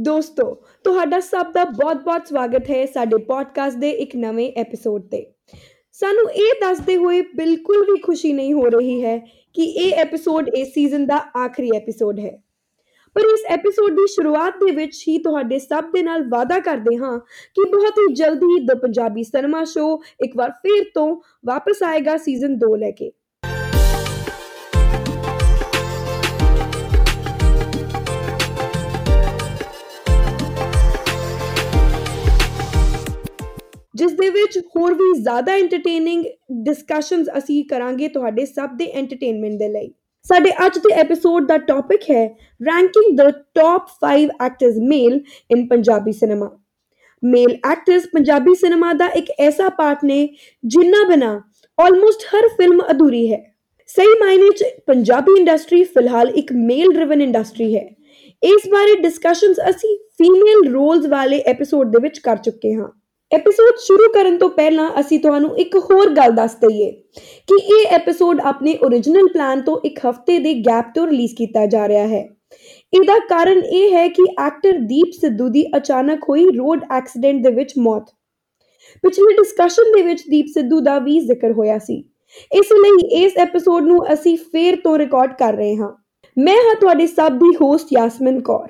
ਦੋਸਤੋ, ਤੁਹਾਡਾ ਸਭ ਦਾ ਬਹੁਤ-ਬਹੁਤ ਸਵਾਗਤ ਹੈ ਸਾਡੇ ਪੋਡਕਾਸਟ ਦੇ ਇੱਕ ਨਵੇਂ ਐਪੀਸੋਡ ਤੇ। ਸਾਨੂੰ ਇਹ ਦੱਸਦੇ ਹੋਏ ਬਿਲਕੁਲ ਵੀ ਖੁਸ਼ੀ ਨਹੀਂ ਹੋ ਰਹੀ ਹੈ ਕਿ ਇਹ ਐਪੀਸੋਡ ਇਸ ਸੀਜ਼ਨ ਦਾ ਆਖਰੀ ਐਪੀਸੋਡ ਹੈ। ਪਰ ਇਸ ਐਪੀਸੋਡ ਦੀ ਸ਼ੁਰੂਆਤ ਦੇ ਵਿੱਚ ਹੀ ਤੁਹਾਡੇ ਸਭ ਦੇ ਨਾਲ ਵਾਅਦਾ ਕਰਦੇ ਹਾਂ ਕਿ ਬਹੁਤ ਹੀ ਜਲਦੀ ਦ ਪੰਜਾਬੀ ਸਿਨੇਮਾ ਸ਼ੋ ਇੱਕ ਵਾਰ ਫੇਰ ਤੋਂ ਵਾਪਸ ਆਏਗਾ ਸੀਜ਼ਨ 2 ਲੈ ਕੇ। ਜਿਸ ਦੇ ਵਿੱਚ ਹੋਰ ਵੀ ਜ਼ਿਆਦਾ ਐਂਟਰਟੇਨਿੰਗ ਡਿਸਕਸ਼ਨਸ ਅਸੀਂ ਕਰਾਂਗੇ ਤੁਹਾਡੇ ਸਭ ਦੇ ਐਂਟਰਟੇਨਮੈਂਟ ਦੇ ਲਈ। ਸਾਡੇ ਅੱਜ ਦੇ ਐਪੀਸੋਡ ਦਾ ਟੌਪਿਕ ਹੈ ranking the top 5 actors male in Punjabi cinema male actors Punjabi cinema ਦਾ ਇੱਕ ਐਸਾ ਪਾਰਟ ਨੇ ਜਿੰਨਾ ਬਿਨਾ ਆਲਮੋਸਟ ਹਰ ਫਿਲਮ ਅਧੂਰੀ ਹੈ। ਸਹੀ ਮਾਇਨੇ 'ਚ ਪੰਜਾਬੀ ਇੰਡਸਟਰੀ ਫਿਲਹਾਲ ਇੱਕ ਮੇਲ ਡਰਿਵਨ ਇੰਡਸਟਰੀ ਹੈ। ਇਸ ਬਾਰੇ ਡਿਸਕਸ਼ਨਸ ਅਸੀਂ ਫੀਮੇਲ ਰੋਲਸ ਵਾਲੇ ਐਪੀਸੋਡ ਦੇ ਵਿੱਚ ਕਰ ਚੁੱਕੇ ਹਾਂ। ਐਪੀਸੋਡ ਸ਼ੁਰੂ ਕਰਨ ਤੋਂ ਪਹਿਲਾਂ ਅਸੀਂ ਤੁਹਾਨੂੰ ਇੱਕ ਹੋਰ ਗੱਲ ਦੱਸ ਦਈਏ ਕਿ ਇਹ ਐਪੀਸੋਡ ਆਪਣੇ origignal ਪਲਾਨ ਤੋਂ ਇੱਕ ਹਫ਼ਤੇ ਦੇ ਗੈਪ ਤੋਂ ਰਿਲੀਜ਼ ਕੀਤਾ ਜਾ ਰਿਹਾ ਹੈ। ਇਹਦਾ ਕਾਰਨ ਇਹ ਹੈ ਕਿ ਐਕਟਰ ਦੀਪ ਸਿੱਧੂ ਦੀ ਅਚਾਨਕ ਹੋਈ ਰੋਡ ਐਕਸੀਡੈਂਟ ਦੇ ਵਿੱਚ ਮੌਤ। ਪਿਛਲੇ ਡਿਸਕਸ਼ਨ ਦੇ ਵਿੱਚ ਦੀਪ ਸਿੱਧੂ ਦਾ ਵੀ ਜ਼ਿਕਰ ਹੋਇਆ ਸੀ। ਇਸ ਲਈ ਇਸ ਐਪੀਸੋਡ ਨੂੰ ਅਸੀਂ ਫੇਰ ਤੋਂ ਰਿਕਾਰਡ ਕਰ ਰਹੇ ਹਾਂ। ਮੈਂ ਹਾਂ ਤੁਹਾਡੀ ਸਭ ਦੀ ਹੋਸਟ ਯਾਸਮਿਨ ਕੌਰ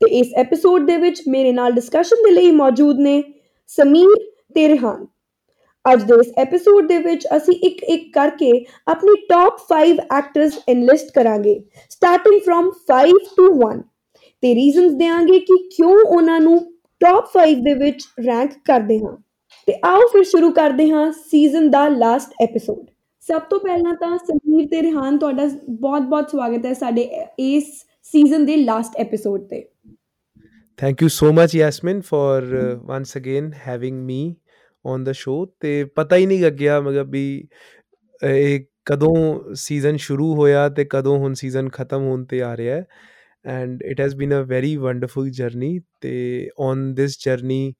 ਤੇ ਇਸ ਐਪੀਸੋਡ ਦੇ ਵਿੱਚ ਮੇਰੇ ਨਾਲ ਡਿਸਕਸ਼ਨ ਦੇ ਲਈ ਮੌਜੂਦ ਨੇ ਸਮੀਰ ਤੇ ਰਿਹਾਨ। ਅੱਜ ਦੇ ਇਸ ਐਪੀਸੋਡ ਦੇ ਵਿੱਚ ਅਸੀਂ ਇੱਕ ਇੱਕ ਕਰਕੇ ਆਪਣੀ ਟੌਪ 5 ਐਕਟਰਸ ਇਨਲਿਸਟ ਕਰਾਂਗੇ ਸਟਾਰਟਿੰਗ ਫਰਮ 5 ਟੂ 1 ਤੇ ਰੀਜ਼ਨਸ ਦੇਾਂਗੇ ਕਿ ਕਿਉਂ ਉਹਨਾਂ ਨੂੰ ਟੌਪ 5 ਦੇ ਵਿੱਚ ਰੈਂਕ ਕਰਦੇ ਹਾਂ। ਤੇ ਆਓ ਫਿਰ ਸ਼ੁਰੂ ਕਰਦੇ ਹਾਂ ਸੀਜ਼ਨ ਦਾ ਲਾਸਟ ਐਪੀਸੋਡ ਸਭ ਤੋਂ ਪਹਿਲਾਂ ਤਾਂ ਸਮੀਰ ਤੇ ਰਿਹਾਨ, ਤੁਹਾਡਾ ਬਹੁਤ-ਬਹੁਤ ਸਵਾਗਤ ਹੈ ਸਾਡੇ ਇਸ ਸੀਜ਼ਨ ਦੇ ਲਾਸਟ ਐਪੀਸੋਡ ਤੇ। Thank you so much, Yasmin, for uh, once again having me on the show. ਤੇ ਪਤਾ ਹੀ ਨਹੀਂ ਲੱਗਿਆ ਮਤਲਬ ਵੀ ਇਹ ਕਦੋਂ ਸੀਜ਼ਨ ਸ਼ੁਰੂ ਹੋਇਆ ਤੇ ਕਦੋਂ ਹੁਣ ਸੀਜ਼ਨ ਖਤਮ ਹੋਣ ਤੇ ਆ ਰਿਹਾ ਹੈ and it has been a very wonderful journey ਤੇ ਔਨ ਦਿਸ ਜਰਨੀ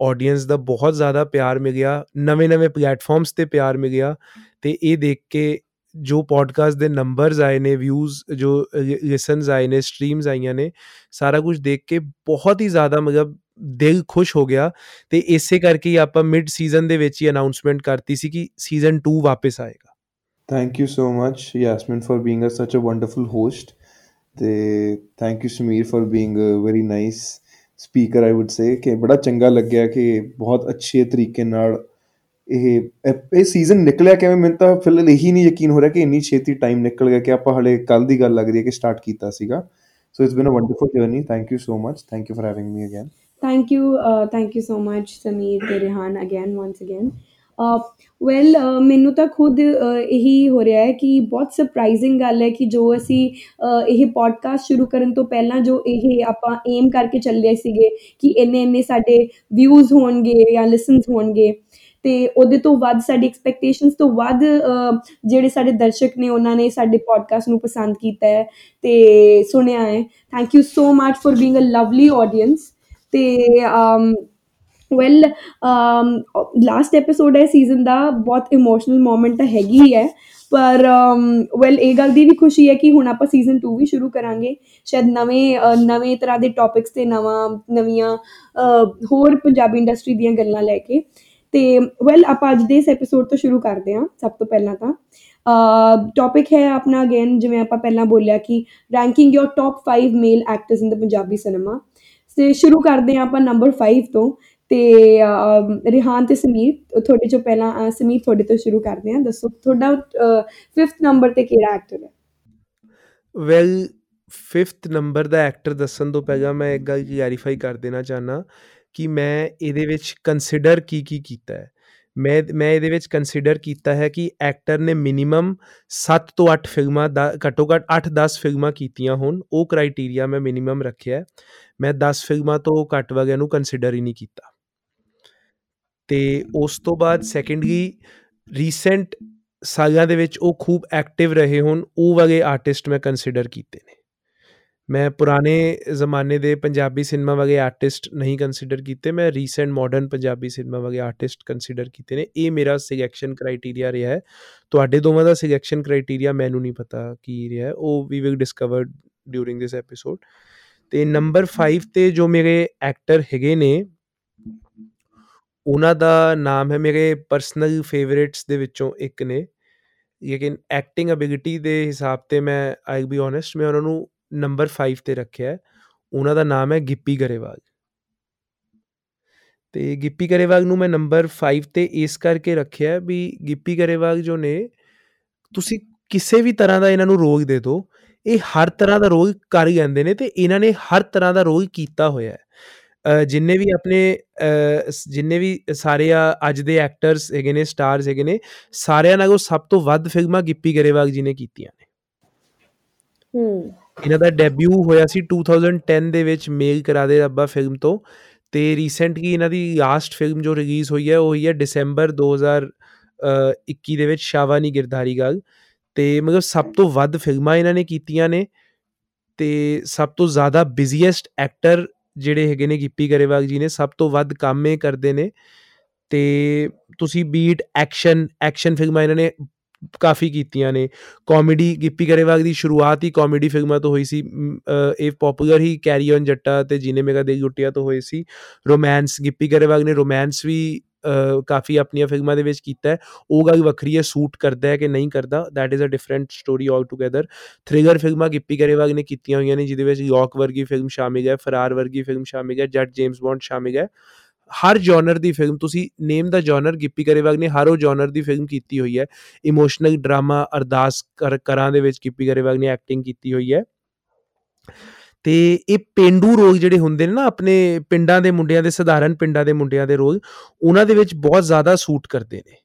ਆਡੀਅנס ਦਾ ਬਹੁਤ ਜ਼ਿਆਦਾ ਪਿਆਰ ਮਿਲਿਆ ਨਵੇਂ-ਨਵੇਂ ਪਲੇਟਫਾਰਮਸ ਤੇ ਪਿਆਰ ਮਿਲਿਆ ਤੇ ਇਹ ਦੇਖ ਕੇ ਜੋ ਪੋਡਕਾਸਟ ਦੇ ਨੰਬਰਸ ਆਏ ਨੇ ਵਿਊਜ਼ ਜੋ ਲਿਸਨਸ ਆਏ ਨੇ ਸਟ੍ਰੀਮਸ ਆਈਆਂ ਨੇ, ਸਾਰਾ ਕੁਝ ਦੇਖ ਕੇ ਬਹੁਤ ਹੀ ਜ਼ਿਆਦਾ ਮਤਲਬ ਦਿਲ ਖੁਸ਼ ਹੋ ਗਿਆ ਤੇ ਇਸੇ ਕਰਕੇ ਹੀ ਆਪਾਂ ਮਿਡ ਸੀਜ਼ਨ ਦੇ ਵਿੱਚ ਹੀ ਅਨਾਉਂਸਮੈਂਟ ਕਰਤੀ ਸੀ ਕਿ ਸੀਜ਼ਨ 2 ਵਾਪਸ ਆਏਗਾ। Thank you so much Yasmin for being a such a wonderful host ਤੇ thank you Sameer for being a very nice speaker I would say ਕਿ ਬੜਾ ਚੰਗਾ ਲੱਗਿਆ ਕਿ ਬਹੁਤ ਅੱਛੇ ਤਰੀਕੇ ਨਾਲ ਇਹ ਇਹ ਸੀਜ਼ਨ ਨਿਕਲਿਆ ਕਿਵੇਂ? ਮੈਨੂੰ ਤਾਂ ਫਿਲਹਾਲ ਇਹੀ ਨਹੀਂ ਯਕੀਨ ਹੋ ਰਿਹਾ ਕਿ ਇੰਨੀ ਛੇਤੀ ਟਾਈਮ ਨਿਕਲ ਗਿਆ ਕਿ ਆਪਾਂ ਹਲੇ ਕੱਲ ਦੀ ਗੱਲ ਲੱਗਦੀ ਹੈ ਕਿ ਸਟਾਰਟ ਕੀਤਾ ਸੀਗਾ। So it's been a wonderful journey thank you so much thank you for having me again thank you thank you so much Sameer ਤੇ Rihan again once again well ਮੈਨੂੰ ਤਾਂ ਖੁਦ ਇਹੀ ਹੋ ਰਿਹਾ ਹੈ ਕਿ ਬਹੁਤ ਸਰਪ੍ਰਾਈਜ਼ਿੰਗ ਗੱਲ ਹੈ ਕਿ ਜੋ ਅਸੀਂ ਇਹ ਪੋਡਕਾਸਟ ਸ਼ੁਰੂ ਕਰਨ ਤੋਂ ਪਹਿਲਾਂ ਜੋ ਇਹ ਆਪਾਂ ਏਮ ਕਰਕੇ ਚੱਲੇ ਸੀਗੇ ਕਿ ਇੰਨੇ ਇੰਨੇ ਸਾਡੇ ਵਿਊਜ਼ ਹੋਣਗੇ ਜਾਂ ਲਿਸਨਸ ਹੋਣਗੇ ਤੇ ਉਹਦੇ ਤੋਂ ਵੱਧ ਸਾਡੀ ਐਕਸਪੈਕਟੇਸ਼ਨਸ ਤੋਂ ਵੱਧ ਜਿਹੜੇ ਸਾਡੇ ਦਰਸ਼ਕ ਨੇ, ਉਹਨਾਂ ਨੇ ਸਾਡੇ ਪੋਡਕਾਸਟ ਨੂੰ ਪਸੰਦ ਕੀਤਾ ਹੈ ਤੇ ਸੁਣਿਆ ਹੈ। Thank you so much for being a lovely audience ਤੇ um well um last episode ਹੈ ਸੀਜ਼ਨ ਦਾ, ਬਹੁਤ ਇਮੋਸ਼ਨਲ ਮੂਮੈਂਟ ਤਾਂ ਹੈਗੀ ਹੀ ਹੈ, ਪਰ ਵੈਲ ਇਹ ਗੱਲ ਦੀ ਵੀ ਖੁਸ਼ੀ ਹੈ ਕਿ ਹੁਣ ਆਪਾਂ ਸੀਜ਼ਨ 2 ਵੀ ਸ਼ੁਰੂ ਕਰਾਂਗੇ। ਸ਼ਾਇਦ ਨਵੇਂ ਨਵੇਂ ਤਰ੍ਹਾਂ ਦੇ ਟੌਪਿਕਸ ਤੇ ਨਵਾਂ, ਨਵੀਆਂ ਹੋਰ ਪੰਜਾਬੀ ਇੰਡਸਟਰੀ ਦੀਆਂ ਗੱਲਾਂ ਲੈ ਕੇ। ਤੇ ਵੈਲ ਆਪਾਂ ਅੱਜ ਦੇ ਇਸ ਐਪੀਸੋਡ ਤੋਂ ਸ਼ੁਰੂ ਕਰਦੇ ਹਾਂ, ਸਭ ਤੋਂ ਪਹਿਲਾਂ ਤਾਂ। ਟੌਪਿਕ ਹੈ ਆਪਣਾ ਅਗੇਨ ਜਿਵੇਂ ਆਪਾਂ ਪਹਿਲਾਂ ਬੋਲਿਆ ਕਿ ranking your top 5 male actors in the Punjabi cinema ਤੇ ਸ਼ੁਰੂ ਕਰਦੇ ਹਾਂ ਆਪਾਂ ਨੰਬਰ 5 ਤੋਂ। ਤੇ ਰਿਹਾਨ ਤੇ ਸਮੀਰ, ਤੁਹਾਡੇ ਚੋਂ ਪਹਿਲਾਂ ਸਮੀਰ ਤੁਹਾਡੇ ਤੋਂ ਸ਼ੁਰੂ ਕਰਦੇ ਹਾਂ। ਦੱਸੋ, ਤੁਹਾਡਾ 5th ਨੰਬਰ ਤੇ ਕਿਹੜਾ ਐਕਟਰ ਹੈ? ਵੈਲ 5th ਨੰਬਰ ਦਾ ਐਕਟਰ ਦੱਸਣ ਤੋਂ ਪਹਿਲਾਂ ਮੈਂ ਇੱਕ ਗੱਲ ਕਲੈਰੀਫਾਈ ਕਰ ਦੇਣਾ ਚਾਹਨਾ ਕਿ ਮੈਂ ਇਹਦੇ ਵਿੱਚ ਕੰਸੀਡਰ ਕੀ ਕੀ ਕੀਤਾ ਹੈ। ਮੈਂ ਮੈਂ ਇਹਦੇ ਵਿੱਚ ਕੰਸੀਡਰ ਕੀਤਾ ਹੈ ਕਿ ਐਕਟਰ ਨੇ ਮਿਨੀਮਮ 7 ਤੋਂ 8 ਫਿਲਮਾਂ ਦਾ, ਘੱਟੋ ਘੱਟ 8-10 ਫਿਲਮਾਂ ਕੀਤੀਆਂ ਹੋਣ, ਉਹ ਕ੍ਰਾਈਟੇਰੀਆ ਮੈਂ ਮਿਨੀਮਮ ਰੱਖਿਆ ਮੈਂ 10 ਫਿਲਮਾਂ ਤੋਂ ਘੱਟ ਵਗਿਆ ਨੂੰ ਕੰਸੀਡਰ ਹੀ ਨਹੀਂ ਕੀਤਾ। ਤੇ ਉਸ ਤੋਂ ਬਾਅਦ ਸੈਕੰਡਲੀ ਰੀਸੈਂਟ ਸਾਲਾਂ ਦੇ ਵਿੱਚ ਉਹ ਖੂਬ ਐਕਟਿਵ ਰਹੇ ਹੋਣ, ਉਹ ਵਾਲੇ ਆਰਟਿਸਟ ਮੈਂ ਕੰਸੀਡਰ ਕੀਤੇ ਨੇ। ਮੈਂ ਪੁਰਾਣੇ ਜ਼ਮਾਨੇ ਦੇ ਪੰਜਾਬੀ ਸਿਨੇਮਾ ਵਾਲੇ ਆਰਟਿਸਟ ਨਹੀਂ ਕੰਸੀਡਰ ਕੀਤੇ, ਮੈਂ ਰੀਸੈਂਟ ਮਾਡਰਨ ਪੰਜਾਬੀ ਸਿਨੇਮਾ ਵਾਲੇ ਆਰਟਿਸਟ ਕੰਸੀਡਰ ਕੀਤੇ ਨੇ। ਇਹ ਮੇਰਾ ਸਿਲੈਕਸ਼ਨ ਕ੍ਰਾਈਟੇਰੀਆ ਰਿਹਾ ਹੈ। ਤੁਹਾਡੇ ਦੋਵਾਂ ਦਾ ਸਿਲੈਕਸ਼ਨ ਕ੍ਰਾਈਟੇਰੀਆ ਮੈਨੂੰ ਨਹੀਂ ਪਤਾ ਕੀ ਰਿਹਾ। ਹੈ ਉਹ we will discover during this episode ਤੇ ਨੰਬਰ 5 ਤੇ ਜੋ ਮੇਰੇ ਐਕਟਰ ਹੈਗੇ ਨੇ, ਉਹਨਾਂ ਦਾ ਨਾਮ ਹੈ ਮੇਰੇ ਪਰਸਨਲ ਫੇਵਰਿਟਸ ਦੇ ਵਿੱਚੋਂ ਇੱਕ ਨੇ। ਲੇਕਿਨ ਐਕਟਿੰਗ ਐਬਿਲਿਟੀ ਦੇ ਹਿਸਾਬ ਤੇ ਮੈਂ ਆਈ ਬੀ ਓਨੈਸਟ ਮੈਂ ਉਹਨਾਂ ਨੂੰ ਨੰਬਰ 5 ਤੇ ਰੱਖਿਆ ਹੈ, ਉਹਨਾਂ ਦਾ ਨਾਮ ਹੈ ਗਿੱਪੀ ਗਰੇਵਾਲ। ਤੇ ਗਿੱਪੀ ਗਰੇਵਾਲ ਨੂੰ ਮੈਂ ਨੰਬਰ 5 ਤੇ ਇਸ ਕਰਕੇ ਰੱਖਿਆ ਵੀ ਗਿੱਪੀ ਗਰੇਵਾਲ ਜੋ ਨੇ, ਤੁਸੀਂ ਕਿਸੇ ਵੀ ਤਰ੍ਹਾਂ ਦਾ ਇਹਨਾਂ ਨੂੰ ਰੋਲ ਦੇ ਦਿਓ, ਇਹ ਹਰ ਤਰ੍ਹਾਂ ਦਾ ਰੋਲ ਕਰ ਜਾਂਦੇ ਨੇ ਤੇ ਇਹਨਾਂ ਨੇ ਹਰ ਤਰ੍ਹਾਂ ਦਾ ਰੋਲ ਕੀਤਾ ਹੋਇਆ ਹੈ। ਜਿੰਨੇ ਵੀ ਆਪਣੇ ਜਿੰਨੇ ਵੀ ਸਾਰੇ ਆ ਅੱਜ ਦੇ ਐਕਟਰਸ ਹੈਗੇ ਨੇ ਸਟਾਰਸ ਹੈਗੇ ਨੇ, ਸਾਰਿਆਂ ਨਾਲੋਂ ਸਭ ਤੋਂ ਵੱਧ ਫਿਲਮਾਂ ਗਿੱਪੀ ਗਰੇਵਾਲ ਜੀ ਨੇ ਕੀਤੀਆਂ ਨੇ। ਹੂੰ। ਇਹਨਾਂ ਦਾ ਡੈਬਿਊ ਹੋਇਆ ਸੀ 2010 ਦੇ ਵਿੱਚ ਮੇਲ ਕਰਾ ਦੇ ਰੱਬਾ ਫਿਲਮ ਤੋਂ ਤੇ ਰੀਸੈਂਟਲੀ ਇਹਨਾਂ ਦੀ ਲਾਸਟ ਫਿਲਮ ਜੋ ਰਿਲੀਜ਼ ਹੋਈ ਹੈ, ਉਹ ਹੋਈ ਹੈ ਦਸੰਬਰ 2021 ਦੇ ਵਿੱਚ ਸ਼ਾਵਾਨੀ ਗਿਰਧਾਰੀ ਗੱਲ ਤੇ ਮਤਲਬ ਸਭ ਤੋਂ ਵੱਧ ਫਿਲਮਾਂ ਇਹਨਾਂ ਨੇ ਕੀਤੀਆਂ ਨੇ ਤੇ ਸਭ ਤੋਂ ਜ਼ਿਆਦਾ ਬਿਜ਼ੀਐਸਟ ਐਕਟਰ ਜਿਹੜੇ ਹੈਗੇ ਨੇ ਗਿੱਪੀ ਗਰੇਵਾਲ ਜੀ ਨੇ, ਸਭ ਤੋਂ ਵੱਧ ਕੰਮ ਇਹ ਕਰਦੇ ਨੇ। ਤੇ ਤੁਸੀਂ ਬੀਟ ਐਕਸ਼ਨ ਐਕਸ਼ਨ ਫਿਲਮਾਂ ਇਹਨਾਂ ਨੇ ਕਾਫੀ ਕੀਤੀਆਂ ਨੇ। ਕਾਮੇਡੀ ਗਿੱਪੀ ਗਰੇਵਾਲ ਦੀ ਸ਼ੁਰੂਆਤ ਹੀ ਕਾਮੇਡੀ ਫਿਲਮਾਂ ਤੋਂ ਹੋਈ ਸੀ। ਇਹ ਪਪੂਲਰ ਹੀ ਕੈਰੀ ਔਨ ਜੱਟਾ ਤੇ ਜਿਨੇ ਮੇਗਾ ਦੇ ਗੁੱਟਿਆ ਤੋਂ ਹੋਈ ਸੀ। ਰੋਮਾਂਸ ਗਿੱਪੀ ਗਰੇਵਾਲ ਨੇ ਰੋਮਾਂਸ ਵੀ ਕਾਫੀ ਆਪਣੀਆਂ ਫਿਲਮਾਂ ਦੇ ਵਿੱਚ ਕੀਤਾ ਹੈ। ਉਹ ਗੱਲ ਵੱਖਰੀ ਹੈ ਸੂਟ ਕਰਦਾ ਹੈ ਕਿ ਨਹੀਂ ਕਰਦਾ। That is a different story all together thriller ਫਿਲਮਾਂ ਗਿੱਪੀ ਗਰੇਵਾਲ ਨੇ ਕੀਤੀਆਂ ਹੋਈਆਂ ਨੇ, ਜਿਹਦੇ ਵਿੱਚ ਯੌਕ ਵਰਗੀ ਫਿਲਮ ਸ਼ਾਮਿਲ ਹੈ ਫਰਾਰ ਵਰਗੀ ਫਿਲਮ ਸ਼ਾਮਿਲ ਹੈ, ਜੱਟ ਜੇਮਸ ਬੌਂਡ ਸ਼ਾਮਿਲ ਹੈ। ਹਰ ਜਨਰ ਦੀ ਫਿਲਮ ਤੁਸੀਂ ਨੇਮ ਦਾ ਜਨਰ ਗਿੱਪੀ ਗਰੇਵਾਲ ਨੇ, ਹਰ ਉਹ ਜਨਰ ਦੀ ਫਿਲਮ ਕੀਤੀ ਹੋਈ ਹੈ। ਇਮੋਸ਼ਨਲ ਡਰਾਮਾ ਅਰਦਾਸ ਕਰਾਂ ਦੇ ਵਿੱਚ ਗਿੱਪੀ ਗਰੇਵਾਲ ਨੇ ਐਕਟਿੰਗ ਕੀਤੀ ਹੋਈ ਹੈ। ਤੇ ਇਹ ਪਿੰਡੂ ਰੋਲ ਜਿਹੜੇ ਹੁੰਦੇ ਨੇ ਨਾ, ਆਪਣੇ ਪਿੰਡਾਂ ਦੇ ਮੁੰਡਿਆਂ ਦੇ, ਸਧਾਰਨ ਪਿੰਡਾਂ ਦੇ ਮੁੰਡਿਆਂ ਦੇ ਰੋਲ ਉਹਨਾਂ ਦੇ ਵਿੱਚ ਬਹੁਤ ਜ਼ਿਆਦਾ ਸੂਟ ਕਰਦੇ ਨੇ।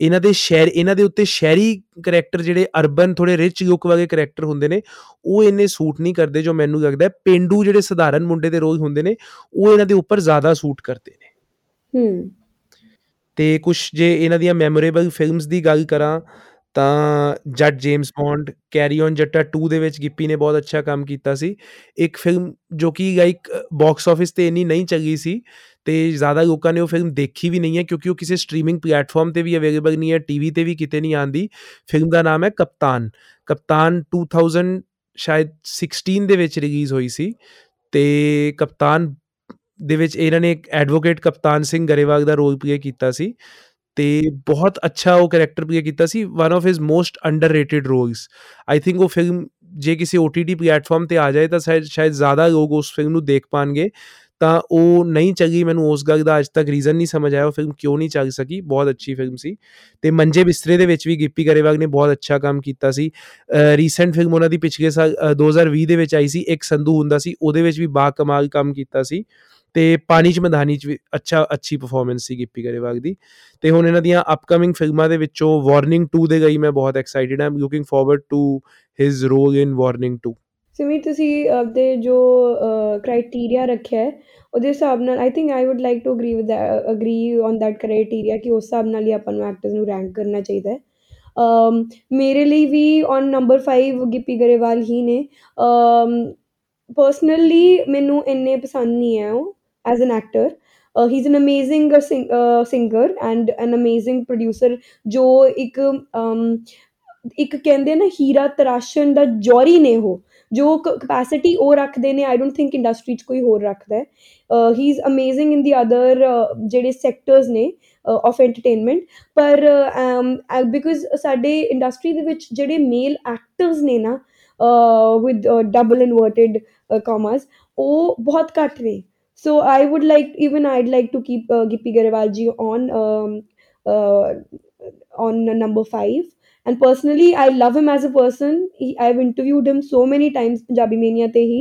ਇਹਨਾਂ ਦੇ ਸ਼ਹਿਰ ਇਹਨਾਂ ਦੇ ਉੱਤੇ ਸ਼ਹਿਰੀ ਕੈਰੈਕਟਰ ਜਿਹੜੇ ਅਰਬਨ ਥੋੜੇ ਰਿਚ ਲੁੱਕ ਵਾਲੇ ਕੈਰੈਕਟਰ ਹੁੰਦੇ ਨੇ ਉਹ ਇੰਨੇ ਸੂਟ ਨਹੀਂ ਕਰਦੇ ਜੋ ਮੈਨੂੰ ਲੱਗਦਾ ਪਿੰਡੂ ਜਿਹੜੇ ਸਧਾਰਨ ਮੁੰਡੇ ਦੇ ਰੋਲ ਹੁੰਦੇ ਨੇ ਉਹ ਇਹਨਾਂ ਦੇ ਉੱਪਰ ਜ਼ਿਆਦਾ ਸੂਟ ਕਰਦੇ ਨੇ। ਹੂੰ। ਤੇ ਕੁਝ ਜੇ ਇਹਨਾਂ ਦੀਆਂ ਮੈਮੋਰੇਬਲ ਫਿਲਮਸ ਦੀ ਗੱਲ ਕਰਾਂ ਤਾਂ Jatt James Bond carry on Jatta 2 ਦੇ ਵਿੱਚ ਗਿੱਪੀ ਨੇ ਬਹੁਤ ਅੱਛਾ ਕੰਮ ਕੀਤਾ ਸੀ। ਇੱਕ ਫਿਲਮ ਜੋ ਕਿ ਲਾਈਕ ਬਾਕਸ ਆਫਿਸ ਤੇ ਇੰਨੀ ਨਹੀਂ ਚੱਲੀ ਸੀ ਤੇ ਜ਼ਿਆਦਾ ਲੋਕਾਂ ਨੇ ਉਹ ਫਿਲਮ ਦੇਖੀ ਵੀ ਨਹੀਂ ਹੈ ਕਿਉਂਕਿ ਉਹ ਕਿਸੇ ਸਟ੍ਰੀਮਿੰਗ ਪਲੇਟਫਾਰਮ ਤੇ ਵੀ ਅਵੇਲੇਬਲ ਨਹੀਂ ਹੈ ਟੀਵੀ ਤੇ ਵੀ ਕਿਤੇ ਨਹੀਂ ਆਂਦੀ ਫਿਲਮ ਦਾ ਨਾਮ ਹੈ ਕਪਤਾਨ ਕਪਤਾਨ 2000 ਸ਼ਾਇਦ 16 ਦੇ ਵਿੱਚ ਰਿਲੀਜ਼ ਹੋਈ ਸੀ ਤੇ ਕਪਤਾਨ ਦੇ ਵਿੱਚ ਇਹਨਾਂ ਨੇ ਇੱਕ ਐਡਵੋਕੇਟ ਕਪਤਾਨ ਸਿੰਘ ਗਰੇਵਾਲ ਦਾ ਰੋਲ ਪਲੇ ਕੀਤਾ ਸੀ ਤੇ ਬਹੁਤ ਅੱਛਾ ਉਹ ਕੈਰੈਕਟਰ ਪਲੇ ਕੀਤਾ ਸੀ one of his most underrated roles I think ਉਹ ਫਿਲਮ ਜੇ ਕਿਸੇ OTT ਪਲੇਟਫਾਰਮ ਤੇ ਆ ਜਾਏ ਤਾਂ ਸ਼ਾਇਦ ਜ਼ਿਆਦਾ ਲੋਕ ਉਸ ਫਿਲਮ ਨੂੰ ਦੇਖ ਪਾਣਗੇ। ਤਾਂ ਉਹ ਨਹੀਂ ਚੱਲੀ ਮੈਨੂੰ ਉਸ ਗੱਲ ਦਾ ਅੱਜ ਤੱਕ ਰੀਜ਼ਨ ਨਹੀਂ ਸਮਝ ਆਇਆ, ਉਹ ਫਿਲਮ ਕਿਉਂ ਨਹੀਂ ਚੱਲ ਸਕੀ? ਬਹੁਤ ਅੱਛੀ ਫਿਲਮ ਸੀ। ਤੇ ਮੰਜੇ ਬਿਸਤਰੇ ਦੇ ਵਿੱਚ ਵੀ ਗਿੱਪੀ ਗਰੇਵਾਲ ਨੇ ਬਹੁਤ ਅੱਛਾ ਕੰਮ ਕੀਤਾ ਸੀ। ਰੀਸੈਂਟ ਫਿਲਮ ਉਹਨਾਂ ਦੀ ਪਿਛਲੇ ਸਾਲ 2020 ਦੇ ਵਿੱਚ ਆਈ ਸੀ, ਇੱਕ ਸੰਧੂ ਹੁੰਦਾ ਸੀ, ਉਹਦੇ ਵਿੱਚ ਵੀ ਬਾ ਕਮਾਲ ਕੰਮ ਕੀਤਾ ਸੀ। ਤੇ ਪਾਣੀ ਚ ਮੈਦਾਨੀ ਚ ਵੀ ਅੱਛਾ, ਅੱਛੀ ਪਰਫਾਰਮੈਂਸ ਸੀ ਗਿੱਪੀ ਗਰੇਵਾਲ ਦੀ। ਤੇ ਹੁਣ ਇਹਨਾਂ ਦੀਆਂ ਅਪਕਮਿੰਗ ਫਿਲਮਾਂ ਦੇ ਵਿੱਚੋਂ ਵਾਰਨਿੰਗ 2 ਦੇ ਗਈ, ਮੈਂ ਬਹੁਤ excited am looking forward to his role in warning 2 Simi ਤੁਸੀਂ ਆਪਦੇ ਜੋ ਕ੍ਰਾਈਟੇਰੀਆ ਰੱਖਿਆ ਹੈ, ਉਹਦੇ ਹਿਸਾਬ ਨਾਲ I think I would like to agree with agree on that criteria ਕਿ ਉਸ ਹਿਸਾਬ ਨਾਲ ਹੀ ਆਪਾਂ ਨੂੰ ਐਕਟਰਸ ਨੂੰ ਰੈਂਕ ਕਰਨਾ ਚਾਹੀਦਾ ਹੈ। ਮੇਰੇ ਲਈ ਵੀ ਔਨ ਨੰਬਰ 5 ਗਿੱਪੀ ਗਰੇਵਾਲ ਹੀ ਨੇ। ਪਰਸਨਲੀ ਮੈਨੂੰ ਇੰਨੇ ਪਸੰਦ ਨਹੀਂ ਹੈ ਉਹ as an actor he is an amazing singer and an amazing producer ਜੋ ਇੱਕ ਇੱਕ ਕਹਿੰਦੇ ਨਾ, ਹੀਰਾ ਤਰਾਸ਼ਣ ਦਾ ਜੌਰੀ ਨੇ ਉਹ। ਜੋ ਕਪੈਸਿਟੀ ਉਹ ਰੱਖਦੇ ਨੇ ਆਈ ਡੋਨਟ ਥਿੰਕ ਇੰਡਸਟਰੀ 'ਚ ਕੋਈ ਹੋਰ ਰੱਖਦਾ ਹੈ। He is amazing in the other ਜਿਹੜੇ ਸੈਕਟਰਸ ਨੇ ਆਫ ਐਂਟਰਟੇਨਮੈਂਟ ਪਰ ਬਿਕਾਜ਼ ਸਾਡੇ ਇੰਡਸਟਰੀ ਦੇ ਵਿੱਚ ਜਿਹੜੇ ਮੇਲ ਐਕਟਰਸ ਨੇ ਨਾ ਵਿਦ ਡਬਲ ਇਨਵਰਟਡ ਕਾਮਸ ਉਹ ਬਹੁਤ ਘੱਟ ਨੇ। So I would like even I'd like to keep Gippy Grewal ji on on uh, number 5 and personally i love him as a person. He, i've interviewed him so many times punjabi mania te hi.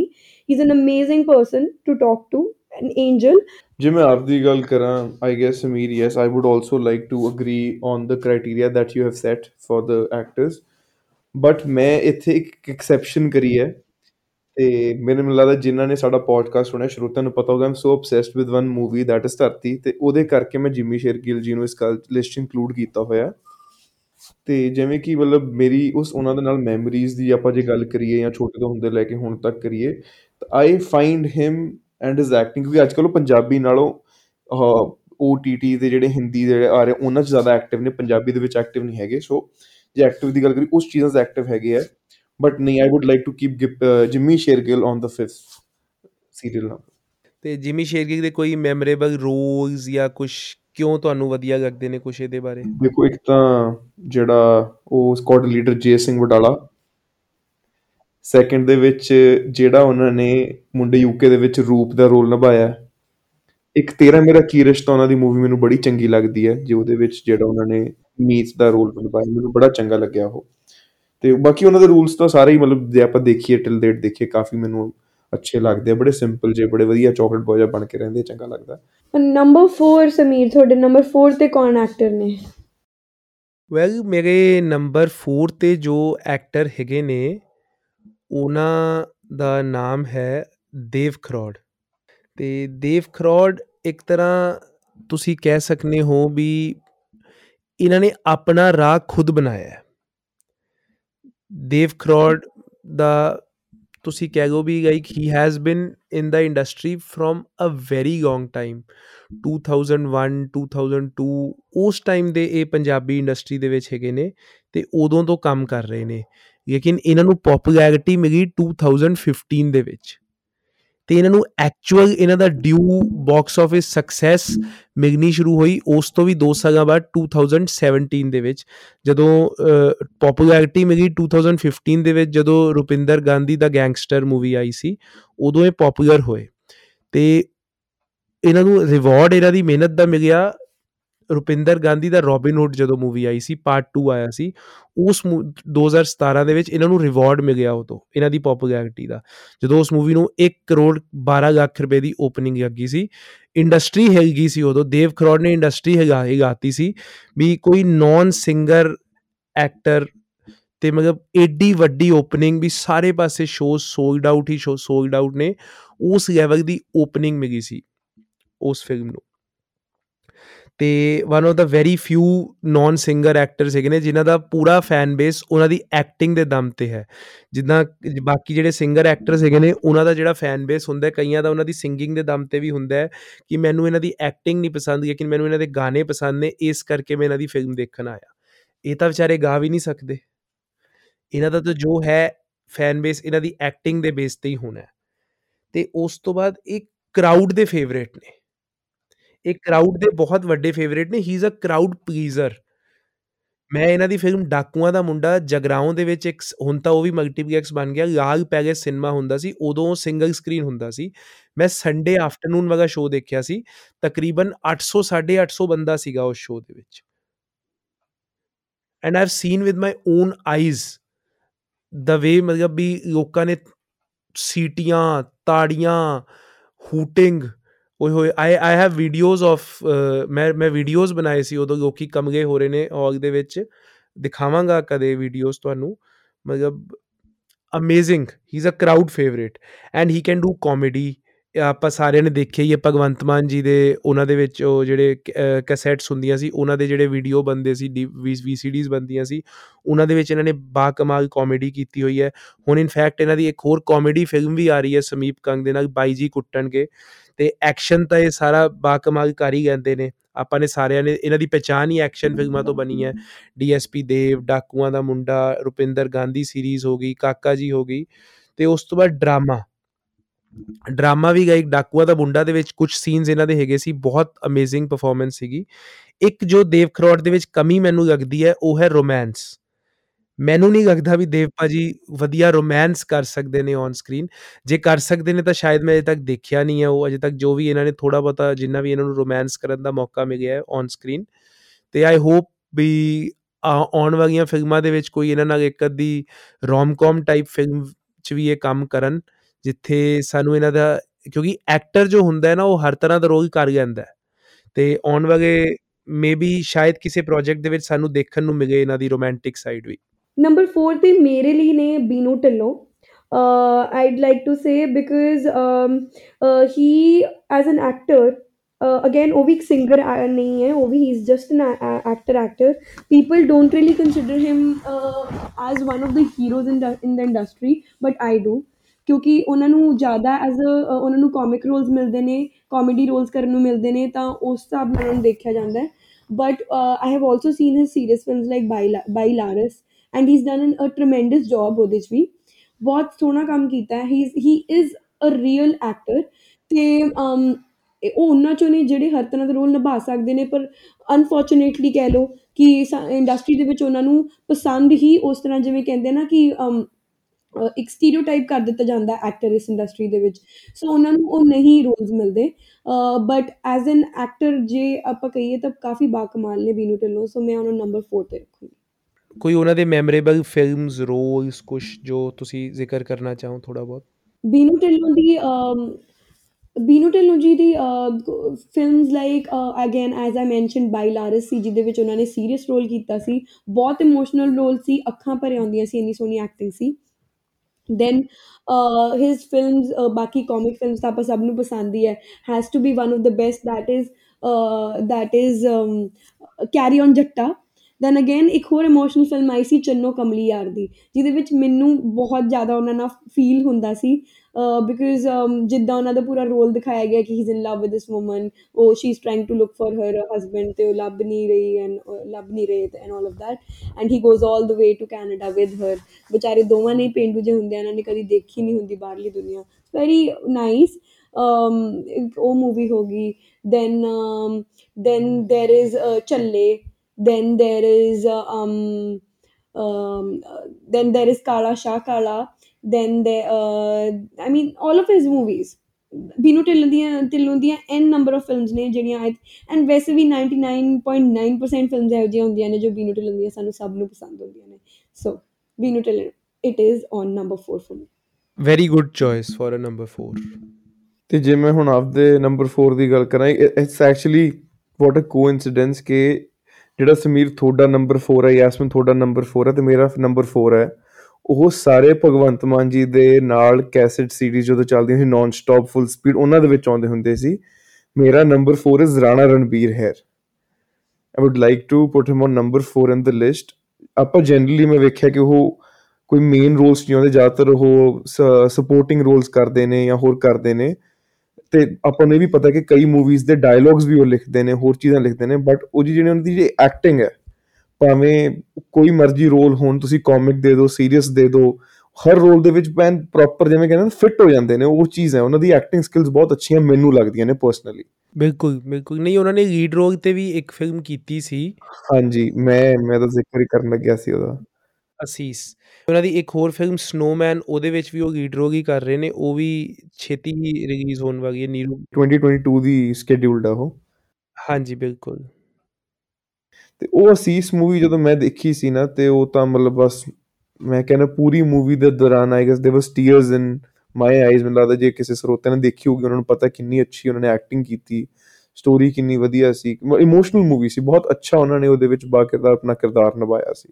He's an amazing person to talk to an angel. ਜੇ ਮੈਂ ਆਪਦੀ ਗੱਲ ਕਰਾਂ I guess Sameer yes I would also like to agree on the criteria that you have set for the actors but ਮੈਂ ਇੱਥੇ ਇੱਕ exception ਕਰੀ ਹੈ ਤੇ ਮੈਨੂੰ ਲੱਗਦਾ ਜਿਨ੍ਹਾਂ ਨੇ ਸਾਡਾ ਪੋਡਕਾਸਟ ਸੁਣਿਆ ਸ਼ਰੋਤਿਆਂ ਨੂੰ ਪਤਾ ਹੋਗਾ am so obsessed with one movie that is Dharti ਤੇ ਉਹਦੇ ਕਰਕੇ ਮੈਂ ਜਿਮੀ ਸ਼ੇਰਗਿਲ ਜੀ ਨੂੰ ਇਸ ਲਿਸਟ ਇਨਕਲੂਡ ਕੀਤਾ ਹੋਇਆ ਤੇ ਜਿਵੇਂ ਕਿ ਮਤਲਬ ਮੇਰੀ ਉਸ ਉਹਨਾਂ ਦੇ ਨਾਲ ਮੈਮਰੀਜ਼ ਦੀ ਆਪਾਂ ਜੇ ਗੱਲ ਕਰੀਏ ਜਾਂ ਛੋਟੇ ਤੋਂ ਹੁੰਦੇ ਲੈ ਕੇ ਹੁਣ ਤੱਕ ਕਰੀਏ, ਤਾਂ I find him and his acting ਕਿਉਂਕਿ ਅੱਜ ਕੱਲ ਉਹ ਪੰਜਾਬੀ ਨਾਲੋਂ OTT ਦੇ ਜਿਹੜੇ ਹਿੰਦੀ ਦੇ ਆ ਰਹੇ, ਉਹਨਾਂ 'ਚ ਜ਼ਿਆਦਾ ਐਕਟਿਵ ਨੇ, ਪੰਜਾਬੀ ਦੇ ਵਿੱਚ ਐਕਟਿਵ ਨਹੀਂ ਹੈਗੇ ਸੋ ਜੇ ਐਕਟਿਵ ਦੀ ਗੱਲ ਕਰੀ ਉਸ ਚੀਜ਼ਾਂ 'ਚ ਐਕਟਿਵ ਹੈਗੇ ਆ ਬਟ ਨਹੀਂ I would like to keep Jimmy Shergill on the fifth serial ਨਾਲ ਤੇ ਜਿਮੀ ਸ਼ੇਰਗਿਲ ਦੇ ਕੋਈ ਮੈਮੋਰੇਬਲ ਰੋਲਸ ਜਾਂ ਕੁਝ ਕਿਉਂ ਤੁਹਾਨੂੰ ਵਧੀਆ ਲੱਗਦੇ ਨੇ ਕੁਝ ਇਹਦੇ ਬਾਰੇ ਦੇਖੋ, ਇੱਕ ਤਾਂ ਜਿਹੜਾ ਉਹ ਸquad ਲੀਡਰ ਜੇ ਸਿੰਘ ਵਡਾਲਾ ਸੈਕੰਡ ਦੇ ਵਿੱਚ ਜਿਹੜਾ ਉਹਨਾਂ ਨੇ ਮੁੰਡੇ ਯੂਕੇ ਦੇ ਵਿੱਚ ਰੂਪ ਦਾ ਰੋਲ ਨਿਭਾਇਆ ਹੈ। ਇੱਕ ਤੇਰਾ ਮੇਰਾ ਕੀ ਰਿਸ਼ਤਾ, ਉਹਨਾਂ ਦੀ ਮੂਵੀ ਮੈਨੂੰ ਬੜੀ ਚੰਗੀ ਲੱਗਦੀ ਹੈ, ਜੋ ਉਹਦੇ ਵਿੱਚ ਜਿਹੜਾ ਉਹਨਾਂ ਨੇ ਮੀਤ ਦਾ ਰੋਲ ਨਿਭਾਇਆ, ਮੈਨੂੰ ਬੜਾ ਚੰਗਾ ਲੱਗਿਆ ਉਹ ਤੇ ਬਾਕੀ ਉਹਨਾਂ ਦੇ ਰੂਲਸ ਤਾਂ ਸਾਰੇ ਹੀ ਮਤਲਬ ਜੇ ਆਪਾਂ ਦੇਖੀਏ ਟਿਲ ਡੇਟ ਦੇਖੀਏ, ਕਾਫੀ ਮੈਨੂੰ ਅੱਛੇ ਲੱਗਦੇ ਬੜੇ ਸਿੰਪਲ ਜੇ ਬੜੇ ਵਧੀਆ ਚਾਕਲੇਟ ਬॉय ਬਣ ਕੇ ਰਹਿੰਦੇ ਚੰਗਾ ਲੱਗਦਾ। ਨੰਬਰ 4 ਸਮੀਰ ਤੁਹਾਡੇ ਨੰਬਰ 4 ਤੇ ਕੌਣ ਐਕਟਰ ਨੇ? ਵੈਲ ਮੇਰੇ ਨੰਬਰ 4 ਤੇ ਜੋ ਐਕਟਰ ਹੈਗੇ ਨੇ ਉਹਨਾਂ ਦਾ ਨਾਮ ਹੈ ਦੇਵ ਖਰੋੜ। ਤੇ ਦੇਵ ਖਰੋੜ ਇੱਕ ਤਰ੍ਹਾਂ ਤੁਸੀਂ ਕਹਿ ਸਕਨੇ ਹੋ ਵੀ ਇਹਨਾਂ ਨੇ ਆਪਣਾ ਰਾਹ ਖੁਦ ਬਣਾਇਆ ਹੈ। ਦੇਵ ਖਰੋੜ ਦਾ ਤੁਸੀਂ ਕਹਿ ਲਓ ਵੀ like he has been in the industry from a very long time 2001 2002 ਉਸ ਟਾਈਮ ਦੇ ਇਹ ਪੰਜਾਬੀ ਇੰਡਸਟਰੀ ਦੇ ਵਿੱਚ ਹੈਗੇ ਨੇ ਤੇ ਉਦੋਂ ਤੋਂ ਕੰਮ ਕਰ ਰਹੇ ਨੇ। ਲੇਕਿਨ ਇਹਨਾਂ ਨੂੰ ਪਪੂਲੈਰਿਟੀ ਮਿਲੀ 2015 ਦੇ ਵਿੱਚ। ਤੇ ਇਹਨਾਂ ਨੂੰ ਐਕਚੁਅਲ ਇਹਨਾਂ ਦਾ ਡਿਊ ਬਾਕਸ ਆਫਿਸ ਸਕਸੈਸ ਮਿਲਣੀ ਸ਼ੁਰੂ ਹੋਈ ਉਸ ਤੋਂ ਵੀ 2 ਸਾਲਾਂ ਬਾਅਦ 2017 ਦੇ ਵਿੱਚ, ਜਦੋਂ ਪਪੂਲੈਰਿਟੀ ਮਿਲੀ 2015 ਦੇ ਵਿੱਚ ਜਦੋਂ ਰੁਪਿੰਦਰ ਗਾਂਧੀ ਦਾ ਗੈਂਗਸਟਰ ਮੂਵੀ ਆਈ ਸੀ, ਉਦੋਂ ਇਹ ਪਪੂਲਰ ਹੋਏ ਤੇ ਇਹਨਾਂ ਨੂੰ ਰਿਵਾਰਡ ਇਹਨਾਂ ਦੀ ਮਿਹਨਤ ਦਾ ਮਿਲਿਆ ਰੁਪਿੰਦਰ ਗਾਂਧੀ ਦਾ ਰੋਬਿਨ ਹੁੱਡ ਜਦੋਂ ਮੂਵੀ ਆਈ ਸੀ ਪਾਰਟ 2 ਆਇਆ ਸੀ, ਉਸ 2017 ਦੇ ਵਿੱਚ ਇਹਨਾਂ ਨੂੰ ਰਿਵਾਰਡ ਮਿਲਿਆ ਉਹ ਤੋਂ ਇਹਨਾਂ ਦੀ ਪਪੂਲੈਰਿਟੀ ਦਾ। ਜਦੋਂ ਉਸ ਮੂਵੀ ਨੂੰ 1 ਕਰੋੜ 12 ਲੱਖ ਰੁਪਏ ਦੀ ਓਪਨਿੰਗ ਲੱਗੀ ਸੀ ਇੰਡਸਟਰੀ ਹਿਲ ਗਈ ਸੀ ਉਦੋਂ, ਦੇਵ ਖਰੋੜ ਨੇ ਇੰਡਸਟਰੀ ਹਿਲਾ ਹਿਲਾਤੀ ਸੀ, ਵੀ ਕੋਈ ਨੌਨ ਸਿੰਗਰ ਐਕਟਰ ਤੇ ਮਤਲਬ ਏਡੀ ਵੱਡੀ ਓਪਨਿੰਗ ਵੀ ਸਾਰੇ ਪਾਸੇ ਸ਼ੋਜ਼ ਸੋਲਡ ਆਊਟ ਹੀ ਸ਼ੋ ਸੋਲਡ ਆਊਟ ਨੇ, ਉਸ ਲੈਵਲ ਦੀ ਓਪਨਿੰਗ ਮਿਲੀ ਸੀ, ਉਸ ਫਿਲਮ ਨੂੰ। ਤੇ one of the very few non singer actors ਹੈਗੇ ਨੇ ਜਿਨ੍ਹਾਂ ਦਾ ਪੂਰਾ ਫੈਨ ਬੇਸ ਉਹਨਾਂ ਦੀ ਐਕਟਿੰਗ ਦੇ ਦਮ ਤੇ ਹੈ। ਜਿੱਦਾਂ ਬਾਕੀ ਜਿਹੜੇ ਸਿੰਗਰ ਐਕਟਰਸ ਹੈਗੇ ਨੇ ਉਹਨਾਂ ਦਾ ਜਿਹੜਾ ਫੈਨ ਬੇਸ ਹੁੰਦਾ ਹੈ, ਕਈਆਂ ਦਾ ਉਹਨਾਂ ਦੀ ਸਿੰਗਿੰਗ ਦੇ ਦਮ ਤੇ ਵੀ ਹੁੰਦਾ ਹੈ ਕਿ ਮੈਨੂੰ ਇਹਨਾਂ ਦੀ ਐਕਟਿੰਗ ਨਹੀਂ ਪਸੰਦ ਲੇਕਿਨ ਮੈਨੂੰ ਇਹਨਾਂ ਦੇ ਗਾਣੇ ਪਸੰਦ ਨੇ ਇਸ ਕਰਕੇ ਮੈਂ ਇਹਨਾਂ ਦੀ ਫਿਲਮ ਦੇਖਣ ਆਇਆ। ਇਹ ਤਾਂ ਵਿਚਾਰੇ ਗਾ ਵੀ ਨਹੀਂ ਸਕਦੇ। ਇਹਨਾਂ ਦਾ ਤਾਂ ਜੋ ਹੈ ਫੈਨ ਬੇਸ ਇਹਨਾਂ ਦੀ ਐਕਟਿੰਗ ਦੇ ਬੇਸ ਤੇ ਹੀ ਹੋਣਾ ਹੈ। ਤੇ ਉਸ ਤੋਂ ਬਾਅਦ ਇੱਕ ਕਰਾਊਡ ਦੇ ਫੇਵਰੇਟ ਨੇ। ਇਹ ਕਰਾਊਡ ਦੇ ਬਹੁਤ ਵੱਡੇ ਫੇਵਰੇਟ ਨੇ ਹੀ ਇਜ਼ ਅ ਕਰਾਊਡ ਪਲੀਜ਼ਰ ਮੈਂ ਇਹਨਾਂ ਦੀ ਫਿਲਮ ਡਾਕੂਆਂ ਦਾ ਮੁੰਡਾ, ਜਗਰਾਉਂ ਦੇ ਵਿੱਚ ਇੱਕ ਸ- ਹੁਣ ਤਾਂ ਉਹ ਵੀ ਮਲਟੀਪਲੈਕਸ ਬਣ ਗਿਆ, ਲਾਲ ਪੈਲੇਸ ਸਿਨੇਮਾ ਹੁੰਦਾ ਸੀ, ਉਦੋਂ ਸਿੰਗਲ ਸਕਰੀਨ ਹੁੰਦਾ ਸੀ। ਮੈਂ ਸੰਡੇ ਆਫਟਰਨੂਨ ਵਾਲਾ ਸ਼ੋਅ ਦੇਖਿਆ ਸੀ, ਤਕਰੀਬਨ 800 850 ਬੰਦਾ ਸੀਗਾ ਉਸ ਸ਼ੋਅ ਦੇ ਵਿੱਚ। And I have seen with my own eyes the way ਮਤਲਬ ਵੀ ਲੋਕਾਂ ਨੇ ਸੀਟੀਆਂ, ਤਾੜੀਆਂ, ਹੂਟਿੰਗ ਓਏ ਹੋਏ I I have videos of ਮੈਂ ਮੈਂ ਵੀਡੀਓਜ਼ ਬਣਾਏ ਸੀ, ਉਦੋਂ ਲੋਕੀ ਕਮਗੇ ਹੋ ਰਹੇ ਨੇ ਹਾਲ ਦੇ ਵਿੱਚ। ਦਿਖਾਵਾਂਗਾ ਕਦੇ ਵੀਡੀਓਜ਼ ਤੁਹਾਨੂੰ। ਮਤਲਬ amazing he is a crowd favourite and he can do comedy ਆਪਾਂ ਸਾਰਿਆਂ ਨੇ ਦੇਖਿਆ ਹੀ ਹੈ, ਭਗਵੰਤ ਮਾਨ ਜੀ ਦੇ, ਉਹਨਾਂ ਦੇ ਵਿੱਚ ਉਹ ਜਿਹੜੇ ਕੈਸੇਟਸ ਹੁੰਦੀਆਂ ਸੀ, ਉਹਨਾਂ ਦੇ ਜਿਹੜੇ ਵੀਡੀਓ ਬੰਦੇ ਸੀ ਵੀਸੀਡੀਜ਼ ਬੰਦੀਆਂ ਸੀ, ਉਹਨਾਂ ਦੇ ਵਿੱਚ ਇਹਨਾਂ ਨੇ ਬਾ ਕਮਾਲ ਕਾਮੇਡੀ ਕੀਤੀ ਹੋਈ ਹੈ। ਹੁਣ ਇਨਫੈਕਟ ਇਹਨਾਂ ਦੀ ਇੱਕ ਹੋਰ ਕਾਮੇਡੀ ਫਿਲਮ ਵੀ ਆ ਰਹੀ ਹੈ, ਸਮੀਪ ਕੰਗ ਦੇ ਨਾਲ ਬਾਈ ਜੀ ਕੁੱਟਣਗੇ ਤੇ ਐਕਸ਼ਨ ਤਾਂ ਇਹ ਸਾਰਾ ਬਾ ਕਮਾਲ ਕਰ ਹੀ ਜਾਂਦੇ ਨੇ। ਆਪਾਂ ਨੇ ਸਾਰਿਆਂ ਨੇ, ਇਹਨਾਂ ਦੀ ਪਛਾਣ ਹੀ ਐਕਸ਼ਨ ਫਿਲਮਾਂ ਤੋਂ ਬਣੀ ਹੈ। ਡੀਐਸਪੀ ਦੇਵ, ਡਾਕੂਆਂ ਦਾ ਮੁੰਡਾ, ਰੁਪਿੰਦਰ ਗਾਂਧੀ ਸੀਰੀਜ਼ ਹੋ ਗਈ, ਕਾਕਾ ਜੀ ਹੋ ਗਈ। ਤੇ ਉਸ ਤੋਂ ਬਾਅਦ ਡਰਾਮਾ ਡਰਾਮਾ ਵੀ ਗਈ ਡਾਕੂਆ ਦਾ ਮੁੰਡਾ ਦੇ ਵਿੱਚ ਕੁਝ ਸੀਨਸ ਇਹਨਾਂ ਦੇ ਹੈਗੇ ਸੀ, ਬਹੁਤ ਅਮੇਜ਼ਿੰਗ ਪਰਫਾਰਮੈਂਸ ਸੀਗੀ। ਇੱਕ ਜੋ ਦੇਵ ਖਰੋੜ ਦੇ ਵਿੱਚ ਕਮੀ ਮੈਨੂੰ ਲੱਗਦੀ ਹੈ, ਉਹ ਹੈ ਰੋਮਾਂਸ ਮੈਨੂੰ ਨਹੀਂ ਲੱਗਦਾ ਵੀ ਦੇਵ ਭਾਜੀ ਵਧੀਆ ਰੋਮਾਂਸ ਕਰ ਸਕਦੇ ਨੇ ਔਨ ਸਕਰੀਨ ਜੇ ਕਰ ਸਕਦੇ ਨੇ ਤਾਂ ਸ਼ਾਇਦ ਮੈਂ ਅਜੇ ਤੱਕ ਦੇਖਿਆ ਨਹੀਂ ਹੈ, ਉਹ ਅਜੇ ਤੱਕ ਜੋ ਵੀ ਇਹਨਾਂ ਨੇ ਥੋੜਾ ਬਹੁਤਾ ਜਿੰਨਾ ਵੀ ਇਹਨਾਂ ਨੂੰ ਰੋਮਾਂਸ ਕਰਨ ਦਾ ਮੌਕਾ ਮਿਲਿਆ ਹੈ ਔਨ ਸਕਰੀਨ ਤੇ ਆਈ ਹੋਪ ਵੀ ਆ- ਆਉਣ ਵਾਲੀਆਂ ਫਿਲਮਾਂ ਦੇ ਵਿੱਚ ਕੋਈ ਇਹਨਾਂ ਨਾਲ ਇੱਕ ਅੱਧੀ ਰੋਮ-ਕਾਮ ਟਾਈਪ ਫਿਲਮ 'ਚ ਵੀ ਇਹ ਕੰਮ ਕਰਨ। ਜਿੱਥੇ ਸਾਨੂੰ ਇਹਨਾਂ ਦਾ ਕਿਉਂਕਿ ਐਕਟਰ ਜੋ ਹੁੰਦਾ ਹੈ ਨਾ ਉਹ ਹਰ ਤਰ੍ਹਾਂ ਦਾ ਰੋਲ ਕਰ ਲੈਂਦਾ ਹੈ ਤੇ ਆਉਣ ਵਾਲੇ ਮੇਬੀ ਸ਼ਾਇਦ ਕਿਸੇ ਪ੍ਰੋਜੈਕਟ ਦੇ ਵਿੱਚ ਸਾਨੂੰ ਦੇਖਣ ਨੂੰ ਮਿਲੇ ਇਹਨਾਂ ਦੀ ਰੋਮਾਂਟਿਕ ਸਾਈਡ ਵੀ ਨੰਬਰ 4 ਤੇ ਮੇਰੇ ਲਈ ਨੇ Binu Dhillon uh, I'd like to say because um, uh, he as an actor uh, again ਉਹ ਵੀ ਇੱਕ singer ਆ- ਨਹੀਂ ਹੈ ਉਹ ਵੀ he is just an a- a- actor actor people don't really consider him uh, as one of the heroes in the in the industry but I do ਕਿਉਂਕਿ ਉਹਨਾਂ ਨੂੰ ਜ਼ਿਆਦਾ ਐਜ਼ ਅ ਉਹਨਾਂ ਨੂੰ ਕਾਮਿਕ ਰੋਲਸ ਮਿਲਦੇ ਨੇ comedy rolls ਕਰਨ ਨੂੰ ਮਿਲਦੇ ਨੇ ਤਾਂ ਉਸ ਹਿਸਾਬ ਨਾਲ ਉਹਨਾਂ ਨੂੰ ਦੇਖਿਆ ਜਾਂਦਾ ਹੈ। But I have also seen his serious films like Bailaras and he is done a tremendous job ਉਹਦੇ 'ਚ ਵੀ ਬਹੁਤ ਸੋਹਣਾ ਕੰਮ ਕੀਤਾ ਹੈ he he is a real actor um ਅਮ, ਇਹ ਉਹ ਉਹਨਾਂ ਚੋਂ ਨੇ ਜਿਹੜੇ ਹਰ ਤਰ੍ਹਾਂ ਦਾ ਰੋਲ ਨਿਭਾ ਸਕਦੇ ਨੇ ਪਰ ਅਨਫੋਰਚੂਨੇਟਲੀ ਕਹਿ ਲਓ ਕਿ ਇੰਡਸਟਰੀ ਦੇ ਵਿੱਚ ਉਹਨਾਂ ਨੂੰ ਪਸੰਦ ਹੀ ਉਸ ਤਰ੍ਹਾਂ ਜਿਵੇਂ ਕਹਿੰਦੇ ਨਾ ਕਿ ਅਮ, ਅ, ਇੱਕ ਸਟੀਰੀਓਟਾਈਪ ਕਰ ਦਿੱਤਾ ਜਾਂਦਾ ਐਕਟਰ ਇਸ ਇੰਡਸਟਰੀ ਦੇ ਵਿੱਚ। ਸੋ ਉਹਨਾਂ ਨੂੰ ਉਹ ਨਹੀਂ ਰੋਲਸ ਮਿਲਦੇ। ਬਟ ਐਜ਼ ਐਨ ਐਕਟਰ ਜੇ ਆਪਾਂ ਕਹੀਏ ਤਾਂ ਕਾਫੀ ਬਾਕਮਾਲ ਨੇ ਬੀਨੂ ਢਿੱਲੋਂ। ਸੋ ਮੈਂ ਉਹਨਾਂ ਨੂੰ ਨੰਬਰ 4 ਤੇ ਰੱਖੂੰਗੀ। ਕੋਈ ਉਹਨਾਂ ਦੇ ਮੈਮੋਰੇਬਲ ਫਿਲਮਸ ਰੋਲਸ ਕੁਝ ਜੋ ਤੁਸੀਂ ਜ਼ਿਕਰ ਕਰਨਾ ਚਾਹੋ ਥੋੜਾ ਬਹੁਤ? ਬੀਨੂ ਢਿੱਲੋਂ ਦੀ ਬੀਨੂ ਢਿੱਲੋਂ ਜੀ ਦੀ films like again as I mentioned Bailaras ਸੀ ਜਿਹਦੇ ਵਿੱਚ ਉਹਨਾਂ ਨੇ ਸੀਰੀਅਸ ਰੋਲ ਕੀਤਾ ਸੀ। ਬਹੁਤ ਇਮੋਸ਼ਨਲ ਰੋਲ ਸੀ ਅੱਖਾਂ ਭਰੇ ਆਉਂਦੀਆਂ ਸੀ ਇੰਨੀ ਸੋਹਣੀ ਐਕਟਿੰਗ ਸੀ। ਦੈਨ ਹਿਸ ਫਿਲਮਸ ਬਾਕੀ ਕਾਮਿਕ ਫਿਲਮਸ ਤਾਂ ਆਪਾਂ ਸਭ ਨੂੰ ਪਸੰਦ ਹੀ ਹੈ has to be one of the best that is that is carry on Jatta then again ਇੱਕ ਹੋਰ ਇਮੋਸ਼ਨਲ ਫਿਲਮ ਆਈ ਸੀ ਚੰਨੋ ਕਮਲੀ ਯਾਰ ਦੀ ਜਿਹਦੇ ਵਿੱਚ ਮੈਨੂੰ ਬਹੁਤ ਜ਼ਿਆਦਾ ਉਹਨਾਂ ਨਾਲ ਫੀਲ ਹੁੰਦਾ ਸੀ ਬਿਕਾਜ਼ um, ਜਿੱਦਾਂ ਉਹਨਾਂ ਦਾ ਪੂਰਾ ਰੋਲ ਦਿਖਾਇਆ ਗਿਆ ਕਿ he is in love with this woman ਉਹ she is trying to look for her husband ਤੇ ਉਹ ਲੱਭ ਨਹੀਂ ਰਹੀ ਐਂਡ ਲੱਭ ਨਹੀਂ ਰਹੇ and all of that and he goes all the way to Canada with her ਵਿਚਾਰੇ ਦੋਵਾਂ ਨੇ ਪਿੰਡੂ ਜੇ ਹੁੰਦੇ ਉਹਨਾਂ ਨੇ ਕਦੀ ਦੇਖੀ ਨਹੀਂ ਹੁੰਦੀ ਬਾਹਰਲੀ ਦੁਨੀਆ. ਵੈਰੀ ਨਾਈਸ um, ਉਹ ਮੂਵੀ ਹੋਗੀ ਦੈਨ ਦੈਨ देयर इज ਚੱਲੇ then there is um um then there is kala shah kala then there uh, I mean all of his movies. Binnu Dhillon ਦੀਆਂ ਢਿੱਲੋਂ ਦੀਆਂ n ਨੰਬਰ ਆਫ ਫਿਲਮਸ ਨੇ ਜਿਹੜੀਆਂ and ਵੈਸੇ ਵੀ 99.9% films ਇਹੋ ਜਿਹੀਆਂ ਹੁੰਦੀਆਂ ਨੇ ਜੋ ਬੀਨੂ ਢਿੱਲੋਂ ਦੀਆਂ ਸਾਨੂੰ ਸਭ ਨੂੰ ਪਸੰਦ ਹੁੰਦੀਆਂ ਨੇ so Binnu Dhillon it is on number 4 for me very good choice for a number 4 ਤੇ ਜੇ ਮੈਂ ਹੁਣ ਆਪਦੇ ਨੰਬਰ 4 ਦੀ ਗੱਲ ਕਰਾਂ it's actually what a coincidence ਕਿ ਜਿਹੜਾ ਸਮੀਰ ਤੁਹਾਡਾ ਨੰਬਰ 4 ਹੈ ਯਾਸਮਨ ਤੁਹਾਡਾ ਨੰਬਰ 4 ਹੈ ਤੇ ਮੇਰਾ ਨੰਬਰ 4 ਹੈ। ਉਹ ਸਾਰੇ ਭਗਵੰਤ ਮਾਨ ਜੀ ਦੇ ਨਾਲ ਕੈਸੇਟ ਸੀਰੀਜ਼ ਜਦੋਂ ਚੱਲਦੀਆਂ ਸੀ ਨਾਨ ਸਟਾਪ ਫੁੱਲ ਸਪੀਡ ਉਹਨਾਂ ਦੇ ਵਿੱਚ ਆਉਂਦੇ ਹੁੰਦੇ ਸੀ। ਮੇਰਾ number 4 is Rana Ranbir here I would like to put him on number 4 in the list ਆਪਾਂ ਜਨਰਲੀ ਮੈਂ ਵੇਖਿਆ ਕਿ ਉਹ ਕੋਈ ਮੇਨ ਰੋਲਸ ਨਹੀਂ ਆਉਂਦੇ, ਜ਼ਿਆਦਾਤਰ ਉਹ ਸਪੋਰਟਿੰਗ ਰੋਲਸ ਕਰਦੇ ਨੇ ਜਾਂ ਹੋਰ ਕਰਦੇ ਨੇ। ਤੇ ਆਪਾਂ ਨੂੰ ਇਹ ਵੀ ਪਤਾ ਕਿ ਕਈ ਮੂਵੀਜ਼ ਦੇ ਡਾਇਲੌਗਸ ਵੀ ਉਹ ਲਿਖਦੇ ਨੇ, ਹੋਰ ਚੀਜ਼ਾਂ ਲਿਖਦੇ ਨੇ ਬਟ ਉਹ ਜਿਹੜੀ ਉਹਨਾਂ ਦੀ ਜਿਹੜੀ ਐਕਟਿੰਗ ਹੈ ਭਾਵੇਂ ਕੋਈ ਮਰਜ਼ੀ ਰੋਲ ਹੋਣ ਤੁਸੀਂ ਕਾਮਿਕ ਦੇ ਦਿਓ ਸੀਰੀਅਸ ਦੇ ਦਿਓ ਹਰ ਰੋਲ ਦੇ ਵਿੱਚ ਪੈਨ ਪ੍ਰੋਪਰ ਜਿਵੇਂ ਕਹਿੰਦੇ ਫਿੱਟ ਹੋ ਜਾਂਦੇ ਨੇ ਉਹ ਚੀਜ਼ ਹੈ ਉਹਨਾਂ ਦੀ ਐਕਟਿੰਗ ਸਕਿੱਲਸ ਬਹੁਤ ਅੱਛੀਆਂ ਮੈਨੂੰ ਲੱਗਦੀਆਂ ਨੇ ਪਰਸਨਲੀ ਬਿਲਕੁਲ ਬਿਲਕੁਲ। ਨਹੀਂ ਉਹਨਾਂ ਨੇ ਲੀਡ ਰੋਲ ਤੇ ਵੀ ਇੱਕ ਫਿਲਮ ਕੀਤੀ ਸੀ। ਹਾਂਜੀ ਮੈਂ ਮੈਂ ਤਾਂ ਜ਼ਿਕਰ ਹੀ ਕਰਨ ਲੱਗਿਆ ਸੀ ਉਹਦਾ। ਅਸੀਸ। ਉਹਨਾਂ ਦੀ ਇੱਕ ਹੋਰ ਫਿਲਮ ਸਨੋਮੈਨ ਉਹਦੇ ਵਿੱਚ ਵੀ ਉਹ ਲੀਡ ਰੋਲ ਹੀ ਕਰ ਰਹੇ ਨੇ ਉਹ ਵੀ ਛੇਤੀ ਹੀ ਰਿਲੀਜ਼ ਹੋਣ ਵਾਲੀ ਹੈ ਨੀਰੂ। 2022 ਦੀ ਸਕੇਡਿਊਲਡ ਆ ਉਹ। ਹਾਂਜੀ ਬਿਲਕੁਲ। ਤੇ ਉਹ ਅਸੀਸ ਮੂਵੀ ਜਦੋਂ ਮੈਂ ਦੇਖੀ ਸੀ ਨਾ ਤੇ ਉਹ ਤਾਂ ਮਤਲਬ ਬਸ ਮੈਂ ਕਹਿੰਦਾ ਪੂਰੀ ਮੂਵੀ ਦੇ ਦੌਰਾਨ ਆਈ ਗੈਸ ਦੇ ਵਾਸ ਟੀਅਰਸ ਇਨ ਮਾਈ ਆਈਜ਼ ਮੈਨੂੰ ਲੱਗਦਾ ਜੇ ਕਿਸੇ ਸਰੋਤੇ ਨੇ ਦੇਖੀ ਹੋਊਗੀ ਉਹਨਾਂ ਨੂੰ ਪਤਾ ਕਿੰਨੀ ਅੱਛੀ ਉਹਨਾਂ ਨੇ ਐਕਟਿੰਗ ਕੀਤੀ ਸਟੋਰੀ ਕਿੰਨੀ ਵਧੀਆ ਸੀ ਇਮੋਸ਼ਨਲ ਮੂਵੀ ਸੀ ਬਹੁਤ ਅੱਛਾ ਉਹਨਾਂ ਨੇ ਉਹਦੇ ਵਿੱਚ ਬਾਕਿਰਦਾਰ ਆਪਣਾ ਕਿਰਦਾਰ ਨਿਭਾਇਆ ਸੀ।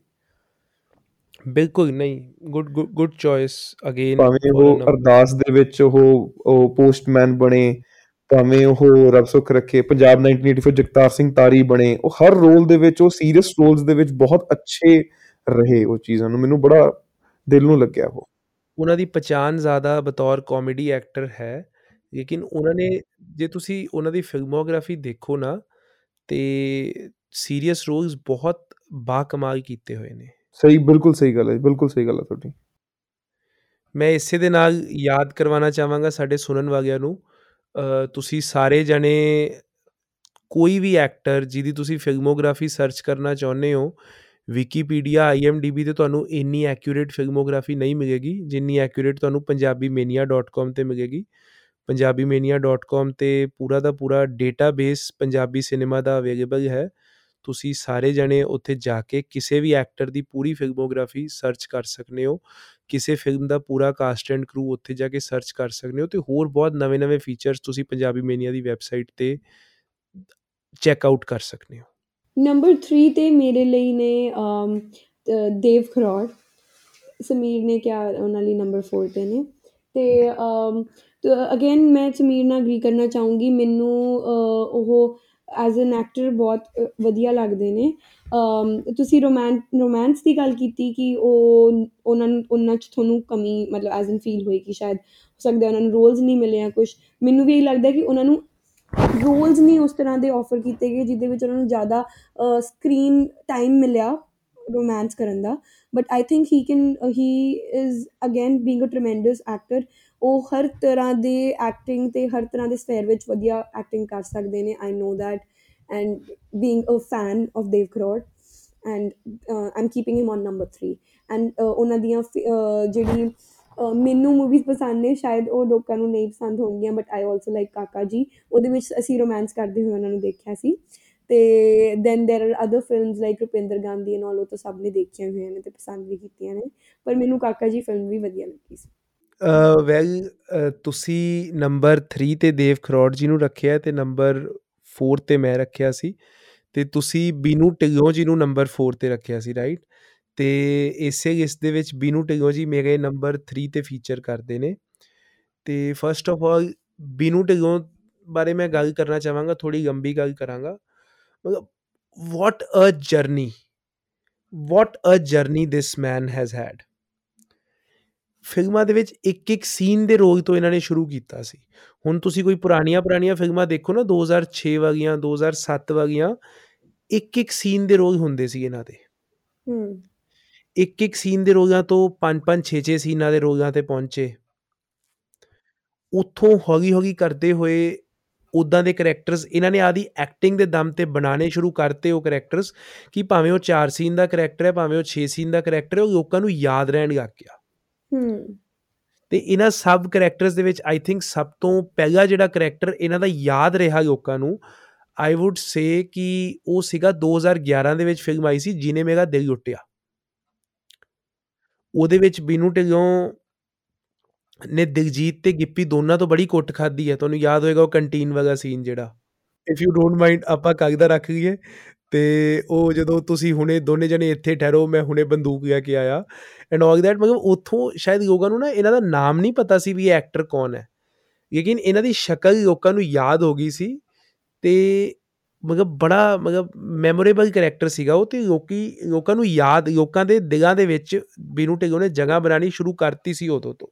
ਬਿਲਕੁਲ ਨਹੀਂ ਗੁੱਡ ਗੁੱਡ ਚੋਇਸ ਅਗੇਨ ਭਾਵੇਂ ਉਹ ਅਰਦਾਸ ਦੇ ਵਿੱਚ ਉਹ ਉਹ ਪੋਸਟਮੈਨ ਬਣੇ ਭਾਵੇਂ ਉਹ ਰੱਬ ਸੁੱਖ ਰੱਖੇ ਪੰਜਾਬ 1984 ਜਗਤਾਰ ਸਿੰਘ ਤਾਰੀ ਬਣੇ ਉਹ ਹਰ ਰੋਲ ਦੇ ਵਿੱਚ ਉਹ ਸੀਰੀਅਸ ਰੋਲਸ ਦੇ ਵਿੱਚ ਬਹੁਤ ਅੱਛੇ ਰਹੇ ਉਹ ਚੀਜ਼ਾਂ ਨੂੰ ਮੈਨੂੰ ਬੜਾ ਦਿਲ ਨੂੰ ਲੱਗਿਆ ਉਹ। ਉਹਨਾਂ ਦੀ ਪਛਾਣ ਜ਼ਿਆਦਾ ਬਤੌਰ ਕਾਮੇਡੀ ਐਕਟਰ ਹੈ ਲੇਕਿਨ ਉਹਨਾਂ ਨੇ ਜੇ ਤੁਸੀਂ ਉਹਨਾਂ ਦੀ ਫਿਲਮੋਗ੍ਰਾਫੀ ਦੇਖੋ ਨਾ ਤੇ ਸੀਰੀਅਸ ਰੋਲਸ ਬਹੁਤ ਬਾ ਕਮਾਲ ਕੀਤੇ ਹੋਏ ਨੇ। ਸਹੀ ਬਿਲਕੁਲ ਸਹੀ ਗੱਲ ਹੈ ਬਿਲਕੁਲ ਸਹੀ ਗੱਲ ਹੈ ਤੁਹਾਡੀ। ਮੈਂ ਇਸੇ ਦੇ ਨਾਲ ਯਾਦ ਕਰਵਾਉਣਾ ਚਾਹਾਂਗਾ ਸਾਡੇ ਸੁਣਨ ਵਾਲਿਆਂ ਨੂੰ। ਤੁਸੀਂ ਸਾਰੇ ਜਣੇ ਕੋਈ ਵੀ ਐਕਟਰ ਜਿਹਦੀ ਤੁਸੀਂ ਫਿਲਮੋਗ੍ਰਾਫੀ ਸਰਚ ਕਰਨਾ ਚਾਹੁੰਦੇ ਹੋ ਵਿਕੀਪੀਡੀਆ ਆਈਐਮਡੀਬੀ ਤੇ ਤੁਹਾਨੂੰ ਇੰਨੀ ਐਕਿਊਰੇਟ ਫਿਲਮੋਗ੍ਰਾਫੀ ਨਹੀਂ ਮਿਲੇਗੀ, ਜਿੰਨੀ ਐਕਿਊਰੇਟ ਤੁਹਾਨੂੰ punjabimania.com ਤੇ ਮਿਲੇਗੀ। punjabimania.com ਤੇ ਪੂਰਾ ਦਾ ਪੂਰਾ ਡੇਟਾਬੇਸ ਪੰਜਾਬੀ ਸਿਨੇਮਾ ਦਾ ਅਵੇਲੇਬਲ ਹੈ। ਤੁਸੀਂ ਸਾਰੇ ਜਣੇ ਉੱਥੇ ਜਾ ਕੇ ਕਿਸੇ ਵੀ ਐਕਟਰ ਦੀ ਪੂਰੀ ਫਿਲਮੋਗ੍ਰਾਫੀ ਸਰਚ ਕਰ ਸਕਦੇ ਹੋ। ਕਿਸੇ ਫਿਲਮ ਦਾ ਪੂਰਾ ਕਾਸਟ ਐਂਡ ਕਰੂ ਉੱਥੇ ਜਾ ਕੇ ਸਰਚ ਕਰ ਸਕਦੇ ਹੋ ਤੇ ਹੋਰ ਬਹੁਤ ਨਵੇਂ-ਨਵੇਂ ਫੀਚਰਸ ਤੁਸੀਂ ਪੰਜਾਬੀ ਮੇਨੀਆ ਦੀ ਵੈਬਸਾਈਟ ਤੇ ਚੈੱਕ ਆਊਟ ਕਰ ਸਕਦੇ ਹੋ। ਨੰਬਰ 3 ਤੇ ਮੇਰੇ ਲਈ ਨੇ ਦੇਵ ਖਰੋੜ ਸਮੀਰ ਨੇ ਕਿਹਾ ਉਹਨਾਂ ਲਈ ਨੰਬਰ 4 ਤੇ ਨੇ। ਤੇ ਅਗੇਨ ਮੈਂ ਸਮੀਰ ਨਾਲ ਅਗਰੀ ਕਰਨਾ ਚਾਹੂੰਗੀ। ਮੈਨੂੰ ਉਹ ਐਜ਼ ਐਨ ਐਕਟਰ ਬਹੁਤ ਵਧੀਆ ਲੱਗਦੇ ਨੇ। ਤੁਸੀਂ ਰੋਮਾਂਸ ਰੋਮਾਂਸ ਦੀ ਗੱਲ ਕੀਤੀ ਕਿ ਉਹ ਉਹਨਾਂ ਨੂੰ, ਉਹਨਾਂ 'ਚ ਤੁਹਾਨੂੰ ਕਮੀ ਮਤਲਬ ਐਜ਼ ਐਨ ਫੀਲ ਹੋਈ ਕਿ ਸ਼ਾਇਦ ਹੋ ਸਕਦਾ ਉਹਨਾਂ ਨੂੰ ਰੋਲਸ ਨਹੀਂ ਮਿਲੇ ਆ ਕੁਝ ਮੈਨੂੰ ਵੀ ਇਹ ਲੱਗਦਾ ਕਿ ਉਹਨਾਂ ਨੂੰ ਰੋਲਸ ਨਹੀਂ ਉਸ ਤਰ੍ਹਾਂ ਦੇ ਆਫਰ ਕੀਤੇ ਗਏ ਜਿੱਦੇ ਵਿੱਚ ਉਹਨਾਂ ਨੂੰ ਜ਼ਿਆਦਾ ਸਕਰੀਨ ਟਾਈਮ ਮਿਲਿਆ ਰੋਮਾਂਸ ਕਰਨ ਦਾ। But I think he can he is again being a tremendous actor ਉਹ ਹਰ ਤਰ੍ਹਾਂ ਦੇ ਐਕਟਿੰਗ ਤੇ ਹਰ ਤਰ੍ਹਾਂ ਦੇ ਸਫੇਅਰ ਵਿੱਚ ਵਧੀਆ ਐਕਟਿੰਗ ਕਰ ਸਕਦੇ ਨੇ I no that and being a fan of Dev Kharoud and I'm keeping him on number 3 and ਉਹਨਾਂ ਦੀਆਂ ਜਿਹੜੀ ਮੈਨੂੰ ਮੂਵੀਜ਼ ਪਸੰਦ ਨੇ ਸ਼ਾਇਦ ਉਹ ਲੋਕਾਂ ਨੂੰ ਨਹੀਂ ਪਸੰਦ ਹੋਣਗੀਆਂ ਬਟ ਆਈ ਆਲਸੋ ਲਾਈਕ ਕਾਕਾ ਜੀ ਉਹਦੇ ਵਿੱਚ ਅਸੀਂ ਰੋਮਾਂਸ ਕਰਦੇ ਹੋਏ ਉਹਨਾਂ ਨੂੰ ਦੇਖਿਆ ਸੀ ਤੇ then there are other films like Rupinder Gandhi and all ਉਹ ਤਾਂ ਸਭ ਨੇ ਦੇਖੀਆਂ ਹੋਈਆਂ ਨੇ ਤੇ ਪਸੰਦ ਵੀ ਕੀਤੀਆਂ ਨੇ ਪਰ ਮੈਨੂੰ ਕਾਕਾ ਜੀ ਫਿਲਮ ਵੀ ਵਧੀਆ ਲੱਗੀ ਸੀ ਵੈਲ ਤੁਸੀਂ ਨੰਬਰ 3 ਤੇ ਦੇਵ ਖਰੋੜ ਜੀ ਨੂੰ ਰੱਖਿਆ ਤੇ ਨੰਬਰ 4 ਤੇ ਮੈਂ ਰੱਖਿਆ ਸੀ ਤੇ ਤੁਸੀਂ ਬੀਨੂ ਟਿਗੋ ਜੀ ਨੂੰ ਨੰਬਰ 4 ਤੇ ਰੱਖਿਆ ਸੀ ਰਾਈਟ ਤੇ ਇਸੇ ਇਸ ਦੇ ਵਿੱਚ ਬੀਨੂ ਟਿਗੋ ਜੀ ਮੇਰੇ ਨੰਬਰ 3 ਤੇ ਫੀਚਰ ਕਰਦੇ ਨੇ। ਤੇ ਫਸਟ ਆਫ ਆਲ ਬੀਨੂ ਟਿਗੋ ਬਾਰੇ ਮੈਂ ਗੱਲ ਕਰਨਾ ਚਾਹਾਂਗਾ ਥੋੜੀ ਲੰਬੀ ਗੱਲ ਕਰਾਂਗਾ। ਮਤਲਬ what a journey what a journey this man has had ਫਿਲਮਾਂ ਦੇ ਵਿੱਚ ਇੱਕ ਇੱਕ ਸੀਨ ਦੇ ਰੋਲ ਤੋਂ ਇਹਨਾਂ ਨੇ ਸ਼ੁਰੂ ਕੀਤਾ ਸੀ। ਹੁਣ ਤੁਸੀਂ ਕੋਈ ਪੁਰਾਣੀਆਂ ਪੁਰਾਣੀਆਂ ਫਿਲਮਾਂ ਦੇਖੋ ਨਾ 2006 ਵਾਲੀਆਂ 2007 ਵਾਲੀਆਂ ਇੱਕ ਇੱਕ ਸੀਨ ਦੇ ਰੋਲ ਹੁੰਦੇ ਸੀ ਇਹਨਾਂ ਦੇ। ਹੂੰ। ਇੱਕ ਇੱਕ ਸੀਨ ਦੇ ਰੋਲਾਂ ਤੋਂ 5-5 6-6 ਸੀਨਾਂ ਦੇ ਰੋਲਾਂ ਤੇ ਪਹੁੰਚੇ। ਉੱਥੋਂ ਹੌਲੀ ਹੌਲੀ ਕਰਦੇ ਹੋਏ ਉਦਾਂ ਦੇ ਕੈਰੈਕਟਰਸ ਇਹਨਾਂ ਨੇ ਆਦੀ ਐਕਟਿੰਗ ਦੇ ਦਮ ਤੇ ਬਣਾਉਣੇ ਸ਼ੁਰੂ ਕਰਤੇ ਉਹ ਕੈਰੈਕਟਰਸ ਕਿ ਭਾਵੇਂ ਉਹ 4 ਸੀਨ ਦਾ ਕੈਰੈਕਟਰ ਹੈ ਭਾਵੇਂ ਉਹ 6 ਸੀਨ ਦਾ ਕੈਰੈਕਟਰ ਹੈ ਉਹ ਲੋਕਾਂ ਨੂੰ ਯਾਦ ਰਹਿਣ ਲੱਗ ਗਿਆ। ਹੂੰ। ਤੇ ਇਹਨਾਂ ਸਬ ਕੈਰੈਕਟਰਸ ਦੇ ਵਿੱਚ ਆਈ ਥਿੰਕ ਸਭ ਤੋਂ ਪਹਿਲਾ ਜਿਹੜਾ ਕੈਰੈਕਟਰ ਇਹਨਾਂ ਦਾ ਯਾਦ ਰਿਹਾ ਲੋਕਾਂ ਨੂੰ ਆਈ ਊਡ ਸੇ ਕਿ ਉਹ ਸੀਗਾ 2011 ਦੇ ਵਿੱਚ ਫਿਲਮ ਆਈ ਸੀ ਜਿਨੇ ਮੇਰਾ ਦਿਲ ਲੁੱਟਿਆ। ਉਹਦੇ ਵਿੱਚ ਬੀਨੂ ਢਿੱਲੋਂ ਨੇ ਦਿਲਜੀਤ ਤੇ ਗਿੱਪੀ ਦੋਨਾਂ ਤੋਂ ਬੜੀ ਕੁੱਟ ਖਾਦੀ ਹੈ, ਤੁਹਾਨੂੰ ਯਾਦ ਹੋਏਗਾ ਉਹ ਕੰਟੀਨ ਵਾਲਾ ਸੀਨ ਜਿਹੜਾ। ਇਫ ਯੂ ਡੋਨਟ ਮਾਈਂਡ ਆਪਾਂ ਕਾਗਦਾ ਰੱਖ ਲਈਏ ਤੇ ਉਹ ਜਦੋਂ ਤੁਸੀਂ ਹੁਣੇ ਦੋਨੇ ਜਣੇ ਇੱਥੇ ਠਹਿਰੋ, ਮੈਂ ਹੁਣੇ ਬੰਦੂਕ ਲੈ ਕੇ ਆਇਆ। ਐਂਡ ਆਲ ਦੈਟ ਮਤਲਬ ਉੱਥੋਂ ਸ਼ਾਇਦ ਲੋਕਾਂ ਨੂੰ ਨਾ ਇਹਨਾਂ ਦਾ ਨਾਮ ਨਹੀਂ ਪਤਾ ਸੀ ਵੀ ਇਹ ਐਕਟਰ ਕੌਣ ਹੈ। ਲੇਕਿਨ ਇਹਨਾਂ ਦੀ ਸ਼ਕਲ ਲੋਕਾਂ ਨੂੰ ਯਾਦ ਹੋ ਗਈ ਸੀ। ਤੇ ਮਤਲਬ ਬੜਾ ਮਤਲਬ ਮੈਮੋਰੇਬਲ ਕੈਰੈਕਟਰ ਸੀਗਾ ਉਹ ਤੇ ਲੋਕੀ ਲੋਕਾਂ ਨੂੰ ਯਾਦ, ਲੋਕਾਂ ਦੇ ਦਿਲਾਂ ਦੇ ਵਿੱਚ ਬੀਨੂ ਢਿੱਲੋਂ ਨੇ ਜਗ੍ਹਾ ਬਣਾਣੀ ਸ਼ੁਰੂ ਕਰਤੀ ਸੀ ਉਦੋਂ ਤੋਂ।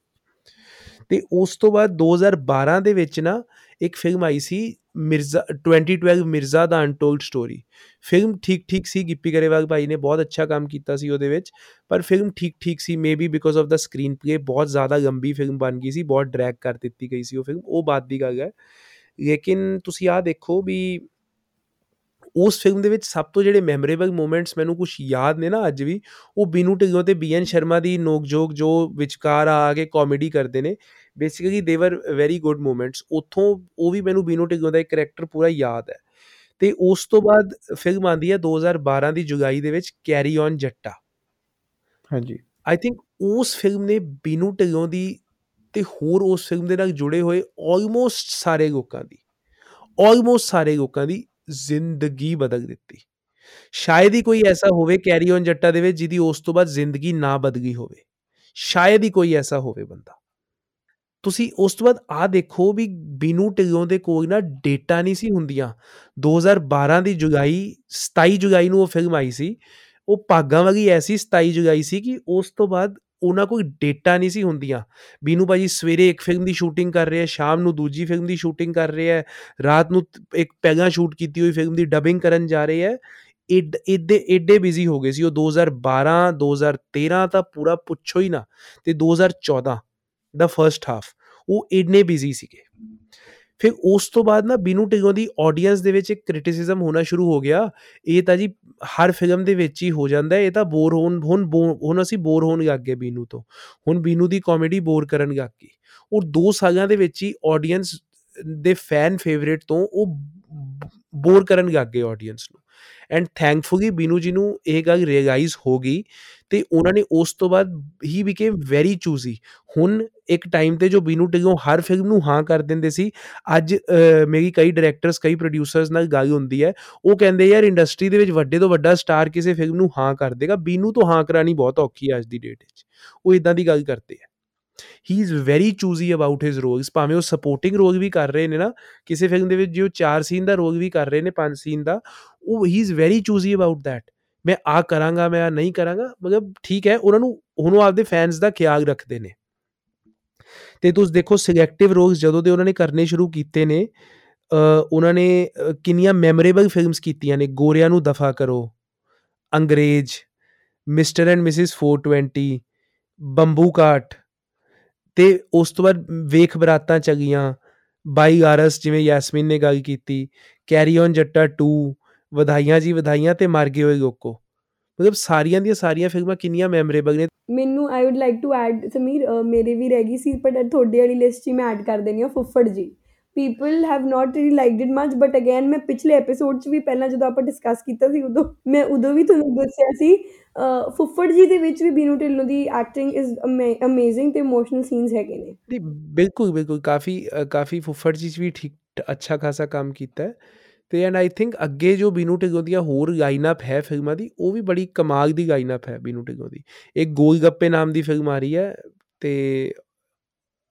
ਤੇ ਉਸ ਤੋਂ ਬਾਅਦ 2012 ਦੇ ਵਿੱਚ ਨਾ ਇੱਕ ਫਿਲਮ ਆਈ ਸੀ ਮਿਰਜ਼ਾ 2012 ਮਿਰਜ਼ਾ ਦਾ ਅਨਟੋਲਡ ਸਟੋਰੀ ਫਿਲਮ ਠੀਕ ਠੀਕ ਸੀ ਗਿੱਪੀ ਗਰੇਵਾਲ ਭਾਈ ਨੇ ਬਹੁਤ ਅੱਛਾ ਕੰਮ ਕੀਤਾ ਸੀ ਉਹਦੇ ਵਿੱਚ ਪਰ ਫਿਲਮ ਠੀਕ ਠੀਕ ਸੀ maybe because of the screenplay ਬਹੁਤ ਜ਼ਿਆਦਾ ਲੰਬੀ ਫਿਲਮ ਬਣ ਗਈ ਸੀ ਬਹੁਤ ਡਰੈਗ ਕਰ ਦਿੱਤੀ ਗਈ ਸੀ ਉਹ ਫਿਲਮ ਉਹ ਬਾਤ ਦੀ ਗੱਲ ਹੈ ਲੇਕਿਨ ਤੁਸੀਂ ਆ ਦੇਖੋ ਵੀ ਉਸ ਫਿਲਮ ਦੇ ਵਿੱਚ ਸਭ ਤੋਂ ਜਿਹੜੇ ਮੈਮੋਰੇਬਲ ਮੂਮੈਂਟਸ ਮੈਨੂੰ ਕੁਝ ਯਾਦ ਨੇ ਨਾ ਅੱਜ ਵੀ ਉਹ ਬੀਨੂ ਢਿੱਲੋਂ ਤੇ ਬੀਐਨ ਸ਼ਰਮਾ ਦੀ ਨੋਕਝੋਕ ਜੋ ਵਿਚਕਾਰ ਆ ਕੇ ਕਾਮੇਡੀ ਕਰਦੇ ਨੇ ਬੇਸਿਕਲੀ ਦੇ ਵਰ ਵੈਰੀ ਗੁੱਡ ਮੂਮੈਂਟਸ ਉਥੋਂ ਉਹ ਵੀ ਮੈਨੂੰ ਬੀਨੂ ਢਿੱਲੋਂ ਦਾ ਇੱਕ ਕੈਰੈਕਟਰ ਪੂਰਾ ਯਾਦ ਹੈ। ਤੇ ਉਸ ਤੋਂ ਬਾਅਦ ਫਿਲਮ ਆਂਦੀ ਹੈ 2012 ਦੀ ਜੁਲਾਈ ਦੇ ਵਿੱਚ ਕੈਰੀ ਔਨ ਜੱਟਾ। ਹਾਂਜੀ। ਆਈ ਥਿੰਕ ਉਸ ਫਿਲਮ ਨੇ ਬੀਨੂ ਢਿੱਲੋਂ ਦੀ ਤੇ ਹੋਰ ਉਸ ਫਿਲਮ ਦੇ ਨਾਲ ਜੁੜੇ ਹੋਏ ਆਲਮੋਸਟ ਸਾਰੇ ਲੋਕਾਂ ਦੀ ਆਲਮੋਸਟ ਸਾਰੇ ਲੋਕਾਂ ਦੀ ਜ਼ਿੰਦਗੀ ਬਦਲ ਦਿੱਤੀ। ਸ਼ਾਇਦ ਹੀ ਕੋਈ ਐਸਾ ਹੋਵੇ ਕੈਰੀ ਔਨ ਜੱਟਾ ਦੇ ਵਿੱਚ ਜਿਹਦੀ ਉਸ ਤੋਂ ਬਾਅਦ ਜ਼ਿੰਦਗੀ ਨਾ ਬਦਲੀ ਹੋਵੇ। ਸ਼ਾਇਦ ਹੀ ਕੋਈ ਐਸਾ ਹੋਵੇ ਬੰਦਾ। ਤੁਸੀਂ ਉਸ ਤੋਂ ਬਾਅਦ ਆ ਦੇਖੋ ਵੀ ਬੀਨੂ ਢਿੱਲੋਂ ਦੇ ਕੋਈ ਨਾ ਡੇਟਾ ਨਹੀਂ ਸੀ ਹੁੰਦੀਆਂ। 2012 ਦੀ ਜੁਲਾਈ 27 ਜੁਲਾਈ ਨੂੰ ਉਹ ਫਿਲਮ ਆਈ ਸੀ। ਉਹ ਭਾਗਾਂ ਵਾਲੀ ਐਸੀ 27 ਜੁਲਾਈ ਸੀ ਕਿ ਉਸ ਤੋਂ ਬਾਅਦ ਉਹਨਾਂ ਕੋਈ ਡੇਟਾ ਨਹੀਂ ਸੀ ਹੁੰਦੀਆਂ। ਬੀਨੂ ਭਾਜੀ ਸਵੇਰੇ ਇੱਕ ਫਿਲਮ ਦੀ ਸ਼ੂਟਿੰਗ ਕਰ ਰਹੇ ਆ ਸ਼ਾਮ ਨੂੰ ਦੂਜੀ ਫਿਲਮ ਦੀ ਸ਼ੂਟਿੰਗ ਕਰ ਰਹੇ ਆ ਰਾਤ ਨੂੰ ਇੱਕ ਪਹਿਲਾਂ ਸ਼ੂਟ ਕੀਤੀ ਹੋਈ ਫਿਲਮ ਦੀ ਡਬਿੰਗ ਕਰਨ ਜਾ ਰਹੇ ਆ ਇੱਡੇ ਏਡੇ ਬਿਜ਼ੀ ਹੋ ਗਏ ਸੀ ਉਹ। 2012 2013 ਤਾਂ ਪੂਰਾ ਪੁੱਛੋ ਹੀ ਨਾ। ਤੇ 2014 ਦਾ ਫਰਸਟ ਹਾਫ ਉਹ ਇੰਨੇ ਬਿਜ਼ੀ ਸੀਗੇ। ਫਿਰ ਉਸ ਤੋਂ ਬਾਅਦ ਨਾ ਬੀਨੂ ਟਿਗੋਂ ਦੀ ਆਡੀਅנס ਦੇ ਵਿੱਚ ਇੱਕ ਕ੍ਰਿਟਿਸਿਜ਼ਮ ਹੋਣਾ ਸ਼ੁਰੂ ਹੋ ਗਿਆ। ਇਹ ਤਾਂ ਜੀ ਹਰ ਫਿਲਮ ਦੇ ਵਿੱਚ ਹੀ ਹੋ ਜਾਂਦਾ, ਇਹ ਤਾਂ ਬੋਰ ਹੋਣ, ਹੁਣ ਹੁਣ ਅਸੀਂ ਬੋਰ ਹੋਣ ਲੱਗ ਗਏ ਬੀਨੂ ਤੋਂ। ਹੁਣ ਬੀਨੂ ਦੀ ਕਾਮੇਡੀ ਬੋਰ ਕਰਨ ਲੱਗ ਗਈ। ਔਰ ਦੋ ਸਾਲਾਂ ਦੇ ਵਿੱਚ ਹੀ ਆਡੀਅנס ਦੇ ਫੈਨ ਫੇਵਰੇਟ ਤੋਂ ਉਹ ਬੋਰ ਕਰਨ ਲੱਗ ਗਏ ਆਡੀਅנס ਨੂੰ। ਐਂਡ ਥੈਂਕਫੁਲੀ ਬੀਨੂ ਜੀ ਨੂੰ ਇਹ ਗੱਲ ਰਿਅਲਾਈਜ਼ ਹੋ ਗਈ ਤੇ ਉਹਨਾਂ ਨੇ ਉਸ ਤੋਂ ਬਾਅਦ ਹੀ ਬਿਕੇਮ ਵੈਰੀ ਚੂਜ਼ੀ ਹੁਣ ਇੱਕ ਟਾਈਮ ਤੇ ਜੋ ਬੀਨੂ ਢਿੱਲੋਂ ਹਰ ਫਿਲਮ ਨੂੰ ਹਾਂ ਕਰ ਦਿੰਦੇ ਸੀ, ਅੱਜ ਮੇਰੀ ਕਈ ਡਾਇਰੈਕਟਰਸ ਕਈ ਪ੍ਰੋਡਿਊਸਰਸ ਨਾਲ ਗੱਲ ਹੁੰਦੀ ਹੈ, ਉਹ ਕਹਿੰਦੇ ਯਾਰ ਇੰਡਸਟਰੀ ਦੇ ਵਿੱਚ ਵੱਡੇ ਤੋਂ ਵੱਡਾ ਸਟਾਰ ਕਿਸੇ ਫਿਲਮ ਨੂੰ ਹਾਂ ਕਰ ਦੇਗਾ, ਬੀਨੂ ਤੋਂ ਹਾਂ ਕਰਾਣੀ ਬਹੁਤ ਔਖੀ ਹੈ ਅੱਜ ਦੀ ਡੇਟ ਵਿੱਚ, ਉਹ ਇਦਾਂ ਦੀ ਗੱਲ ਕਰਦੇ ਆ he is very choosy about his roles ਭਾਵੇਂ ਉਹ ਸਪੋਰਟਿੰਗ ਰੋਲ ਵੀ ਕਰ ਰਹੇ ਨੇ ਨਾ, ਕਿਸੇ ਫਿਲਮ ਦੇ ਵਿੱਚ ਜੋ 4 ਸੀਨ ਦਾ ਰੋਲ ਵੀ ਕਰ ਰਹੇ ਨੇ 5 ਸੀਨ ਦਾ, ਉਹ he is very choosy about that ਮੈਂ ਆ ਕਰਾਂਗਾ, ਮੈਂ ਆ ਨਹੀਂ ਕਰਾਂਗਾ, ਮਤਲਬ ਠੀਕ ਹੈ, ਉਹਨਾਂ ਨੂੰ, ਹੁਣ ਉਹ ਆਪਦੇ ਫੈਨਸ ਦਾ ਖਿਆਲ ਰੱਖਦੇ ਨੇ। ਤੇ ਤੁਸੀਂ ਦੇਖੋ ਸਿਲੈਕਟਿਵ ਰੋਲਸ ਜਦੋਂ ਦੇ ਉਹਨਾਂ ਨੇ ਕਰਨੇ ਸ਼ੁਰੂ ਕੀਤੇ ਨੇ ਉਹਨਾਂ ਨੇ ਕਿੰਨੀਆਂ ਮੈਮੋਰੇਬਲ ਫਿਲਮਸ ਕੀਤੀਆਂ ਨੇ, ਗੋਰਿਆਂ ਨੂੰ ਦਫਾ ਕਰੋ, ਅੰਗਰੇਜ਼ ਮਿਸਟਰ ਐਂਡ ਮਿਸਿਸ 420 ਬੰਬੂ ਕਾਟ, ਤੇ ਉਸ ਤੋਂ ਬਾਅਦ ਵੇਖ ਬਰਾਤਾਂ ਚਗੀਆਂ, ਬਾਈ ਆਰਸ ਜਿਵੇਂ ਯਾਸਮੀਨ ਨੇ ਗੱਲ ਕੀਤੀ, ਕੈਰੀ ਔਨ ਜੱਟਾ 2 ਵਧਾਈਆਂ ਜੀ ਵਧਾਈਆਂ ਤੇ ਮਰ ਗਏ ਹੋਏ ਲੋਕੋ। ਮਤਲਬ ਸਾਰੀਆਂ ਦੀਆਂ ਸਾਰੀਆਂ ਫਿਲਮਾਂ ਕਿੰਨੀਆਂ ਮੈਮੋਰੇਬਲ ਨੇ? ਮੈਨੂੰ I would like to add Sameer ਮੇਰੇ ਵੀ ਰਹਿ ਗਈ ਸੀ ਬਟ ਤੁਹਾਡੇ ਵਾਲੀ ਲਿਸਟ 'ਚ ਮੈਂ ਐਡ ਕਰ ਦੇਣੀ ਆ Phuphad Ji. People have not really liked it much but again ਮੈਂ ਪਿਛਲੇ ਐਪੀਸੋਡ 'ਚ ਵੀ ਪਹਿਲਾਂ ਜਦੋਂ ਆਪਾਂ ਡਿਸਕਸ ਕੀਤਾ ਸੀ ਉਦੋਂ ਮੈਂ ਉਦੋਂ ਵੀ ਤੁਹਾਨੂੰ ਦੱਸਿਆ ਸੀ ਫੁੱਫੜ ਜੀ ਦੇ ਵਿੱਚ ਵੀ ਬੀਨੂ ਢਿੱਲੋਂ ਦੀ ਐਕਟਿੰਗ ਇਜ਼ ਅਮੇਜ਼ਿੰਗ ਤੇ ਇਮੋਸ਼ਨਲ ਸੀਨਸ ਹੈਗੇ ਨੇ। ਬਿਲਕੁਲ ਬਿਲਕੁਲ ਕਾਫੀ ਕਾਫੀ ਫੁੱਫੜ ਜੀ ਵੀ ਠੀਕ ਅੱਛਾ ਖਾਸਾ ਕੰਮ ਕੀਤਾ ਹੈ। ਤੇ ਐਂਡ ਆਈ ਥਿੰਕ ਅੱਗੇ ਜੋ ਬੀਨੂ ਢਿੱਲੋਂ ਦੀਆਂ ਹੋਰ ਲਾਈਨਅਪ ਹੈ ਫਿਲਮਾਂ ਦੀ, ਉਹ ਵੀ ਬੜੀ ਕਮਾਲ ਦੀ ਲਾਈਨਅਪ ਹੈ ਬੀਨੂ ਢਿੱਲੋਂ ਦੀ। ਇੱਕ ਗੋਲ ਗੱਪੇ ਨਾਮ ਦੀ ਫਿਲਮ ਆ ਰਹੀ ਹੈ ਤੇ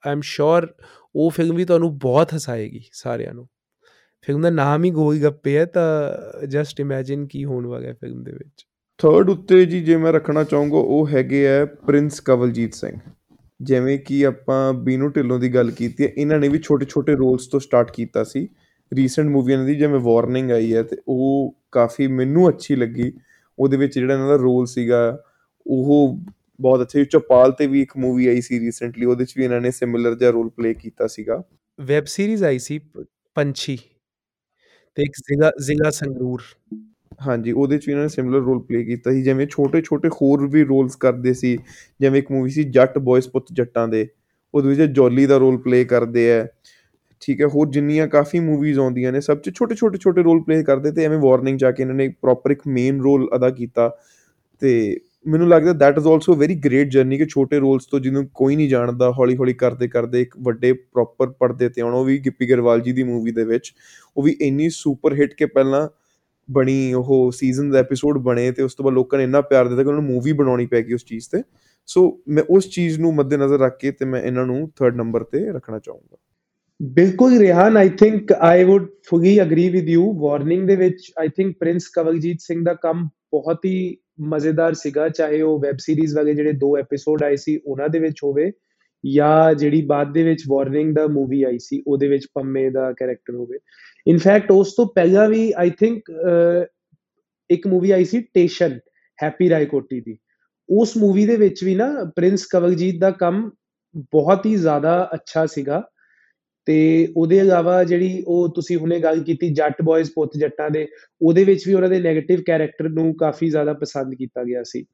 ਆਈ ਐਮ ਸ਼ੋਰ ਉਹ ਫਿਲਮ ਵੀ ਤੁਹਾਨੂੰ ਬਹੁਤ ਹਸਾਏਗੀ ਸਾਰਿਆਂ ਨੂੰ। ਫਿਲਮ ਦਾ ਨਾਮ ਹੀ ਗੋਲ ਗੱਪੇ ਹੈ ਤਾਂ ਜਸਟ ਇਮੇਜਿਨ ਕੀ ਹੋਣ ਵਾਲਾ ਹੈ ਫਿਲਮ ਦੇ ਵਿੱਚ। ਥਰਡ ਉੱਤੇ ਜੀ ਜੇ ਮੈਂ ਰੱਖਣਾ ਚਾਹੂੰਗਾ, ਉਹ ਹੈਗੇ ਆ ਪ੍ਰਿੰਸ ਕਵਲਜੀਤ ਸਿੰਘ ਜਿਵੇਂ ਕਿ ਆਪਾਂ ਬੀਨੂ ਢਿੱਲੋਂ ਦੀ ਗੱਲ ਕੀਤੀ ਹੈ, ਇਹਨਾਂ ਨੇ ਵੀ ਛੋਟੇ ਛੋਟੇ ਰੋਲਸ ਤੋਂ ਸਟਾਰਟ ਕੀਤਾ ਸੀ। ਰੀਸੈਂਟ ਮੂਵੀਆਂ ਦੀ ਜਿਵੇਂ ਵਾਰਨਿੰਗ ਆਈ ਹੈ ਤੇ ਉਹ ਕਾਫੀ ਮੈਨੂੰ ਅੱਛੀ ਲੱਗੀ। ਉਹਦੇ ਵਿੱਚ ਜਿਹੜਾ ਇਹਨਾਂ ਦਾ ਰੋਲ ਸੀਗਾ ਉਹ ਬਹੁਤ ਅੱਛਾ ਚਪਾਲ ਤੇ ਵੀ ਇੱਕ ਮੂਵੀ ਆਈ ਸੀ ਰੀਸੈਂਟਲੀ ਉਹਦੇ ਵਿੱਚ ਵੀ ਇਹਨਾਂ ਨੇ ਸਿਮਿਲਰ ਜਿਹਾ ਰੋਲ ਪਲੇ ਕੀਤਾ ਸੀਗਾ। ਵੈਬ ਸੀਰੀਜ਼ ਆਈ ਸੀ ਪੰਛੀ ਤੇ ਇੱਕ ਜ਼ਿਗਾ ਜ਼ਿਗਾ ਸੰਗਰੂਰ। ਹਾਂਜੀ ਉਹਦੇ ਚ ਵੀ ਇਹਨਾਂ ਨੇ ਸਿਮਿਲਰ ਰੋਲ ਪਲੇ ਕੀਤਾ ਸੀ। ਜਿਵੇਂ ਛੋਟੇ ਛੋਟੇ ਹੋਰ ਵੀ ਰੋਲਸ ਕਰਦੇ ਸੀ। ਜਿਵੇਂ ਇੱਕ ਮੂਵੀ ਸੀ ਜੱਟ ਬॉयਜ਼ ਪੁੱਤ ਜੱਟਾਂ ਦੇ। ਉਹਦੇ ਵਿੱਚ ਜੋਲੀ ਦਾ ਰੋਲ ਪਲੇ ਕਰਦੇ ਆ। ਠੀਕ ਹੈ, ਹੋਰ ਜਿੰਨੀਆਂ ਕਾਫੀ ਮੂਵੀਜ਼ ਆਉਂਦੀਆਂ ਨੇ, ਸਭ ਚ ਛੋਟੇ ਛੋਟੇ ਛੋਟੇ ਰੋਲ ਪਲੇ ਕਰਦੇ ਤੇ ਐਵੇਂ ਵਾਰਨਿੰਗ ਜਾ ਕੇ ਇਹਨਾਂ ਨੇ ਪ੍ਰੋਪਰ ਇੱਕ ਮੇਨ ਰੋਲ ਅਦਾ ਕੀਤਾ ਤੇ ਮੈਨੂੰ ਲੱਗਦਾ that is also very great journey ਕਿ ਛੋਟੇ ਰੋਲਸ ਤੋਂ ਜਿਹਨੂੰ ਕੋਈ ਨਹੀਂ ਜਾਣਦਾ ਹੌਲੀ ਹੌਲੀ ਕਰਦੇ ਕਰਦੇ ਇੱਕ ਵੱਡੇ ਪ੍ਰੋਪਰ ਪਰਦੇ ਤੇ ਆਉਣਾ, ਉਹ ਵੀ ਗਿੱਪੀ ਗਰਵਾਲ ਜੀ ਦੀ ਮੂਵੀ ਦੇ ਵਿੱਚ, ਉਹ ਵੀ ਇੰਨੀ ਸੁਪਰ ਹਿੱਟ ਕੇ ਪਹਿਲਾਂ ਬਣੀ ਉਹ ਸੀਜ਼ਨ ਦਾ ਐਪੀਸੋਡ ਬਣੇ ਤੇ ਉਸ ਤੋਂ ਬਾਅਦ ਲੋਕਾਂ ਨੇ ਇੰਨਾ ਪਿਆਰ ਦਿੱਤਾ ਕਿ ਉਹਨਾਂ ਨੂੰ ਮੂਵੀ ਬਣਾਉਣੀ ਪੈ ਗਈ ਉਸ ਚੀਜ਼ ਤੇ। ਸੋ ਮੈਂ ਉਸ ਚੀਜ਼ ਨੂੰ ਮੱਦੇਨਜ਼ਰ ਰੱਖ ਕੇ ਤੇ ਮੈਂ ਇਹਨਾਂ ਨੂੰ ਥਰਡ ਨੰਬਰ ਤੇ ਰੱਖਣਾ ਚਾਹੂੰਗਾ। ਬਿਲਕੁਲ Rihan I think I would fully agree with you Warning ਦੇ ਵਿੱਚ I think Prince Kawaljit Singh ਦਾ ਕੰਮ ਬਹੁਤ ਹੀ ਮਜ਼ੇਦਾਰ ਸੀਗਾ, ਚਾਹੇ ਉਹ ਵੈਬ ਸੀਰੀਜ਼ ਵਾਲੇ ਜਿਹੜੇ ਦੋ ਐਪੀਸੋਡ ਆਏ ਸੀ, ਉਹਨਾਂ ਦੇ ਵਿੱਚ ਹੋਵੇ, ਜਾਂ ਜਿਹੜੀ ਬਾਅਦ ਦੇ ਵਿੱਚ ਵਾਰਨਿੰਗ ਦਾ ਮੂਵੀ ਆਈ ਸੀ, ਉਹਦੇ ਵਿੱਚ ਪੰਮੇ ਦਾ ਕੈਰੈਕਟਰ ਹੋਵੇ। ਇਨਫੈਕਟ ਉਸ ਤੋਂ ਪਹਿਲਾਂ ਵੀ ਆਈ ਥਿੰਕ ਇੱਕ ਮੂਵੀ ਆਈ ਸੀ ਟੇਸ਼ਨ ਹੈਪੀ ਰਾਇਕੋਟੀ ਦੀ। ਉਸ ਮੂਵੀ ਦੇ ਵਿੱਚ ਵੀ ਨਾ ਪ੍ਰਿੰਸ ਕਵਲਜੀਤ ਦਾ ਕੰਮ ਬਹੁਤ ਹੀ ਜ਼ਿਆਦਾ ਅੱਛਾ ਸੀਗਾ। ਤੇ ਉਹਦੇ ਇਲਾਵਾ ਜਿਹੜੀ ਉਹ ਤੁਸੀਂ ਹੁਣੇ ਗੱਲ ਕੀਤੀ ਜੱਟ ਬॉयਜ਼ ਪੁੱਤ ਜੱਟਾਂ ਦੇ, ਉਹਦੇ ਵਿੱਚ ਵੀ ਉਹਨਾਂ ਦੇ 네ਗੇਟਿਵ ਕੈਰੈਕਟਰ ਨੂੰ ਕਾਫੀ ਜ਼ਿਆਦਾ ਪਸੰਦ ਕੀਤਾ ਗਿਆ ਸੀ।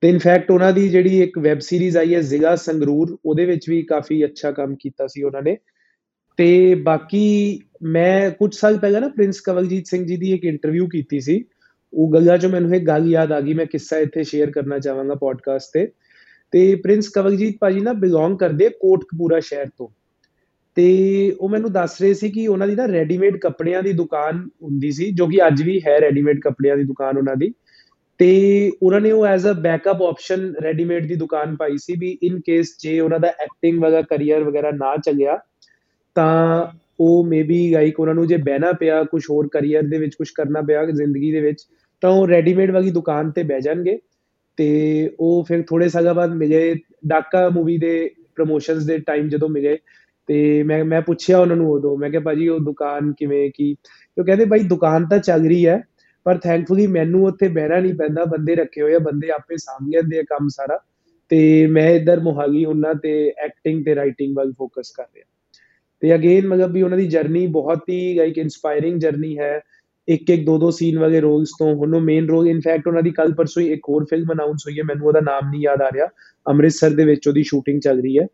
ਤੇ ਇਨਫੈਕਟ ਉਹਨਾਂ ਦੀ ਜਿਹੜੀ ਇੱਕ ਵੈਬ ਸੀਰੀਜ਼ ਆਈ ਹੈ ਜ਼ਿਗਾ ਸੰਗਰੂਰ, ਉਹਦੇ ਵਿੱਚ ਵੀ ਕਾਫੀ ਅੱਛਾ ਕੰਮ ਕੀਤਾ ਸੀ ਉਹਨਾਂ ਨੇ। ਤੇ ਬਾਕੀ ਮੈਂ ਕੁਝ ਸਾਲ ਪਹਿਲਾਂ ਨਾ ਪ੍ਰਿੰਸ ਕਵਲਜੀਤ ਸਿੰਘ ਜੀ ਦੀ ਇੱਕ ਇੰਟਰਵਿਊ ਕੀਤੀ ਸੀ। ਉਹ ਗੱਲਾਂ ਚੋਂ ਮੈਨੂੰ ਇੱਕ ਗੱਲ ਯਾਦ ਆ ਗਈ, ਮੈਂ ਕਿੱਸਾ ਇੱਥੇ ਸ਼ੇਅਰ ਕਰਨਾ ਚਾਹਾਂਗਾ ਪੋਡਕਾਸਟ ਤੇ। ਤੇ ਪ੍ਰਿੰਸ ਕਵਲਜੀਤ ਭਾਜੀ ਨਾ ਬਿਲੋਂਗ ਕਰਦੇ ਕੋਟਕਪੂਰਾ ਸ਼ਹਿਰ ਤੋਂ। ਤੇ ਉਹ ਮੈਨੂੰ ਦੱਸ ਰਹੇ ਸੀ ਕਿ ਉਹਨਾਂ ਦੀ ਨਾ ਰੈਡੀਮੇਡ ਕੱਪੜਿਆਂ ਦੀ ਦੁਕਾਨ ਹੁੰਦੀ ਸੀ, ਜੋ ਕਿ ਅੱਜ ਵੀ ਹੈ ਰੈਡੀਮੇਡ ਕੱਪੜਿਆਂ ਦੀ ਦੁਕਾਨ ਉਹਨਾਂ ਦੀ। ਤੇ ਉਹਨਾਂ ਨੇ ਉਹ as a backup option readymade ਦੀ ਦੁਕਾਨ ਪਾਈ ਸੀ ਵੀ ਇਨ ਕੇਸ ਜੇ ਉਹਨਾਂ ਦਾ ਐਕਟਿੰਗ ਵਗਾ ਕੈਰੀਅਰ ਵਗੈਰਾ ਨਾ ਚੱਲਿਆ ਤਾਂ ਉਹ ਮੇਬੀ ਲਾਈਕ ਉਹਨਾਂ ਨੂੰ ਜੇ ਬਹਿਣਾ ਪਿਆ ਕੁਝ ਹੋਰ ਕੈਰੀਅਰ ਦੇ ਵਿੱਚ ਕੁਝ ਕਰਨਾ ਪਿਆ ਜ਼ਿੰਦਗੀ ਦੇ ਵਿੱਚ, ਤਾਂ ਉਹ ਰੈਡੀਮੇਡ ਵਾਲੀ ਦੁਕਾਨ ਤੇ ਬਹਿ ਜਾਣਗੇ। ਤੇ ਉਹ ਫਿਰ ਥੋੜੇ ਸਾਲਾਂ ਬਾਅਦ ਮਿਲੇ, ਡਾਕਾ ਮੂਵੀ ਦੇ ਪ੍ਰੋਮੋਸ਼ਨਸ ਦੇ ਟਾਈਮ ਜਦੋਂ ਮਿਲੇ ਤੇ ਮੈਂ ਮੈਂ ਪੁੱਛਿਆ ਉਹਨਾਂ ਨੂੰ ਉਦੋਂ, ਮੈਂ ਕਿਹਾ ਭਾਜੀ ਉਹ ਦੁਕਾਨ ਕਿਵੇਂ, ਕੀ? ਉਹ ਕਹਿੰਦੇ ਭਾਈ ਦੁਕਾਨ ਤਾਂ ਚੱਲ ਰਹੀ ਹੈ, ਪਰ ਥੈਂਕਫੁਲੀ ਮੈਨੂੰ ਉੱਥੇ ਬਹਿਣਾ ਨਹੀਂ ਪੈਂਦਾ, ਬੰਦੇ ਰੱਖੇ ਹੋਏ ਆ, ਬੰਦੇ ਆਪੇ ਸਾਂਭ ਲੈਂਦੇ ਆ ਕੰਮ ਸਾਰਾ। ਤੇ ਮੈਂ ਇੱਧਰ ਮੁਹਾਲੀ ਹੁੰਨਾ ਤੇ ਐਕਟਿੰਗ ਤੇ ਰਾਈਟਿੰਗ ਵੱਲ ਫੋਕਸ ਕਰ ਰਿਹਾ। ਤੇ ਅਗੇਨ ਮਤਲਬ ਵੀ ਉਹਨਾਂ ਦੀ ਜਰਨੀ ਬਹੁਤ ਹੀ ਲਾਈਕ ਇਨਸਪਾਇਰਿੰਗ ਜਰਨੀ ਹੈ। ਇੱਕ ਇੱਕ, ਦੋ ਦੋ ਸੀਨ ਵਾਲੇ ਰੋਲਸ ਤੋਂ ਉਹਨੂੰ ਮੇਨ ਰੋਲ ਇਨਫੈਕਟ ਉਹਨਾਂ ਦੀ ਕੱਲ ਪਰਸੋਂ ਹੀ ਇੱਕ ਹੋਰ ਫਿਲਮ ਅਨਾਉਂਸ ਹੋਈ ਹੈ, ਮੈਨੂੰ ਉਹਦਾ ਨਾਮ ਨਹੀਂ ਯਾਦ ਆ ਰਿਹਾ। ਅੰਮ੍ਰਿਤਸਰ ਦੇ ਵਿੱਚ ਉਹਦੀ ਸ਼ੂਟਿੰਗ ਚੱਲ ਰਹੀ ਹੈ।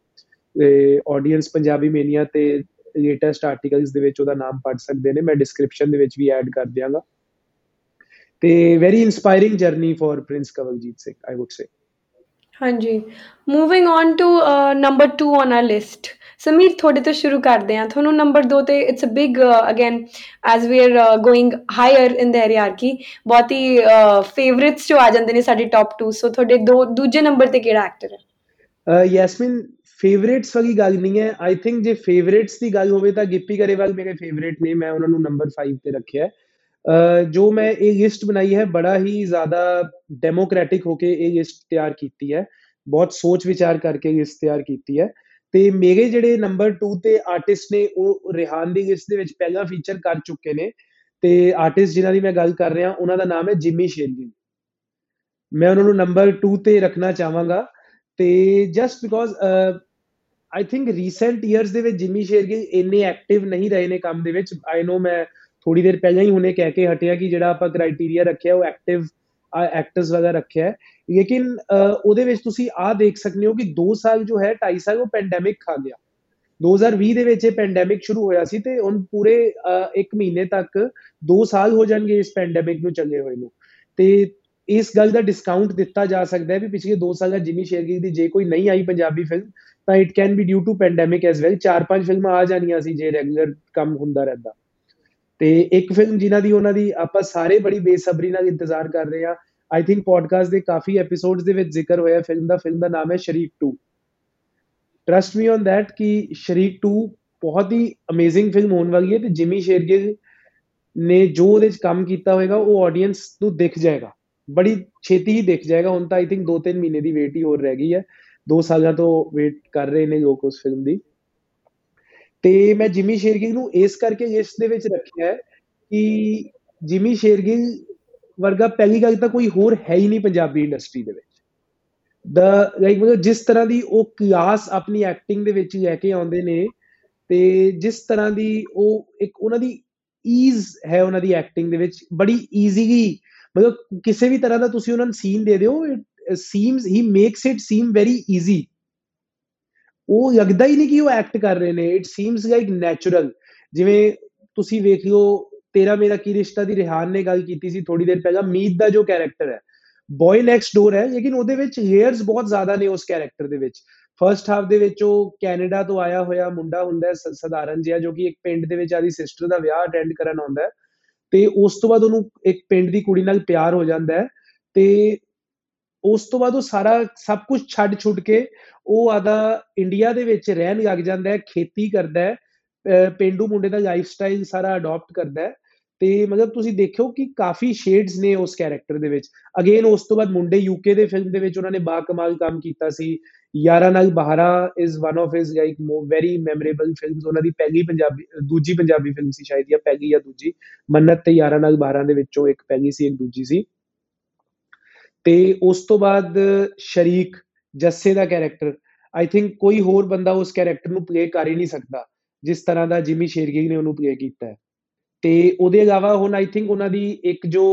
ਤੇ ਆਡੀਅנס ਪੰਜਾਬੀ ਮੇਨੀਆ ਤੇ ਲੇਟੈਸਟ ਆਰਟੀਕਲਸ ਦੇ ਵਿੱਚ ਉਹਦਾ ਨਾਮ ਪੜ ਸਕਦੇ ਨੇ। ਮੈਂ ਡਿਸਕ੍ਰਿਪਸ਼ਨ ਦੇ ਵਿੱਚ ਵੀ ਐਡ ਕਰ ਦਿਆਂਗਾ। ਤੇ very inspiring journey for Prince Kawaljit Singh I would say ਹਾਂਜੀ। Moving on to number 2 on our list Sameer ਤੁਹਾਡੇ ਤੋਂ ਸ਼ੁਰੂ ਕਰਦੇ ਹਾਂ। ਤੁਹਾਨੂੰ ਨੰਬਰ 2 ਤੇ it's a big again as we are going higher in the hierarchy ਬਹੁਤ ਹੀ uh, ਫੇਵਰਿਟਸ ਜੋ ਆ ਜਾਂਦੇ ਨੇ ਸਾਡੇ ਟਾਪ 2 ਸੋ ਤੁਹਾਡੇ ਦੋ ਦੂਜੇ ਨੰਬਰ ਤੇ ਕਿਹੜਾ ਐਕਟਰ ਹੈ? Uh, ਯੈਸਮੀਨ ਫੇਵਰੇਟਸ ਵਾਲੀ ਗੱਲ ਨਹੀਂ ਹੈ। ਆਈ ਥਿੰਕ ਜੇ ਫੇਵਰੇਟਸ ਦੀ ਗੱਲ ਹੋਵੇ ਤਾਂ ਗਿੱਪੀ ਗਰੇਵਾਲ ਮੇਰੇ ਫੇਵਰੇਟ ਨੇ। ਮੈਂ ਉਹਨਾਂ ਨੂੰ ਨੰਬਰ 5 ਤੇ ਰੱਖਿਆ ਜੋ ਮੈਂ ਇਹ ਲਿਸਟ ਬਣਾਈ ਹੈ, ਬੜਾ ਹੀ ਜ਼ਿਆਦਾ ਡੈਮੋਕ੍ਰੈਟਿਕ ਹੋ ਕੇ ਇਹ ਲਿਸਟ ਤਿਆਰ ਕੀਤੀ ਹੈ। ਬਹੁਤ ਸੋਚ ਵਿਚਾਰ ਕਰਕੇ ਲਿਸਟ ਤਿਆਰ ਕੀਤੀ ਹੈ। ਤੇ ਮੇਰੇ ਜਿਹੜੇ ਨੰਬਰ 2 ਤੇ ਆਰਟਿਸਟ ਨੇ, ਉਹ ਰਿਹਾਨ ਦੀ ਲਿਸਟ ਦੇ ਵਿੱਚ ਪਹਿਲਾਂ ਫੀਚਰ ਕਰ ਚੁੱਕੇ ਨੇ। ਤੇ ਆਰਟਿਸਟ ਜਿਨ੍ਹਾਂ ਦੀ ਮੈਂ ਗੱਲ ਕਰ ਰਿਹਾ, ਉਹਨਾਂ ਦਾ ਨਾਮ ਹੈ ਜਿਮੀ ਸ਼ੇਰਗਿਲ ਮੈਂ ਉਹਨਾਂ ਨੂੰ ਨੰਬਰ 2 ਤੇ ਰੱਖਣਾ ਚਾਹਾਂਗਾ। ਤੇ just because I think recent years ਦੇ ਵਿੱਚ ਜਿਮੀ ਸ਼ੇਰਗਿਲ ਇੰਨੇ ਐਕਟਿਵ ਨਹੀਂ ਰਹੇ ਨੇ ਕੰਮ ਦੇ ਵਿੱਚ। ਆਈ نو ਮੈਂ ਥੋੜੀ ਦੇਰ ਪਹਿਲਾਂ ਹੀ ਹੁਣੇ ਕਹਿ ਕੇ ਹਟਿਆ ਕਿ ਜਿਹੜਾ ਆਪਾਂ ਕ੍ਰਾਈਟੇਰੀਆ ਰੱਖਿਆ, ਉਹ ਐਕਟਿਵ ਐਕਟਰਸ ਵਗੈਰਾ ਰੱਖਿਆ ਹੈ। ਲੇਕਿਨ ਉਹਦੇ ਵਿੱਚ ਤੁਸੀਂ ਆ ਦੇਖ ਸਕਦੇ ਹੋ ਕਿ 2 ਸਾਲ ਜੋ ਹੈ 2.5 ਸਾਲ ਉਹ ਪੈਂਡੈਮਿਕ ਖਾ ਗਿਆ। 2020 ਦੇ ਵਿੱਚ ਇਹ ਪੈਂਡੈਮਿਕ ਸ਼ੁਰੂ ਹੋਇਆ ਸੀ ਤੇ ਹੁਣ ਪੂਰੇ 1 ਮਹੀਨੇ ਤੱਕ 2 ਸਾਲ ਹੋ ਜਾਣਗੇ ਇਸ ਪੈਂਡੈਮਿਕ ਨੂੰ ਚੱਲੇ ਹੋਏ ਨੂੰ। ਤੇ ਇਸ ਗੱਲ ਦਾ ਡਿਸਕਾਊਂਟ ਦਿੱਤਾ ਜਾ ਸਕਦਾ ਹੈ ਵੀ ਪਿਛਲੇ 2 ਸਾਲ ਦਾ ਜਿਮੀ ਸ਼ੇਰਗੀ ਦੀ ਜੇ ਕੋਈ ਨਹੀਂ ਆਈ ਪੰਜਾਬੀ ਫਿਲਮ ਤਾਂ it can be due to pandemic as well ਚਾਰ ਪੰਜ ਫਿਲਮਾਂ ਆ ਜਾਣੀਆਂ ਸੀ ਜੇ ਰੈਗੂਲਰ ਕੰਮ ਹੁੰਦਾ ਰਹਿੰਦਾ। ਤੇ ਇੱਕ ਫਿਲਮ ਜਿਨ੍ਹਾਂ ਦੀ ਉਹਨਾਂ ਦੀ ਆਪਾਂ ਸਾਰੇ ਬੜੀ ਬੇਸਬਰੀ ਨਾਲ ਇੰਤਜ਼ਾਰ ਕਰ ਰਹੇ ਆ ਆਈ ਥਿੰਕ ਪੋਡਕਾਸਟ ਦੇ ਕਾਫੀ ਐਪੀਸੋਡਸ ਦੇ ਵਿੱਚ ਜ਼ਿਕਰ ਹੋਇਆ ਫਿਲਮ ਦਾ। ਫਿਲਮ ਦਾ ਨਾਮ ਹੈ ਸ਼ਰੀਕ 2 ਟਰਸਟ ਮੀ ਔਨ ਥੈਟ ਕਿ ਸ਼ਰੀਕ 2 ਬਹੁਤ ਹੀ ਅਮੇਜ਼ਿੰਗ ਫਿਲਮ ਹੋਣ ਵਾਲੀ ਹੈ ਤੇ ਜਿਮੀ ਸ਼ੇਰਗਿਲ ਨੇ ਜੋ ਉਹਦੇ ਵਿੱਚ ਕੰਮ ਕੀਤਾ ਹੋਵੇਗਾ ਉਹ ਆਡੀਅנס ਨੂੰ ਦਿਖ ਜਾਏਗਾ। ਬੜੀ ਛੇਤੀ ਹੀ ਦਿਖ ਜਾਏਗਾ। ਹੁਣ ਤਾਂ ਆਈ ਥਿੰਕ 2-3 ਮਹੀਨੇ ਦੀ ਵੇਟ ਹੀ ਹੋਰ ਰਹਿ ਗਈ ਹੈ। 2 ਸਾਲਾਂ ਤੋਂ ਵੇਟ ਕਰ ਰਹੇ ਨੇ ਲੋਕ ਉਸ ਫਿਲਮ ਦੀ। ਤੇ ਮੈਂ ਜਿਮੀ ਸ਼ੇਰਗਿਲ ਨੂੰ ਇਸ ਕਰਕੇ ਲਿਸਟ ਦੇ ਵਿੱਚ ਰੱਖਿਆ ਹੈ ਕਿ ਜਿਮੀ ਸ਼ੇਰਗਿਲ ਵਰਗਾ ਪਹਿਲੀ ਗੱਲ ਤਾਂ ਕੋਈ ਹੋਰ ਹੈ ਹੀ ਨਹੀਂ ਪੰਜਾਬੀ ਇੰਡਸਟਰੀ ਦੇ ਵਿੱਚ। ਦਾ ਲਾਈਕ ਮਤਲਬ ਜਿਸ ਤਰ੍ਹਾਂ ਦੀ ਉਹ ਕਲਾਸ ਆਪਣੀ ਐਕਟਿੰਗ ਦੇ ਵਿੱਚ ਲੈ ਕੇ ਆਉਂਦੇ ਨੇ ਤੇ ਜਿਸ ਤਰ੍ਹਾਂ ਦੀ ਉਹ ਇੱਕ ਉਹਨਾਂ ਦੀ ਈਜ਼ ਹੈ ਉਹਨਾਂ ਦੀ ਐਕਟਿੰਗ ਦੇ ਵਿੱਚ, ਬੜੀ ਈਜ਼ੀਲੀ ਮਤਲਬ ਕਿਸੇ ਵੀ ਤਰ੍ਹਾਂ ਦਾ ਤੁਸੀਂ ਉਹਨਾਂ ਨੂੰ ਸੀਨ ਦੇ ਦਿਓ seems he makes it seem very easy ਉਹ ਲੱਗਦਾ ਹੀ ਨਹੀਂ ਕਿ ਉਹ ਐਕਟ ਕਰ ਰਹੇ ਨੇ। ਇਟ ਸੀਮਸ ਲਾਈਕ ਨੈਚੁਰਲ ਜਿਵੇਂ ਤੁਸੀਂ ਵੇਖ ਲਿਓ, ਤੇਰਾ ਮੇਰਾ ਕੀ ਰਿਸ਼ਤਾ ਦੀ ਰਿਹਾਨ ਨੇ ਗੱਲ ਕੀਤੀ ਸੀ ਥੋੜੀ ਦੇਰ ਪਹਿਲਾਂ, ਮੀਤ ਦਾ ਜੋ ਕੈਰੈਕਟਰ ਹੈ। ਬॉय ਨੈਕਸਟ ਡੋਰ ਹੈ, ਲੇਕਿਨ ਉਹਦੇ ਵਿੱਚ ਲੇਅਰਸ ਬਹੁਤ ਜ਼ਿਆਦਾ ਨੇ ਉਸ ਕੈਰੈਕਟਰ ਦੇ ਵਿੱਚ। ਫਰਸਟ ਹਾਫ ਦੇ ਵਿੱਚ ਉਹ ਕੈਨੇਡਾ ਤੋਂ ਆਇਆ ਹੋਇਆ ਮੁੰਡਾ ਹੁੰਦਾ ਹੈ ਸਧਾਰਨ ਜਿਹਾ, ਜੋ ਕਿ ਇੱਕ ਪਿੰਡ ਦੇ ਵਿੱਚ ਆਦੀ ਸਿਸਟਰ ਦਾ ਵਿਆਹ ਅਟੈਂਡ ਕਰਨ ਆਉਂਦਾ ਹੈ। ਤੇ ਉਸ ਤੋਂ ਬਾਅਦ ਉਹਨੂੰ ਇੱਕ ਪਿੰਡ ਦੀ ਕੁੜੀ ਨਾਲ ਪਿਆਰ ਹੋ ਜਾਂਦਾ ਹੈ। ਤੇ ਉਸ ਤੋਂ ਬਾਅਦ ਉਹ ਸਾਰਾ ਸਭ ਕੁਝ ਛੱਡ ਛੁੱਟ ਕੇ ਉਹ ਆਦਾ ਇੰਡੀਆ ਦੇ ਵਿੱਚ ਰਹਿਣ ਲੱਗ ਜਾਂਦਾ ਹੈ, ਖੇਤੀ ਕਰਦਾ ਹੈ ਪਿੰਡੂ ਮੁੰਡੇ ਦਾ ਲਾਈਫ ਸਟਾਈਲ ਸਾਰਾ ਅਡਾਪਟ ਕਰਦਾ ਹੈ ਤੇ ਮਤਲਬ ਤੁਸੀਂ ਦੇਖਿਓ ਕਿ ਕਾਫੀ ਸ਼ੇਡਸ ਨੇ ਉਸ ਕੈਰੈਕਟਰ ਦੇ ਵਿੱਚ। ਅਗੇਨ ਉਸ ਤੋਂ ਬਾਅਦ ਮੁੰਡੇ ਯੂਕੇ ਦੇ ਫਿਲਮ ਦੇ ਵਿੱਚ ਉਹਨਾਂ ਨੇ ਬਾ ਕਮਾਲ ਕੰਮ ਕੀਤਾ ਸੀ। Yaaran Naal Baharan is one of his like very memorable films ਉਹਨਾਂ ਦੀ ਪਹਿਲੀ ਪੰਜਾਬੀ, ਦੂਜੀ ਪੰਜਾਬੀ ਫਿਲਮ ਸੀ ਸ਼ਾਇਦ, ਜਾਂ ਪਹਿਲੀ ਜਾਂ ਦੂਜੀ। ਮੰਨਤ ਤੇ ਯਾਰਾ ਨਾਲ ਬਹਾਰਾ ਦੇ ਵਿੱਚੋਂ ਇੱਕ ਪਹਿਲੀ ਸੀ, ਇੱਕ ਦੂਜੀ ਸੀ। ਤੇ ਉਸ ਤੋਂ ਬਾਅਦ ਸ਼ਰੀਕ, ਜੱਸੇ ਦਾ ਕੈਰੈਕਟਰ ਆਈ ਥਿੰਕ ਕੋਈ ਹੋਰ ਬੰਦਾ ਉਸ ਕੈਰੈਕਟਰ ਨੂੰ ਪਲੇ ਕਰ ਹੀ ਨਹੀਂ ਸਕਦਾ, ਜਿਸ ਤਰ੍ਹਾਂ ਦਾ ਜਿਮੀ ਸ਼ੇਰਗੀ ਨੇ ਉਹਨੂੰ ਪਲੇ ਕੀਤਾ ਹੈ। ਤੇ ਉਹਦੇ ਇਲਾਵਾ ਹੁਣ ਆਈ ਥਿੰਕ ਉਹਨਾਂ ਦੀ ਇੱਕ ਜੋ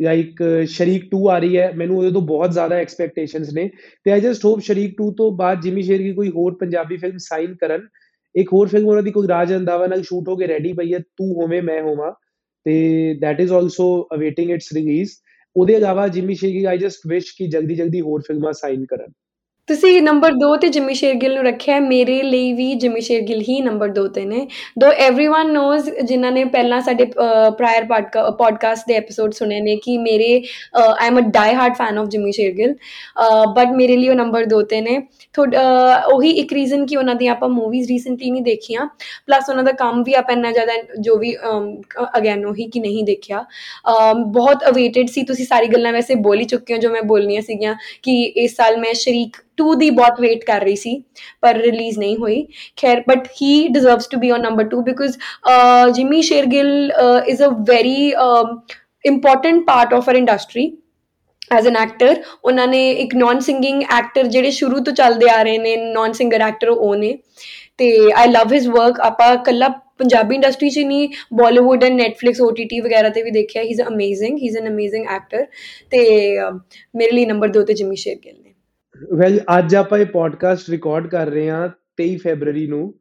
ਲਾਈਕ ਸ਼ਰੀਕ 2 ਆ ਰਹੀ ਹੈ, ਮੈਨੂੰ ਉਹਦੇ ਤੋਂ ਬਹੁਤ ਜ਼ਿਆਦਾ ਐਕਸਪੈਕਟੇਸ਼ਨਸ ਨੇ। ਤੇ ਆਈ ਜਸਟ ਹੋਪ ਸ਼ਰੀਕ 2 ਤੋਂ ਬਾਅਦ ਜਿਮੀ ਸ਼ੇਰਗੀ ਕੋਈ ਹੋਰ ਪੰਜਾਬੀ ਫਿਲਮ ਸਾਈਨ ਕਰਨ। ਇੱਕ ਹੋਰ ਫਿਲਮ ਉਹਨਾਂ ਦੀ ਕੋਈ ਰਾਜ ਅੰਦਾਵਾ ਨਾਲ ਸ਼ੂਟ ਹੋ ਕੇ ਰੈਡੀ ਪਈ ਹੈ, ਤੂੰ ਹੋਵੇਂ, ਮੈਂ ਹੋਵਾਂ। ਤੇ that is also awaiting its release ਉਹਦੇ ਇਲਾਵਾ ਜਿਮੀ ਸ਼ੇਰਗਿਲ ਆਈ ਜਸਟ ਵਿਸ਼ ਕਿ ਜਲਦੀ ਜਲਦੀ ਹੋਰ ਫਿਲਮਾਂ ਸਾਈਨ ਕਰਨ। ਤੁਸੀਂ ਨੰਬਰ 2 ਤੇ ਜਿਮੀ ਸ਼ੇਰਗਿਲ ਨੂੰ ਰੱਖਿਆ ਮੇਰੇ ਲਈ ਵੀ ਜਿਮੀ ਸ਼ੇਰਗਿਲ ਹੀ ਨੰਬਰ 2 ਤੇ ਨੇ ਦੋ एवरीवन ਨੋਜ਼ ਜਿਨ੍ਹਾਂ ਨੇ ਪਹਿਲਾਂ ਸਾਡੇ ਪ੍ਰਾਇਰ ਪੋਡਕਾਸਟ ਦੇ ਐਪੀਸੋਡ ਸੁਣੇ ਨੇ ਕਿ ਮੇਰੇ I am a die hard fan of Jimmy Shergill but ਮੇਰੇ ਲਈ ਉਹ ਨੰਬਰ 2 ਤੇ ਨੇ ਉਹੀ ਇੱਕ ਰੀਜ਼ਨ ਕਿ ਉਹਨਾਂ ਦੀਆਂ ਆਪਾਂ ਮੂਵੀਜ਼ ਰੀਸੈਂਟਲੀ ਨਹੀਂ ਦੇਖੀਆਂ ਪਲੱਸ ਉਹਨਾਂ ਦਾ ਕੰਮ ਵੀ ਆਪਾਂ ਇੰਨਾ ਜ਼ਿਆਦਾ ਜੋ ਵੀ ਅਗੇਨ ਉਹੀ ਕਿ ਨਹੀਂ ਦੇਖਿਆ ਬਹੁਤ ਅਵੇਟਡ ਸੀ ਤੁਸੀਂ ਸਾਰੀ ਗੱਲਾਂ ਵੈਸੇ ਬੋਲ ਹੀ ਚੁੱਕੇ ਹੋ ਜੋ ਮੈਂ ਬੋਲਣੀਆਂ ਸੀਗੀਆਂ ਕਿ ਇਸ ਸਾਲ ਮੈਂ ਸ਼ਰੀਕ 2 ਦੀ ਬਹੁਤ ਵੇਟ ਕਰ ਰਹੀ ਸੀ, ਪਰ ਰਿਲੀਜ਼ ਨਹੀਂ ਹੋਈ। ਖੈਰ but he deserves to be on number 2 because Jimmy Sheirgill is a very important part of our industry as an actor ਉਹਨਾਂ ਨੇ ਇੱਕ ਨਾਨ ਸਿੰਗਿੰਗ ਐਕਟਰ ਜਿਹੜੇ ਸ਼ੁਰੂ ਤੋਂ ਚੱਲਦੇ ਆ ਰਹੇ ਨੇ ਨਾਨ ਸਿੰਗਰ ਐਕਟਰ ਉਹ ਨੇ। ਤੇ ਆਈ ਲਵ ਹਿਸ ਵਰਕ ਆਪਾਂ ਕੱਲਾ ਪੰਜਾਬੀ ਇੰਡਸਟਰੀ 'ਚ ਨਹੀਂ ਬਾਲੀਵੁੱਡ ਐਂਡ ਨੈਟਫਲਿਕਸ OTT ਵਗੈਰਾ ਤੇ ਵੀ ਦੇਖਿਆ। He is amazing he is an amazing actor ਤੇ ਮੇਰੇ ਲਈ ਨੰਬਰ 2 ਤੇ ਜਿਮੀ ਸ਼ੇਰਗਿਲ ਨੇ। ਵੈਲ ਅੱਜ ਆਪਾਂ ਇਹ ਪੋਡਕਾਸਟ ਰਿਕਾਰਡ ਕਰ ਰਹੇ ਹਾਂ 23 ਫੈਬਰੂਰੀ ਨੂੰ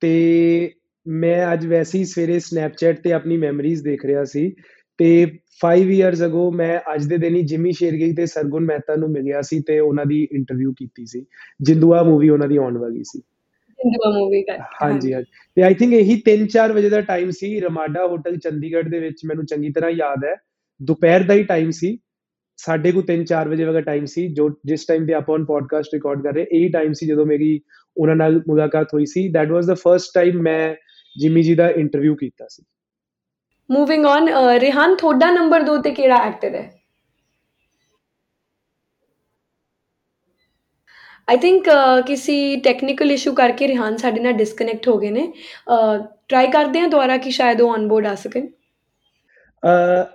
ਤੇ ਮੈਂ ਅੱਜ ਵੈਸੇ ਹੀ ਸਵੇਰੇ ਸਨੈਪਚੈਟ ਤੇ ਆਪਣੀ ਮੈਮਰੀਜ਼ ਦੇਖ ਰਿਹਾ ਸੀ ਤੇ 5 ਇਅਰਸ ਅਗੋ ਮੈਂ ਅੱਜ ਦੇ ਦਿਨ ਹੀ ਜਿਮੀ ਸ਼ੇਰਗਿਲ ਤੇ ਸਰਗੁਣ ਮਹਿਤਾ ਨੂੰ ਮਿਲਿਆ ਸੀ ਤੇ ਉਹਨਾਂ ਦੀ ਇੰਟਰਵਿਊ ਕੀਤੀ ਸੀ। ਜਿੰਦੂਆ ਮੂਵੀ ਉਹਨਾਂ ਦੀ ਆਉਣ ਵਾਲੀ ਸੀ। ਜਿੰਦੂਆ ਮੂਵੀ ਦਾ ਹਾਂਜੀ ਹਾਂਜੀ। ਤੇ ਆਈ ਥਿੰਕ ਇਹੀ 3-4 ਵਜੇ ਦਾ ਟਾਈਮ ਸੀ। ਰਮਾਡਾ ਹੋਟਲ ਚੰਡੀਗੜ੍ਹ ਦੇ ਵਿੱਚ ਮੈਨੂੰ ਚੰਗੀ ਤਰ੍ਹਾਂ ਯਾਦ ਹੈ। ਦੁਪਹਿਰ ਦਾ ਹੀ ਟਾਈਮ ਸੀ। ਸਾਡੇ ਕੋ 3-4 ਵਜੇ ਵਗਾ ਟਾਈਮ ਸੀ, ਜੋ ਜਿਸ ਟਾਈਮ ਤੇ ਆਪਾਂ ਪੋਡਕਾਸਟ ਰਿਕਾਰਡ ਕਰ ਰਹੇ, ਇਹੀ ਟਾਈਮ ਸੀ ਜਦੋਂ ਮੇਰੀ ਉਹਨਾਂ ਨਾਲ ਮੁਲਾਕਾਤ ਹੋਈ ਸੀ। That was the first time ਮੈਂ ਜਿਮੀ ਜੀ ਦਾ ਇੰਟਰਵਿਊ ਕੀਤਾ ਸੀ। ਮੂਵਿੰਗ ਔਨ ਰਿਹਾਨ ਤੁਹਾਡਾ ਨੰਬਰ 2 ਤੇ ਕਿਹੜਾ ਐਕਟਰ ਹੈ? ਆਈ ਥਿੰਕ ਕਿਸੇ ਟੈਕਨੀਕਲ ਇਸ਼ੂ ਕਰਕੇ ਰਿਹਾਨ ਸਾਡੇ ਨਾਲ ਡਿਸਕਨੈਕਟ ਹੋ ਗਏ ਨੇ। ਟਰਾਈ ਕਰਦੇ ਹਾਂ ਦੁਬਾਰਾ ਕਿ ਸ਼ਾਇਦ ਉਹ ਔਨ ਬੋਰਡ ਆ ਸਕਣ।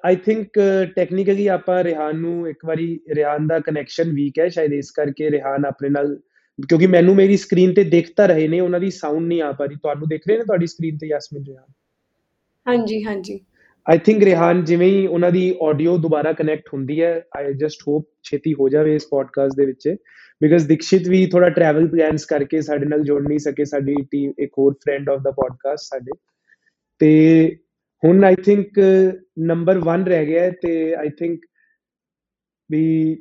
ਆਈ ਥਿੰਕ ਟੈਕਨੀਕਲੀ ਆਪਾਂ ਰਿਹਾਨ ਨੂੰ ਇੱਕ ਵਾਰੀ ਰਿਹਾਨ ਦਾ ਕਨੈਕਸ਼ਨ ਵੀਕ ਹੈ ਸ਼ਾਇਦ ਇਸ ਕਰਕੇ ਰਿਹਾਨ ਆਪਣੇ ਨਾਲ ਕਿਉਂਕਿ ਮੈਨੂੰ ਮੇਰੀ ਸਕਰੀਨ ਤੇ ਦਿਖ ਤਾਂ ਰਹੇ ਨੇ ਉਹਨਾਂ ਦੀ ਸਾਊਂਡ ਨਹੀਂ ਆ ਪਾ ਰਹੀ। ਤੁਹਾਨੂੰ ਦਿਖ ਰਹੇ ਨੇ ਤੁਹਾਡੀ ਸਕਰੀਨ ਤੇ ਯਾਸਮਿਨ ਰਿਹਾਨ ਹਾਂਜੀ ਹਾਂਜੀ। ਆਈ ਥਿੰਕ ਰਿਹਾਨ ਜਿਵੇਂ ਹੀ ਉਹਨਾਂ ਦੀ ਆਡੀਓ ਦੁਬਾਰਾ ਕਨੈਕਟ ਹੁੰਦੀ ਹੈ ਆਈ ਜਸਟ ਹੋਪ ਛੇਤੀ ਹੋ ਜਾਵੇ ਇਸ ਪੋਡਕਾਸਟ ਦੇ ਵਿੱਚ। ਬਿਕਾਜ਼ ਦਿਕਸ਼ਿਤ ਵੀ ਥੋੜਾ ਟਰੈਵਲ ਪਲਾਨਸ ਕਰਕੇ ਸਾਡੇ ਨਾਲ ਜੁੜ ਨਹੀਂ ਸਕੇ ਸਾਡੀ ਟੀਮ ਇੱਕ ਹੋਰ ਫਰੈਂਡ ਆਫ ਦਾ ਪੋਡਕਾਸਟ ਸਾਡੇ। ਤੇ ਹੁਣ ਆਈ ਥਿੰਕ ਨੰਬਰ 1 ਰਹਿ ਗਿਆ ਤੇ ਆਈ ਥਿੰਕ ਵੀ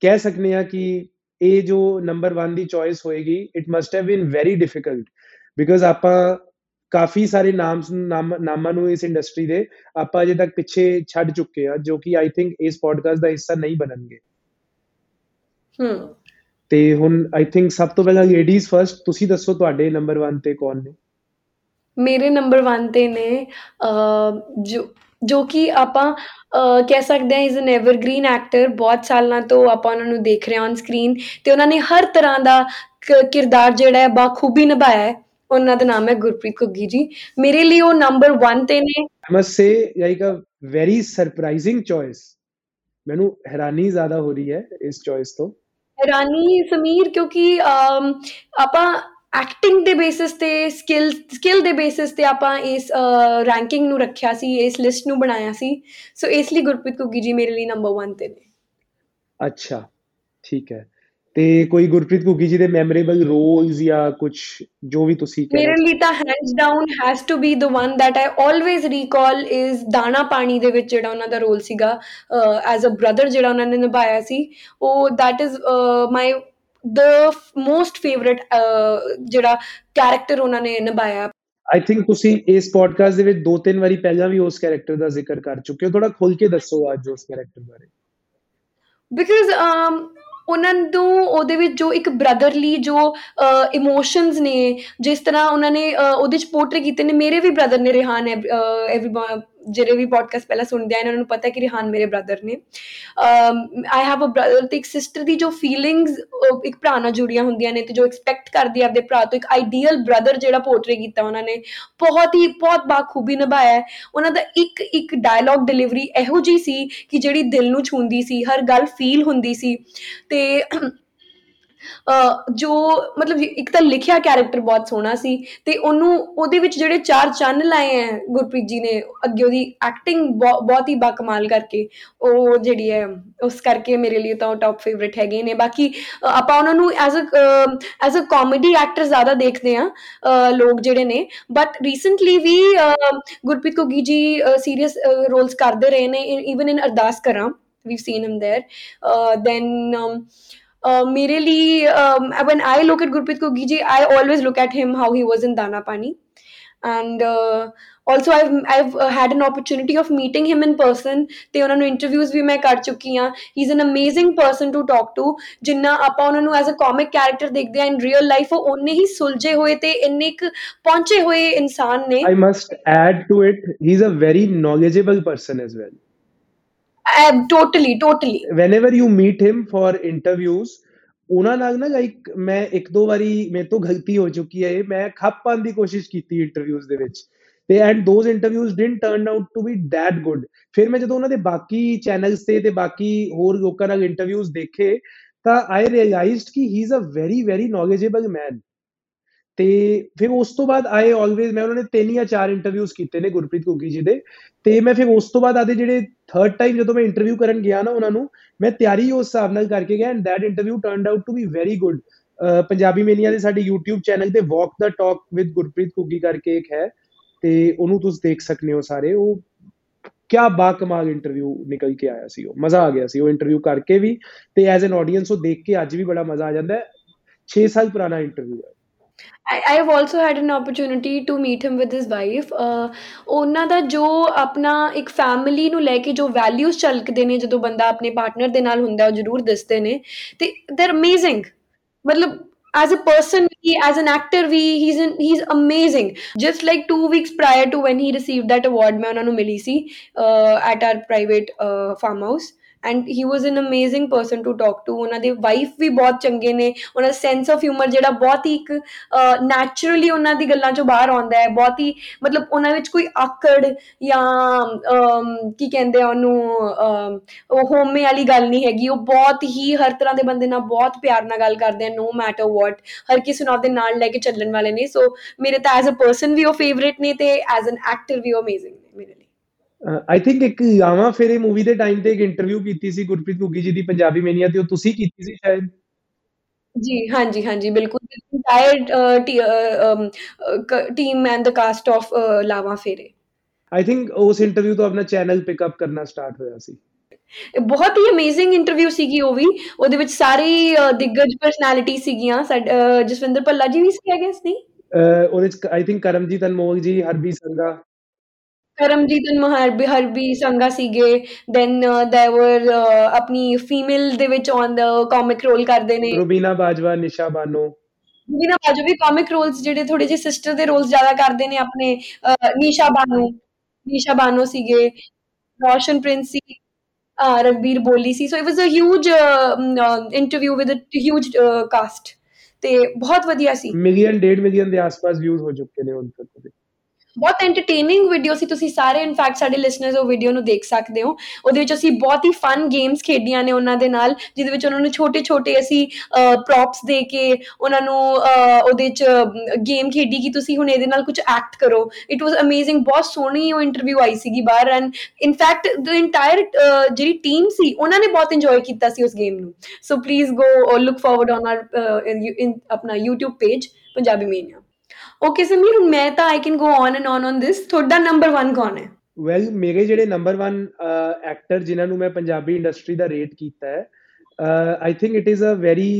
ਕਹਿ ਸਕਨੇ ਆ ਕਿ ਇਹ ਜੋ ਨੰਬਰ 1 ਦੀ ਚੋਇਸ ਹੋਏਗੀ it must have been very difficult because ਆਪਾਂ ਕਾਫੀ ਸਾਰੇ ਨਾਮ ਨਾਮਾਂ ਨੂੰ ਇਸ ਇੰਡਸਟਰੀ ਦੇ ਆਪਾਂ ਅਜੇ ਤੱਕ ਪਿੱਛੇ ਛੱਡ ਚੁੱਕੇ ਆ ਜੋ ਕਿ ਆਈ ਥਿੰਕ ਇਸ ਪੋਡਕਾਸਟ ਦਾ ਹਿੱਸਾ ਨਹੀਂ ਬਣਨਗੇ। ਹਮ ਤੇ ਹੁਣ ਆਈ ਥਿੰਕ ਸਭ ਤੋਂ ਪਹਿਲਾਂ ਲੇਡੀਜ਼ ਫਰਸਟ ਤੁਸੀਂ ਦੱਸੋ ਤੁਹਾਡੇ ਨੰਬਰ 1 ਤੇ ਕੌਣ ਨੇ? ਮੇਰੇ ਨੰਬਰ 1 ਤੇ ਨੇ ਜੋ ਜੋ ਕਿ ਆਪਾਂ ਕਹਿ ਸਕਦੇ ਹਾਂ ਇਜ਼ ਐਨ ਐਵਰਗ੍ਰੀਨ ਐਕਟਰ ਬਹੁਤ ਸਾਲਾਂ ਤੋਂ ਆਪਾਂ ਉਹਨਾਂ ਨੂੰ ਦੇਖ ਰਹੇ ਹਾਂ ਔਨ ਸਕਰੀਨ ਤੇ ਉਹਨਾਂ ਨੇ ਹਰ ਤਰ੍ਹਾਂ ਦਾ ਕ- ਕਿਰਦਾਰ ਜਿਹੜਾ ਹੈ ਬਾਖੂਬੀ ਨਿਭਾਇਆ ਹੈ। ਉਹਨਾਂ ਦਾ ਨਾਮ ਹੈ ਗੁਰਪ੍ਰੀਤ ਘੁੱਗੀ ਜੀ। ਮੇਰੇ ਲਈ ਉਹ ਨੰਬਰ 1 ਤੇ ਨੇ। I must say like a very surprising choice ਮੈਨੂੰ ਹੈਰਾਨੀ ਜ਼ਿਆਦਾ ਹੋ ਰਹੀ ਹੈ ਇਸ ਚੋਇਸ ਤੋਂ। ਹੈਰਾਨੀ ਸਮੀਰ ਕਿਉਂਕਿ ਆਪਾਂ ਐਕਟਿੰਗ ਦੇ ਬੇਸਿਸ ਤੇ ਸਕਿੱਲ ਸਕਿੱਲ ਦੇ ਬੇਸਿਸ ਤੇ ਆਪਾਂ ਇਸ ਰੈਂਕਿੰਗ ਨੂੰ ਰੱਖਿਆ ਸੀ ਇਸ ਲਿਸਟ ਨੂੰ ਬਣਾਇਆ ਸੀ। ਸੋ ਇਸ ਲਈ ਗੁਰਪ੍ਰੀਤ ਘੁੱਗੀ ਜੀ ਮੇਰੇ ਲਈ ਨੰਬਰ 1 ਤੇ ਨੇ। ਅੱਛਾ ਠੀਕ ਹੈ। ਤੇ ਕੋਈ ਗੁਰਪ੍ਰੀਤ ਘੁੱਗੀ ਜੀ ਦੇ ਮੈਮੋਰੇਬਲ ਰੋਲਸ ਜਾਂ ਕੁਝ ਜੋ ਵੀ ਤੁਸੀਂ ਮੇਰੇ ਕਹਿਣਾ ਲਈ ਤਾਂ hands down has to be the one that I always recall is ਦਾਣਾ ਪਾਣੀ ਦੇ ਵਿੱਚ ਜਿਹੜਾ ਉਹਨਾਂ ਦਾ ਰੋਲ ਸੀਗਾ ਐਜ਼ ਅ ਬ੍ਰਦਰ ਜਿਹੜਾ ਉਹਨਾਂ ਨੇ ਨਿਭਾਇਆ ਸੀ। ਉਹ that is my the most favourite ਜਿਹੜਾ ਕੈਰੈਕਟਰ ਉਹਨਾਂ ਨੇ ਨਿਭਾਇਆ। ਆਈ ਥਿੰਕ ਤੁਸੀਂ ਇਸ ਪੋਡਕਾਸਟ ਦੇ ਵਿੱਚ ਦੋ ਤਿੰਨ ਵਾਰੀ ਪਹਿਲਾਂ ਵੀ ਉਸ ਕੈਰੈਕਟਰ ਦਾ ਜ਼ਿਕਰ ਕਰ ਚੁੱਕੇ ਹੋ। ਥੋੜਾ ਖੁੱਲ ਕੇ ਦੱਸੋ ਅੱਜ ਉਸ ਕੈਰੈਕਟਰ ਬਾਰੇ। ਬਿਕਾਜ਼ ਉਹਨਾਂ ਨੂੰ ਉਹਦੇ ਵਿੱਚ ਜੋ ਇੱਕ ਬ੍ਰਦਰਲੀ ਜੋ ਇਮੋਸ਼ਨਸ ਨੇ ਜਿਸ ਤਰ੍ਹਾਂ ਉਹਨਾਂ ਨੇ ਉਹਦੇ ਚ ਪੋਰਟਰੇ ਕੀਤੇ ਨੇ ਮੇਰੇ ਵੀ ਬ੍ਰਦਰ ਨੇ ਰਿਹਾਨ ਐਵਰੀ ਜਿਹੜੇ ਵੀ ਪੋਡਕਾਸਟ ਪਹਿਲਾਂ ਸੁਣਦੇ ਆ ਇਹਨਾਂ ਨੂੰ ਪਤਾ ਹੈ ਕਿ ਰਿਹਾਨ ਮੇਰੇ ਬ੍ਰਦਰ ਨੇ। ਆਈ ਹੈਵ ਅ ਬ੍ਰਦਰ ਤੇ ਇੱਕ ਸਿਸਟਰ ਦੀ ਜੋ ਫੀਲਿੰਗਸ ਇੱਕ ਭਰਾ ਨਾਲ ਜੁੜੀਆਂ ਹੁੰਦੀਆਂ ਨੇ ਤੇ ਜੋ ਐਕਸਪੈਕਟ ਕਰਦੀ ਆ ਆਪਦੇ ਭਰਾ ਤੋਂ, ਇੱਕ ਆਈਡੀਅਲ ਬ੍ਰਦਰ ਜਿਹੜਾ ਪੋਰਟਰੇ ਕੀਤਾ ਉਹਨਾਂ ਨੇ। ਬਹੁਤ ਹੀ, ਬਹੁਤ ਬਾਖੂਬੀ ਨਿਭਾਇਆ ਹੈ। ਉਹਨਾਂ ਦਾ ਇੱਕ ਇੱਕ ਡਾਇਲੌਗ ਡਿਲੀਵਰੀ ਇਹੋ ਜੀ ਸੀ ਕਿ ਜਿਹੜੀ ਦਿਲ ਨੂੰ ਛੂੰਦੀ ਸੀ, ਹਰ ਗੱਲ ਫੀਲ ਹੁੰਦੀ ਸੀ। ਤੇ ਅਹ ਜੋ ਮਤਲਬ ਇੱਕ ਤਾਂ ਲਿਖਿਆ ਕੈਰੈਕਟਰ ਬਹੁਤ ਸੋਹਣਾ ਸੀ ਤੇ ਉਹਨੂੰ ਉਹਦੇ ਵਿੱਚ ਜਿਹੜੇ ਚਾਰ ਚੰਨ ਲਾਏ ਐ ਗੁਰਪ੍ਰੀਤ ਜੀ ਨੇ ਅੱਗੇ ਉਹਦੀ ਐਕਟਿੰਗ ਬਹੁਤ ਹੀ ਬਾਕਮਾਲ ਕਰਕੇ ਉਹ ਜਿਹੜੀ ਹੈ ਉਸ ਕਰਕੇ ਮੇਰੇ ਲਈ ਤਾਂ ਟੌਪ ਫੇਵਰਿਟ ਹੈਗੇ ਨੇ। ਬਾਕੀ ਅ, ਆਪਾਂ ਉਹਨਾਂ ਨੂੰ as a as a comedy actor ਜ਼ਿਆਦਾ ਦੇਖਦੇ ਆ ਲੋਕ ਜਿਹੜੇ ਨੇ। ਬਟ ਰੀਸੈਂਟਲੀ ਵੀ uh, Gurpreet Ghuggi ji serious rolls ਕਰਦੇ ਰਹੇ ਨੇ ਇਵਨ ਇਨ ਅਰਦਾਸ ਕਰਾਂ we've seen him there uh, then um, मेरे लिए one I look at Gurpreet Ghuggi ji I always look at him how he was in Daana Paani and uh, also i've i've uh, had an opportunity of meeting him in person ਤੇ ਉਹਨਾਂ ਨੂੰ interviews ਵੀ ਮੈਂ ਕਰ ਚੁੱਕੀ ਆ he is an amazing person to talk to ਜਿੰਨਾ ਆਪਾਂ ਉਹਨਾਂ ਨੂੰ ਐਜ਼ ਅ ਕਾਮਿਕ ਕੈਰੈਕਟਰ ਦੇਖਦੇ ਆ ਇਨ ਰੀਅਲ ਲਾਈਫ ਉਹ ਉਹਨੇ ਹੀ ਸੁਲਝੇ ਹੋਏ ਤੇ ਇੰਨੇ ਇੱਕ ਪਹੁੰਚੇ ਹੋਏ ਇਨਸਾਨ ਨੇ I must add to it he is a very knowledgeable person as well well. Totally totally whenever you meet him for interviews, ਉਹਨਾਂ ਨਾਲ ਨਾ ਲਾਈਕ ਮੈਂ ਇੱਕ ਦੋ ਵਾਰੀ ਮੇਰੇ ਤੋਂ ਗਲਤੀ ਹੋ ਚੁੱਕੀ ਹੈ ਇਹ। ਮੈਂ ਖੱਪ ਪਾਉਣ ਦੀ ਕੋਸ਼ਿਸ਼ ਕੀਤੀ ਇੰਟਰਵਿਊਜ਼ ਦੇ ਵਿੱਚ। ਤੇ and those interviews didn't turn out to be that good ਫਿਰ ਮੈਂ ਜਦੋਂ ਉਹਨਾਂ ਦੇ ਬਾਕੀ ਚੈਨਲਸ ਤੇ ਤੇ ਬਾਕੀ ਹੋਰ ਲੋਕਾਂ ਨਾਲ ਇੰਟਰਵਿਊਜ਼ ਦੇਖੇ, ਤਾਂ ਆਈ ਰਿਅਲਾਈਜ਼ਡ ਕਿ he is a very very knowledgeable man ਤੇ ਫਿਰ ਉਸ ਤੋਂ ਬਾਅਦ ਆਈ ਆਲਵੇਜ਼ ਮੈਂ ਉਹਨਾਂ ਨੇ ਤਿੰਨ ਜਾਂ ਚਾਰ ਇੰਟਰਵਿਊਜ਼ ਕੀਤੇ ਨੇ ਗੁਰਪ੍ਰੀਤ ਘੁੱਗੀ ਜੀ ਦੇ। ਤੇ ਮੈਂ ਫਿਰ ਉਸ ਤੋਂ ਬਾਅਦ ਆਦੇ ਜਿਹੜੇ ਥਰਡ ਟਾਈਮ ਜਦੋਂ ਮੈਂ ਇੰਟਰਵਿਊ ਕਰਨ ਗਿਆ ਨਾ ਉਹਨਾਂ ਨੂੰ, ਮੈਂ ਤਿਆਰੀ ਉਸ ਹਿਸਾਬ ਨਾਲ ਕਰਕੇ ਗਿਆ and that interview turned out to be very good Punjabi mania ਦੇ ਸਾਡੇ YouTube ਚੈਨਲ ਤੇ walk the talk with Gurpreet Ghuggi ਕਰਕੇ ਇੱਕ ਹੈ ਤੇ ਉਹਨੂੰ ਤੁਸੀਂ ਦੇਖ ਸਕਦੇ ਹੋ ਸਾਰੇ। ਉਹ ਕਿਆ ਬਾ ਕਮਾਲ ਇੰਟਰਵਿਊ ਨਿਕਲ ਕੇ ਆਇਆ ਸੀ ਉਹ। ਮਜ਼ਾ ਆ ਗਿਆ ਸੀ ਉਹ ਇੰਟਰਵਿਊ ਕਰਕੇ ਵੀ ਤੇ ਐਜ਼ ਐਨ ਆਡੀਅנס ਉਹ ਦੇਖ ਕੇ ਅੱਜ ਵੀ ਬੜਾ ਮਜ਼ਾ ਆ ਜਾਂਦਾ ਹੈ। 6 ਸਾਲ ਪੁਰਾਣਾ ਇੰਟਰਵਿਊ ਹੈ। I, I've also had an opportunity to meet him with his wife. Uh, ਉਹਨਾਂ ਦਾ ਜੋ ਆਪਣਾ ਇੱਕ ਫੈਮਿਲੀ ਨੂੰ ਲੈ ਕੇ ਜੋ ਵੈਲਿਊਜ਼ ਝਲਕਦੇ ਨੇ ਜਦੋਂ ਬੰਦਾ ਆਪਣੇ ਪਾਰਟਨਰ ਦੇ ਨਾਲ ਹੁੰਦਾ ਉਹ ਜ਼ਰੂਰ ਦਿਸਦੇ ਨੇ ਤੇ they're amazing ਮਤਲਬ as a person he, as an actor we he's an, he's amazing just like two weeks prior to when he received that award ਮੈਂ ਉਹਨਾਂ ਨੂੰ ਮਿਲੀ ਸੀ uh, at our private uh, farm house and he was an amazing person to talk to ਉਹਨਾਂ ਦੇ wife ਵੀ ਬਹੁਤ ਚੰਗੇ ਨੇ ਉਹਨਾਂ ਦਾ ਸੈਂਸ ਆਫ ਹਿਊਮਰ ਜਿਹੜਾ ਬਹੁਤ ਹੀ ਇੱਕ ਨੈਚੁਰਲੀ ਉਹਨਾਂ ਦੀ ਗੱਲਾਂ ਚੋਂ ਬਾਹਰ ਆਉਂਦਾ ਹੈ ਬਹੁਤ ਹੀ ਮਤਲਬ ਉਹਨਾਂ ਵਿੱਚ ਕੋਈ ਆਕੜ ਜਾਂ ਕੀ ਕਹਿੰਦੇ ਆ ਉਹਨੂੰ ਉਹ ਹੋਮੇ ਵਾਲੀ ਗੱਲ ਨਹੀਂ ਹੈਗੀ ਉਹ ਬਹੁਤ ਹੀ ਹਰ ਤਰ੍ਹਾਂ ਦੇ ਬੰਦੇ ਨਾਲ ਬਹੁਤ ਪਿਆਰ ਨਾਲ ਗੱਲ ਕਰਦੇ ਆ ਨੋ ਮੈਟਰ ਵਾਟ ਹਰ ਕਿਸੇ ਨੂੰ ਆਪਦੇ ਨਾਲ ਲੈ ਕੇ ਚੱਲਣ ਵਾਲੇ ਨੇ ਸੋ ਮੇਰੇ ਤਾਂ ਐਜ਼ ਅ ਪਰਸਨ ਵੀ ਉਹ ਫੇਵਰਿਟ ਨੇ ਤੇ ਐਜ਼ ਐਨ ਐਕਟਰ ਵੀ ਉਹ ਅਮੇਜ਼ਿੰਗ ਨੇ ਮੇਰੇ ਲਈ ਆਈ ਥਿੰਕ ਇੱਕ ਆਵਾ ਫੇਰੇ ਮੂਵੀ ਦੇ ਟਾਈਮ ਤੇ ਇੱਕ ਇੰਟਰਵਿਊ ਕੀਤੀ ਸੀ ਗੁਰਪ੍ਰੀਤ ਘੁੱਗੀ ਜੀ ਦੀ ਪੰਜਾਬੀ ਮੇਨੀਆ ਤੇ ਉਹ ਤੁਸੀਂ ਕੀਤੀ ਸੀ ਸ਼ਾਇਦ? ਜੀ ਹਾਂਜੀ ਹਾਂਜੀ ਬਿਲਕੁਲ entire team and the cast of Laavan Phere. I think ਉਸ ਇੰਟਰਵਿਊ ਤੋਂ ਆਪਣਾ ਚੈਨਲ ਪਿਕ ਅਪ ਕਰਨਾ ਸਟਾਰਟ ਹੋਇਆ ਸੀ। ਬਹੁਤ ਹੀ ਅਮੇਜ਼ਿੰਗ ਇੰਟਰਵਿਊ ਸੀਗੀ ਉਹ ਵੀ। ਉਹਦੇ ਵਿੱਚ ਸਾਰੀ ਦਿੱਗਜ ਪਰਸਨੈਲਿਟੀ ਸੀਗੀਆਂ। ਜਸਵਿੰਦਰ ਪੱਲਾ ਜੀ ਵੀ ਸੀ ਗੈਸ ਨਹੀਂ? ਉਹਦੇ ਵਿੱਚ I think Karamjit Anmol ji Harby Sangha Karamjit and Maharbi Harbi Sangha ਸੀਗੇ then uh, there were uh, ਆਪਣੀ female ਦੇ ਵਿੱਚ on the comic role ਕਰਦੇ ਨੇ। ਰੁਬੀਨਾ ਬਾਜਵਾ ਨਿਸ਼ਾ ਬਾਨੋ। ਰੁਬੀਨਾ ਬਾਜਵਾ ਵੀ comic roles ਜਿਹੜੇ ਥੋੜੇ ਜਿਹੇ ਸਿਸਟਰ ਦੇ ਰੋਲਸ ਜ਼ਿਆਦਾ ਕਰਦੇ ਨੇ ਆਪਣੇ ਨਿਸ਼ਾ ਬਾਨੋ। ਨਿਸ਼ਾ ਬਾਨੋ ਸੀਗੇ ਰੋਸ਼ਨ ਪ੍ਰਿੰਸ ਸੀ ਰਣਬੀਰ ਬੋਲੀ ਸੀ। So it was a huge interview with a huge cast ਤੇ ਬਹੁਤ ਵਧੀਆ ਸੀ। ਮਿਲੀਅਨ 1.5 ਮਿਲੀਅਨ ਦੇ ਆਸ-ਪਾਸ ਵਿਊਜ਼ ਹੋ ਚੁੱਕੇ ਨੇ ਉਹਨਾਂ ਤੱਕ ਬਹੁਤ ਐਂਟਰਟੇਨਿੰਗ ਵੀਡੀਓ ਸੀ। ਤੁਸੀਂ ਸਾਰੇ ਇਨਫੈਕਟ ਸਾਡੇ ਲਿਸਨਰਸ ਉਹ ਵੀਡੀਓ ਨੂੰ ਦੇਖ ਸਕਦੇ ਹੋ। ਉਹਦੇ ਵਿੱਚ ਅਸੀਂ ਬਹੁਤ ਹੀ ਫਨ ਗੇਮਸ ਖੇਡੀਆਂ ਨੇ ਉਹਨਾਂ ਦੇ ਨਾਲ, ਜਿਹਦੇ ਵਿੱਚ ਉਹਨਾਂ ਨੂੰ ਛੋਟੇ-ਛੋਟੇ ਅਸੀਂ ਪ੍ਰੌਪਸ ਦੇ ਕੇ ਉਹਨਾਂ ਨੂੰ ਉਹਦੇ ਵਿੱਚ ਗੇਮ ਖੇਡੀ ਕਿ ਤੁਸੀਂ ਹੁਣ ਇਹਦੇ ਨਾਲ ਕੁਝ ਐਕਟ ਕਰੋ। ਇਟ ਵਾਸ ਅਮੇਜ਼ਿੰਗ ਬਹੁਤ ਸੋਹਣੀ ਉਹ ਇੰਟਰਵਿਊ ਆਈ ਸੀਗੀ ਬਾਹਰ and in fact the entire ਜਿਹੜੀ ਟੀਮ ਸੀ, ਉਹਨਾਂ ਨੇ ਬਹੁਤ ਇੰਜੋਏ ਕੀਤਾ ਸੀ ਉਸ ਗੇਮ ਨੂੰ। So please go look forward on our ਆਪਣਾ YouTube page Punjabi mania okay Sameer ਮੈਂ ਤਾਂ I can go on and on on this ਤੁਹਾਡਾ ਨੰਬਰ 1 ਕੌਣ ਹੈ? ਵੈਲ ਮੇਰੇ ਜਿਹੜੇ ਨੰਬਰ 1 ਐਕਟਰ ਜਿਨ੍ਹਾਂ ਨੂੰ ਮੈਂ ਪੰਜਾਬੀ ਇੰਡਸਟਰੀ ਦਾ ਰੇਟ ਕੀਤਾ ਹੈ I think it is a very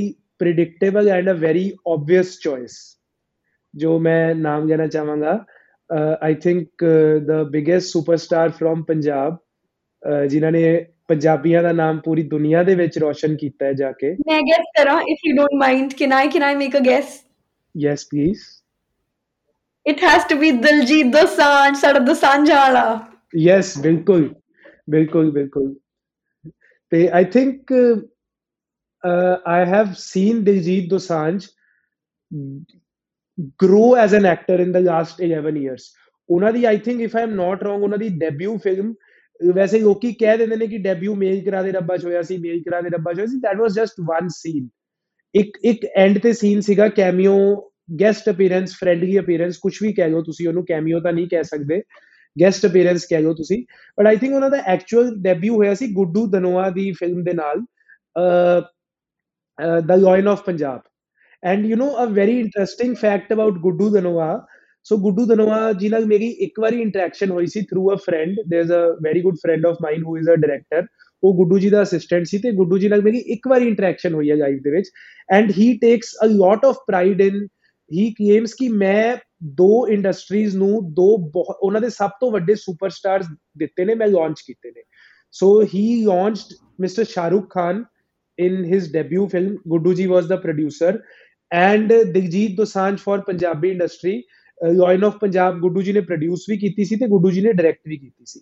predictable and a very obvious choice ਜੋ ਮੈਂ ਨਾਮ ਲੈਣਾ ਚਾਹਾਂਗਾ। I think the biggest superstar from Punjab ਜਿਨ੍ਹਾਂ ਨੇ ਪੰਜਾਬੀਆਂ ਦਾ ਨਾਮ ਪੂਰੀ ਦੁਨੀਆ ਦੇ ਵਿੱਚ ਰੋਸ਼ਨ ਕੀਤਾ ਹੈ ਜਾ ਕੇ। ਮੈਂ ਗੈਸ ਕਰਾਂ if you don't mind can I can I make a guess yes please it has to be Diljit Dosanjh ਸਾਡਾ ਦੋਸਾਂਝ ਵਾਲਾ ਯੈਸ ਬਿਲਕੁਲ ਬਿਲਕੁਲ ਬਿਲਕੁਲ ਤੇ I think I have seen Diljit Dosanjh grow as an actor in the last 11 years. ਉਹਨਾਂ ਦੀ I think if I am not wrong ਉਹਨਾਂ ਦੀ debut film ਵੈਸੇ ਲੋਕੀ ਕਹਿ ਦਿੰਦੇ ਨੇ ਕਿ ਡੈਬਿਊ ਮੇਲ ਕਰਾ ਦੇ ਰੱਬਾ ਚ ਹੋਇਆ ਸੀ ਮੇਲ ਕਰਾ ਦੇ ਰੱਬਾ ਚ ਹੋਇਆ ਸੀ that was just one scene ਇੱਕ ਇੱਕ ਐਂਡ ਤੇ ਸੀਨ ਸੀਗਾ cameo guest appearance friendly appearance ਕੁਝ ਵੀ ਕਹਿ ਲਓ ਤੁਸੀਂ ਉਹਨੂੰ ਕੈਮੀਓ ਤਾਂ ਨਹੀਂ ਕਹਿ ਸਕਦੇ ਗੈਸਟ ਅਪੀਅਰੈਂਸ ਕਹਿ ਲਓ ਤੁਸੀਂ ਬਟ ਆਈ ਥਿੰਕ ਉਹਨਾਂ ਦਾ ਐਕਚੁਅਲ ਡੈਬਿਊ ਹੋਇਆ ਸੀ ਗੁੱਡੂ ਦਨੋਆ ਦੀ ਫਿਲਮ ਦੇ ਨਾਲ the Lion of Punjab and you know a very interesting fact about Guddu Dhanoa so Guddu Dhanoa ji ਨਾਲ ਮੇਰੀ ਇੱਕ ਵਾਰੀ ਇੰਟਰੈਕਸ਼ਨ ਹੋਈ ਸੀ through a friend there is a very good friend of mine who is a director ਉਹ ਗੁੱਡੂ ਜੀ ਦਾ assistant ਸੀ ਤੇ ਗੁੱਡੂ ਜੀ ਨਾਲ ਮੇਰੀ ਇੱਕ ਵਾਰੀ ਇੰਟਰੈਕਸ਼ਨ ਹੋਈ ਹੈ ਲਾਈਫ ਦੇ ਵਿੱਚ and he takes a lot of pride in he claims ਕਿ ਮੈਂ ਦੋ ਇੰਡਸਟਰੀਜ਼ ਨੂੰ ਦੋ ਉਹਨਾਂ ਦੇ ਸਭ ਤੋਂ ਵੱਡੇ ਸੁਪਰਸਟਾਰਸ ਦਿੱਤੇ ਨੇ, ਮੈਂ ਲਾਂਚ ਕੀਤੇ ਨੇ। So he launched mister Shahrukh Khan in his debut film, guddu ji was the producer, and Diljit Dosanjh for Punjabi industry lion of Punjab Guddu ji ਨੇ ਪ੍ਰੋਡਿਊਸ ਵੀ ਕੀਤੀ ਸੀ ਤੇ ਗੁੱਡੂ ਜੀ ਨੇ ਡਾਇਰੈਕਟ ਵੀ ਕੀਤੀ ਸੀ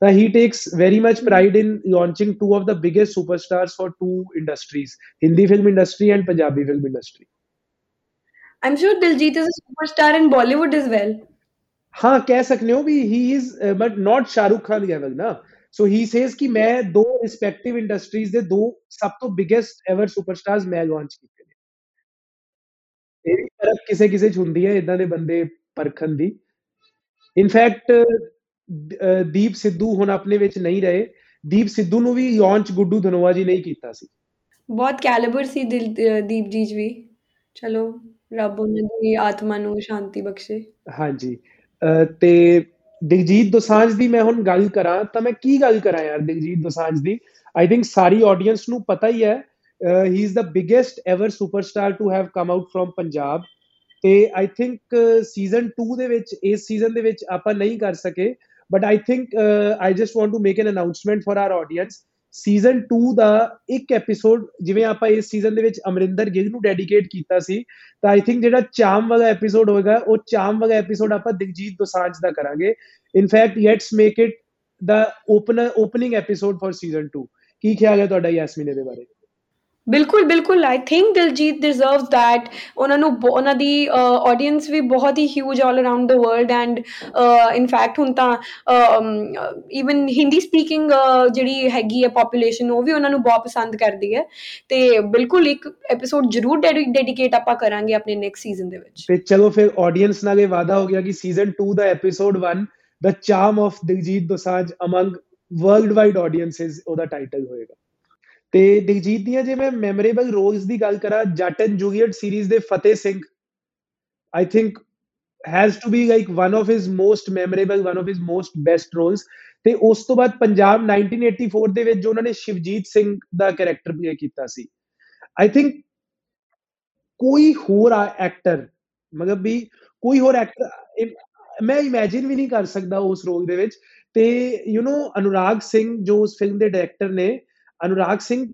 ਤਾਂ he takes very much pride in launching two of the biggest superstars for two industries Hindi film industry and Punjabi film industry I'm sure Diljit is a superstar in Bollywood as well. हाँ कह सकते हो भी he is but not Shahrukh Khan level ना सो he says कि मैं दो respective industries ਦੇ ਦੋ ਸਭ ਤੋਂ ਬਿਗੇਸਟ ਐਵਰ ਸੁਪਰਸਟਾਰਸ ਮੈਂ ਲਾਂਚ ਕੀਤੇ ਨੇ ਇਹ ਫਰਕ ਕਿਸੇ ਕਿਸੇ ਚ ਹੁੰਦੀ ਹੈ ਇਦਾਂ ਦੇ ਬੰਦੇ ਪਰਖਣ ਦੀ ਇਨਫੈਕਟ ਦੀਪ ਸਿੱਧੂ ਹੁਣ ਆਪਣੇ ਵਿੱਚ ਨਹੀਂ ਰਹੇ ਦੀਪ ਸਿੱਧੂ ਨੂੰ ਵੀ ਲਾਂਚ ਗੁੱਡੂ ਧਨੋਆ ਜੀ ਨਹੀਂ ਕੀਤਾ ਸੀ ਬਹੁਤ ਕੈਲੀਬਰ ਸੀ ਦੀਪ ਜੀ ਵੀ ਚਲੋ ਰੱਬ ਉਹਨਾਂ ਦੀ ਆਤਮਾ ਨੂੰ ਸ਼ਾਂਤੀ ਬਖਸ਼ੇ। ਹਾਂਜੀ। ਤੇ ਦਿਗਜੀਤ ਦੋਸਾਂਝ ਦੀ ਮੈਂ ਹੁਣ ਗੱਲ ਕਰਾਂ, ਤਾਂ ਮੈਂ ਕੀ ਗੱਲ ਕਰਾਂ ਯਾਰ ਦਿਗਜੀਤ ਦੋਸਾਂਝ ਦੀ? ਆਈ ਥਿੰਕ ਸਾਰੀ ਆਡੀਅנס ਨੂੰ ਪਤਾ ਹੀ ਹੈ he is the biggest ever superstar to have come out from Punjab ਤੇ ਆਈ ਥਿੰਕ ਸੀਜ਼ਨ 2 ਦੇ ਵਿੱਚ, ਇਸ ਸੀਜ਼ਨ ਦੇ ਵਿੱਚ ਆਪਾਂ ਨਹੀਂ ਕਰ ਸਕੇ। But I think I just want to make an announcement for our audience season 2 ਦਾ ਇੱਕ ਐਪੀਸੋਡ ਜਿਵੇਂ ਆਪਾਂ ਇਸ ਸੀਜ਼ਨ ਦੇ ਵਿੱਚ ਅਮਰਿੰਦਰ ਗਿੱਲ ਨੂੰ ਡੈਡੀਕੇਟ ਕੀਤਾ ਸੀ, ਤਾਂ ਆਈ ਥਿੰਕ ਜਿਹੜਾ ਚਾਮ ਵਾਲਾ ਐਪੀਸੋਡ ਹੋਏਗਾ, ਉਹ ਚਾਮ ਵਾਲਾ ਐਪੀਸੋਡ ਆਪਾਂ ਦਿਲਜੀਤ ਦੋਸਾਂਝ ਦਾ ਕਰਾਂਗੇ। In fact let's make it the opener opening episode for season 2 ਕੀ ਖਿਆਲ ਹੈ ਤੁਹਾਡਾ ਯਾਸਮੀਨ ਦੇ ਬਾਰੇ? ਬਿਲਕੁਲ ਬਿਲਕੁਲ I think Diljit deserves that ਉਹਨਾਂ ਨੂੰ ਉਹਨਾਂ ਦੀ ਆਡੀਅנס ਵੀ ਬਹੁਤ ਹੀ huge all around the world and in fact ਹੁਣ ਤਾਂ ਇਵਨ ਹਿੰਦੀ ਸਪੀਕਿੰਗ ਜਿਹੜੀ ਹੈਗੀ ਹੈ ਪੋਪੂਲੇਸ਼ਨ ਉਹ ਵੀ ਉਹਨਾਂ ਨੂੰ ਬਹੁਤ ਪਸੰਦ ਕਰਦੀ ਹੈ। ਤੇ ਬਿਲਕੁਲ ਇੱਕ ਐਪੀਸੋਡ ਜ਼ਰੂਰ ਡੈਡੀਕੇਟ ਆਪਾਂ ਕਰਾਂਗੇ ਆਪਣੇ ਨੈਕਸਟ ਸੀਜ਼ਨ ਦੇ ਵਿੱਚ। ਤੇ ਚਲੋ ਫਿਰ ਆਡੀਅנס ਨਾਲ ਇਹ ਵਾਦਾ ਹੋ ਗਿਆ ਕਿ season 2 the episode 1 the charm of Diljit Dosanjh among world wide audiences ਉਹਦਾ ਟਾਈਟਲ ਹੋਏਗਾ। ਤੇ ਦਿਲਜੀਤ ਦੀਆਂ ਜੇ ਮੈਂ ਮੈਮੋਰੇਬਲ ਰੋਲਸ ਦੀ ਗੱਲ ਕਰਾਂ, ਜੱਟ ਐਂਡ ਜੂਲੀਅਟ ਸੀਰੀਜ਼ ਦੇ Fateh Singh I think has to be like one of his most memorable one of his most best roles ਤੇ ਉਸ ਤੋਂ ਬਾਅਦ ਪੰਜਾਬ 1984 ਦੇ ਵਿੱਚ ਜੋ ਉਹਨਾਂ ਨੇ ਸ਼ਿਵਜੀਤ ਸਿੰਘ ਦਾ ਕੈਰੈਕਟਰ ਪਲੇ ਕੀਤਾ ਸੀ। ਆਈ ਥਿੰਕ ਕੋਈ ਹੋਰ ਐਕਟਰ ਮਤਲਬ ਵੀ ਕੋਈ ਹੋਰ ਐਕਟਰ ਮੈਂ ਇਮੇਜਿਨ ਵੀ ਨਹੀਂ ਕਰ ਸਕਦਾ ਉਸ ਰੋਲ ਦੇ ਵਿੱਚ। ਤੇ ਯੂ نو ਅਨੁਰਾਗ ਸਿੰਘ ਜੋ ਉਸ ਫਿਲਮ ਦੇ ਡਾਇਰੈਕਟਰ ਨੇ ਅਨੁਰਾਗ ਸਿੰਘ